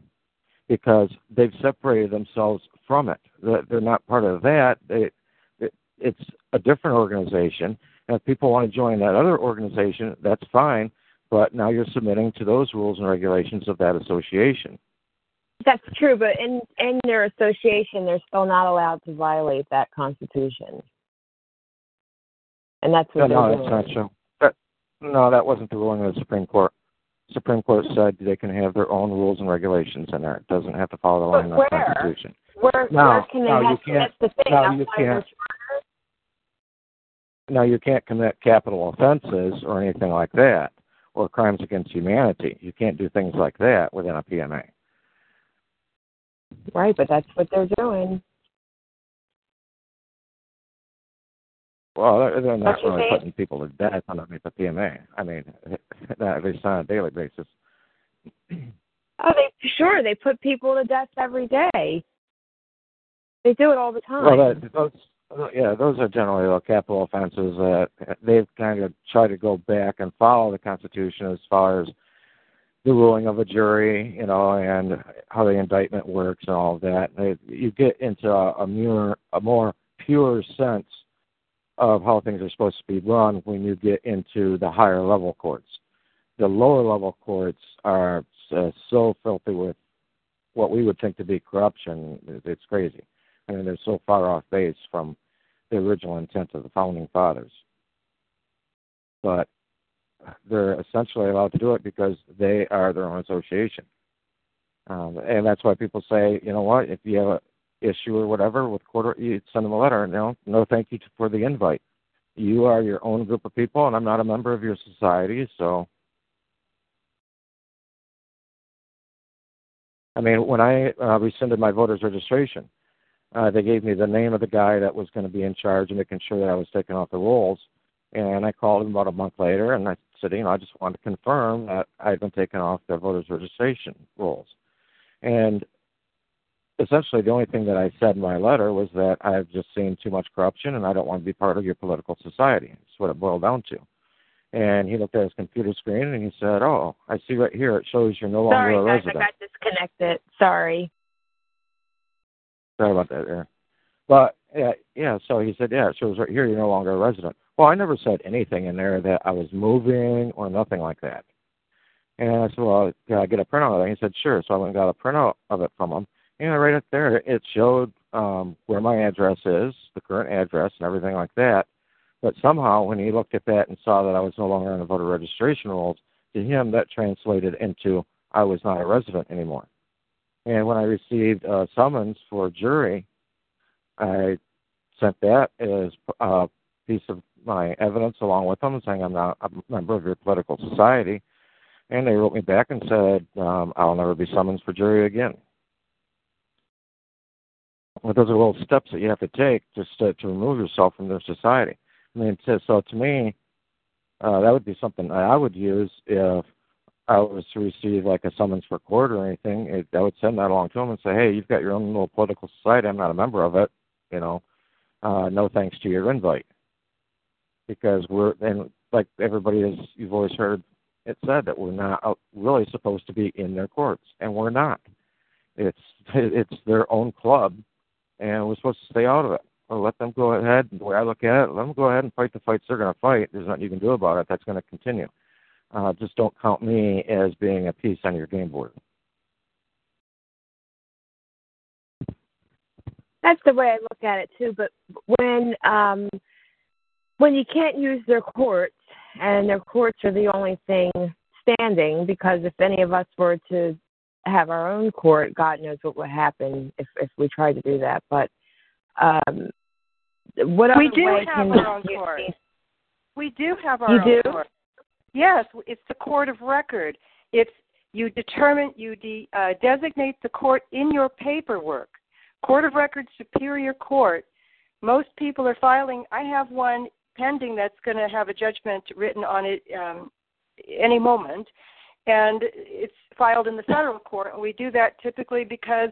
because they've separated themselves from it. They're not part of that. It's a different organization. And if people want to join that other organization, that's fine. but now you're submitting to those rules and regulations of that association. That's true, but in in their association, they're still not allowed to violate that constitution, and that's what no, they're no, doing. that's not true. That, no, that wasn't the ruling of the Supreme Court. Supreme Court said they can have their own rules and regulations in there. It doesn't have to follow the line of the? Constitution. Where, No, where can they no, you have? can't- That's the thing. no, you can't. Now, you can't commit capital offenses or anything like that, or crimes against humanity. You can't do things like that within a PMA. Right, but that's what they're doing. Well, they're, they're not really think- putting people to death underneath the PMA. I mean, at least on a daily basis. Oh, they sure they put people to death every day. They do it all the time. Well, that, those, yeah, those are generally the capital offenses that they've kind of tried to go back and follow the Constitution as far as the ruling of a jury, you know, and how the indictment works and all that. You get into a, a more a more pure sense of how things are supposed to be run when you get into the higher level courts. The lower level courts are uh, so filthy with what we would think to be corruption. It's crazy. I mean, they're so far off base from the original intent of the founding fathers. But they're essentially allowed to do it because they are their own association. Um, and that's why people say, you know what, if you have an issue or whatever with quarter, you send them a letter. No, no, thank you for the invite. You are your own group of people, and I'm not a member of your society, so. I mean, when I uh, rescinded my voter's registration, uh, they gave me the name of the guy that was going to be in charge of making sure that I was taken off the rolls. And I called him about a month later, and I know, I just wanted to confirm that I'd been taken off the voters registration rolls. And essentially, the only thing that I said in my letter was that I've just seen too much corruption, and I don't want to be part of your political society. That's what it boiled down to. And he looked at his computer screen and he said, "Oh, I see right here. It shows you're no longer Sorry, a guys, resident." I got disconnected. Sorry. Sorry about that there. But yeah, yeah, so he said, Yeah, it shows right here you're no longer a resident. Well, I never said anything in there that I was moving or nothing like that. And I said, Well, can I get a printout of it? And he said, Sure. So I went and got a printout of it from him. And right up there it showed um where my address is, the current address and everything like that. But somehow when he looked at that and saw that I was no longer on the voter registration rolls, to him that translated into I was not a resident anymore. And when I received a summons for jury, I sent that as a piece of my evidence along with them, saying I'm not a member of your political society. And they wrote me back and said, um, I'll never be summoned for jury again. Well, those are little steps that you have to take just to, to remove yourself from their society. I mean, so, so to me, uh, that would be something I would use if I was to receive like a summons for court or anything. It, I would send that along to them and say, hey, you've got your own little political society. I'm not a member of it. You know, uh, no thanks to your invite. Because we're, and like everybody has, you've always heard it said that we're not really supposed to be in their courts, and we're not. It's it's their own club, and we're supposed to stay out of it. Or let them go ahead. The way I look at it, let them go ahead and fight the fights they're going to fight. There's nothing you can do about it. That's going to continue. Uh, just don't count me as being a piece on your game board. That's the way I look at it too. But when um, when you can't use their courts, and their courts are the only thing standing, because if any of us were to have our own court, God knows what would happen if if we tried to do that. But um, what we do have our own court. We do have our You own do? court. Yes, it's the court of record. It's you determine you de, uh, designate the court in your paperwork. Court of Record Superior Court. Most people are filing. I have one pending that's going to have a judgment written on it um, any moment, and it's filed in the federal court. And we do that typically because,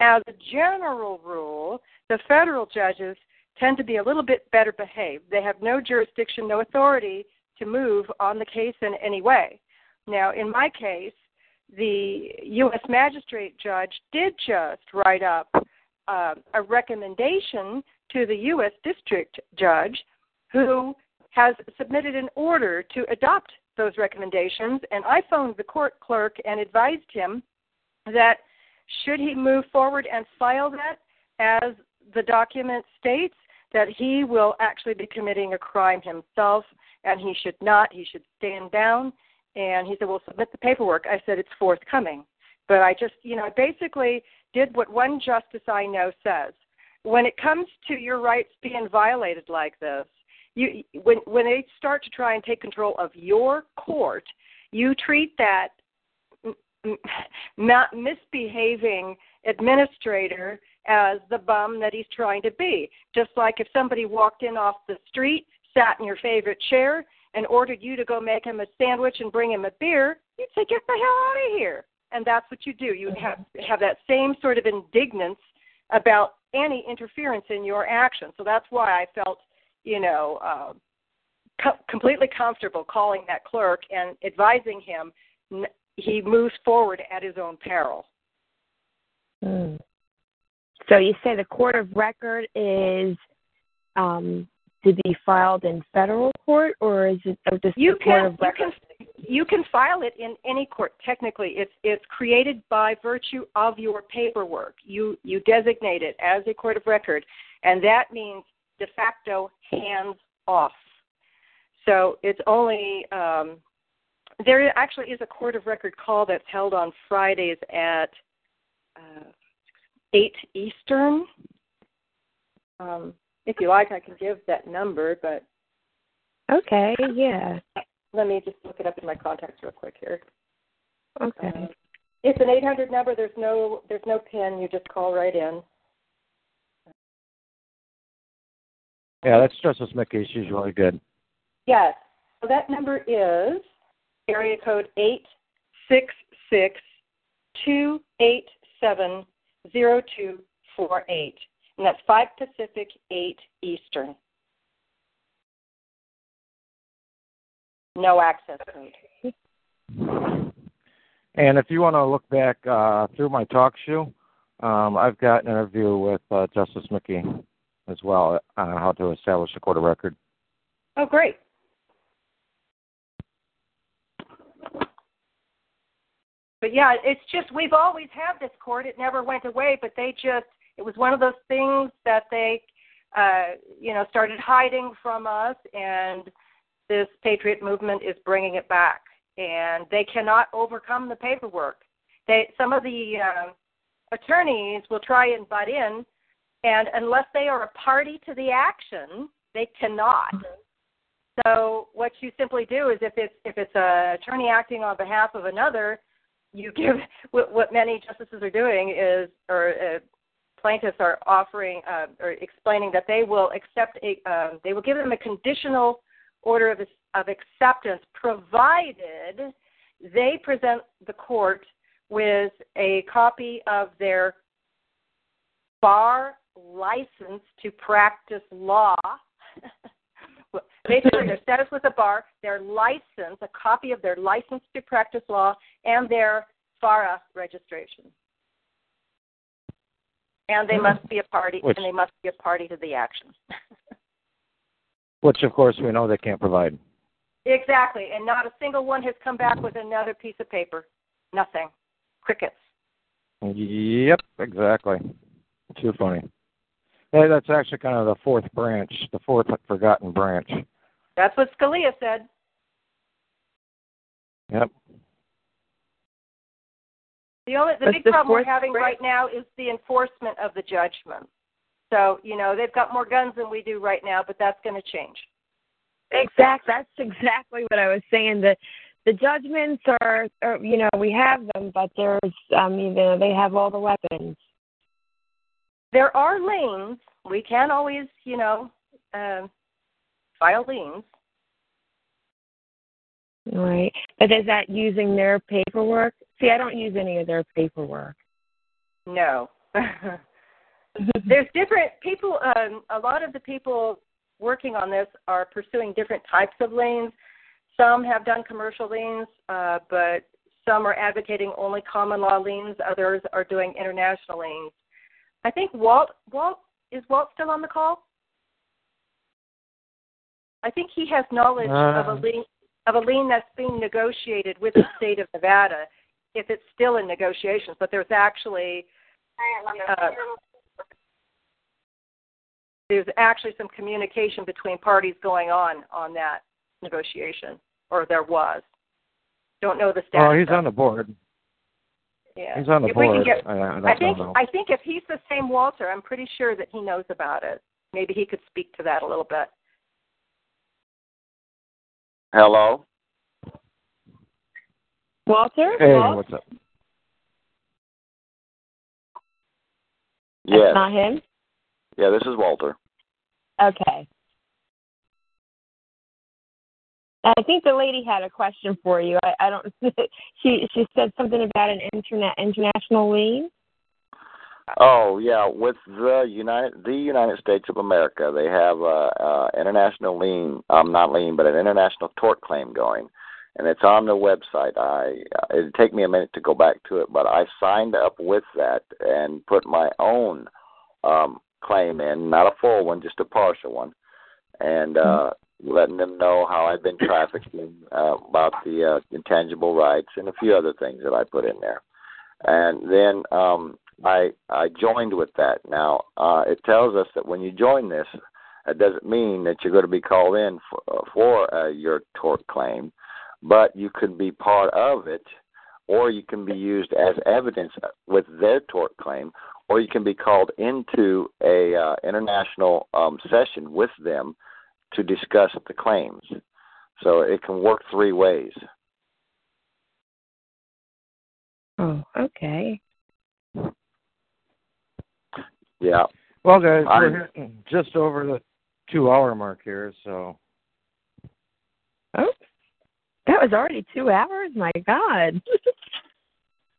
as a general rule, the federal judges tend to be a little bit better behaved. They have no jurisdiction, no authority to move on the case in any way. Now, in my case, the U.S. magistrate judge did just write up uh, a recommendation to the U.S. district judge who has submitted an order to adopt those recommendations, and I phoned the court clerk and advised him that should he move forward and file that as the document states, that he will actually be committing a crime himself and he should not. He should stand down. And he said, Well, submit the paperwork. I said, It's forthcoming. But I just, you know, basically did what one justice I know says. When it comes to your rights being violated like this, you when when they start to try and take control of your court, you treat that not misbehaving administrator as the bum that he's trying to be. Just like if somebody walked in off the street, sat in your favorite chair, and ordered you to go make him a sandwich and bring him a beer, you'd say, "Get the hell out of here." And that's what you do. You mm-hmm. have have that same sort of indignance about any interference in your action. So that's why I felt, you know, uh, co- completely comfortable calling that clerk and advising him he moves forward at his own peril. Mm. So you say the court of record is um, to be filed in federal court, or is it or just you can, court of record? You can, you can file it in any court. Technically, it's it's created by virtue of your paperwork. You you designate it as a court of record, and that means de facto hands off. So it's only um, there actually is a court of record call that's held on Fridays at uh, eight Eastern. Um, if you like, I can give that number, but Okay, yeah. let me just look it up in my contacts real quick here. Okay. Uh, it's an 800 number. There's no there's no pin. You just call right in. Yeah, that's Justice Mickey. She's really good. Yes. So that number is area code eight six six two eight seven zero two four eight, and that's five Pacific, eight Eastern. No access code. And if you want to look back uh, through my talk show, um, I've got an interview with uh, Justice Mickey as well on how to establish a court of record. Oh, great. But yeah, it's just we've always had this court. It never went away, but they just it was one of those things that they uh you know started hiding from us and this patriot movement is bringing it back and they cannot overcome the paperwork. They some of the uh, attorneys will try and butt in and unless they are a party to the action, they cannot. So what you simply do is if it's if it's a attorney acting on behalf of another, you give what, what many justices are doing is or uh, plaintiffs are offering uh, or explaining that they will accept a uh, they will give them a conditional order of of acceptance provided they present the court with a copy of their bar license to practice law. Basically, their status with the bar, their license, a copy of their license to practice law, and their FARA registration. And they must be a party, Which- and they must be a party to the action. Which, of course, we know they can't provide. exactly, and not a single one has come back with another piece of paper. Nothing. Crickets. Yep, exactly. Too funny. Hey, that's actually kind of the fourth branch, the fourth forgotten branch. That's what Scalia said. Yep. The only the What's big the problem we're having branch? right now is the enforcement of the judgment. So, you know, they've got more guns than we do right now, but that's going to change. Exactly. That's exactly what I was saying. The the judgments are, are, you know, we have them, but there's, um, you know, they have all the weapons. There are liens. We can always, you know, uh, file liens. Right. But is that using their paperwork? See, I don't use any of their paperwork. No. There's different people. Um, a lot of the people working on this are pursuing different types of liens. Some have done commercial liens, uh, but some are advocating only common law liens. Others are doing international liens. I think Walt. Walt is Walt still on the call? I think he has knowledge of a Uh, lien. of a lien that's being negotiated with the state of Nevada if it's still in negotiations, but there's actually uh, there's actually some communication between parties going on on that negotiation, or there was. Don't know the status. Oh, he's on the board. Yeah. He's on the if we can board. get, I, I, I don't think know. I think if he's the same Walter, I'm pretty sure that he knows about it. Maybe he could speak to that a little bit. Hello. Walter? Hey, Walt? what's up? Yes. That's not him? Yeah, this is Walter. Okay. I think the lady had a question for you. I, I don't. she she said something about an internet international lien. Oh yeah, with the United the United States of America, they have a, a international lien, um, not lien, but an international tort claim going, and it's on their website. I it'd take me a minute to go back to it, but I signed up with that and put my own um, claim in, not a full one, just a partial one, and uh, letting them know how I've been trafficking uh, about the uh, intangible rights and a few other things that I put in there, and then. um I I joined with that. Now uh, it tells us that when you join this, it doesn't mean that you're going to be called in for, uh, for uh, your tort claim, but you could be part of it, or you can be used as evidence with their tort claim, or you can be called into a uh, international um, session with them to discuss the claims. So it can work three ways. Oh, okay. Yeah. Well, guys, I- we're just over the two-hour mark here, so Oh, that was already two hours. My God.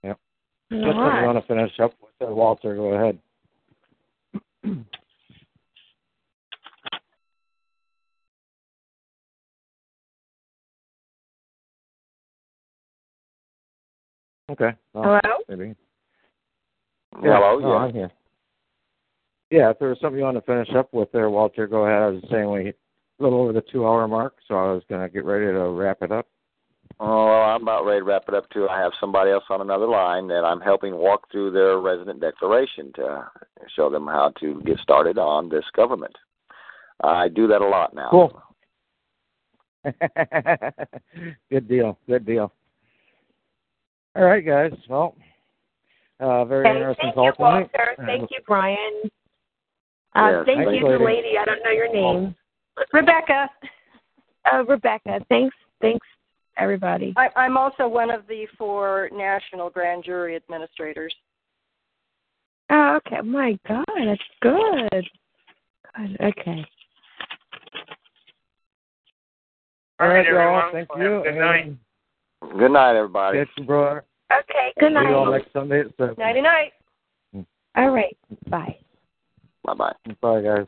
Yep. A just when you want to finish up with that, Walter, go ahead. Okay. Well, Hello. maybe. Hello. no, yeah. I'm here. Yeah, if there was something you want to finish up with there, Walter, go ahead. I was saying we hit a little over the two-hour mark, so I was going to get ready to wrap it up. Oh, well, I'm about ready to wrap it up too. I have somebody else on another line that I'm helping walk through their resident declaration to show them how to get started on this government. I do that a lot now. Cool. Good deal. Good deal. All right, guys. Well, uh, very Thank, interesting thank call you, tonight. Walter. Thank you, Brian. Yeah, Uh, thank thanks, you, the lady. lady. I don't know your name. Rebecca, Uh, Rebecca. Thanks. Thanks, everybody. I, I'm also one of the four national grand jury administrators. Oh, okay. My God, that's good. Good. Okay. All right, y'all. everyone. Thank Have a you. Good night. and Good night, everybody. Catch you, brother. Okay. Good See you all night. next Sunday at 7. Nighty night. Mm. All right. Bye. Bye bye. Bye, guys.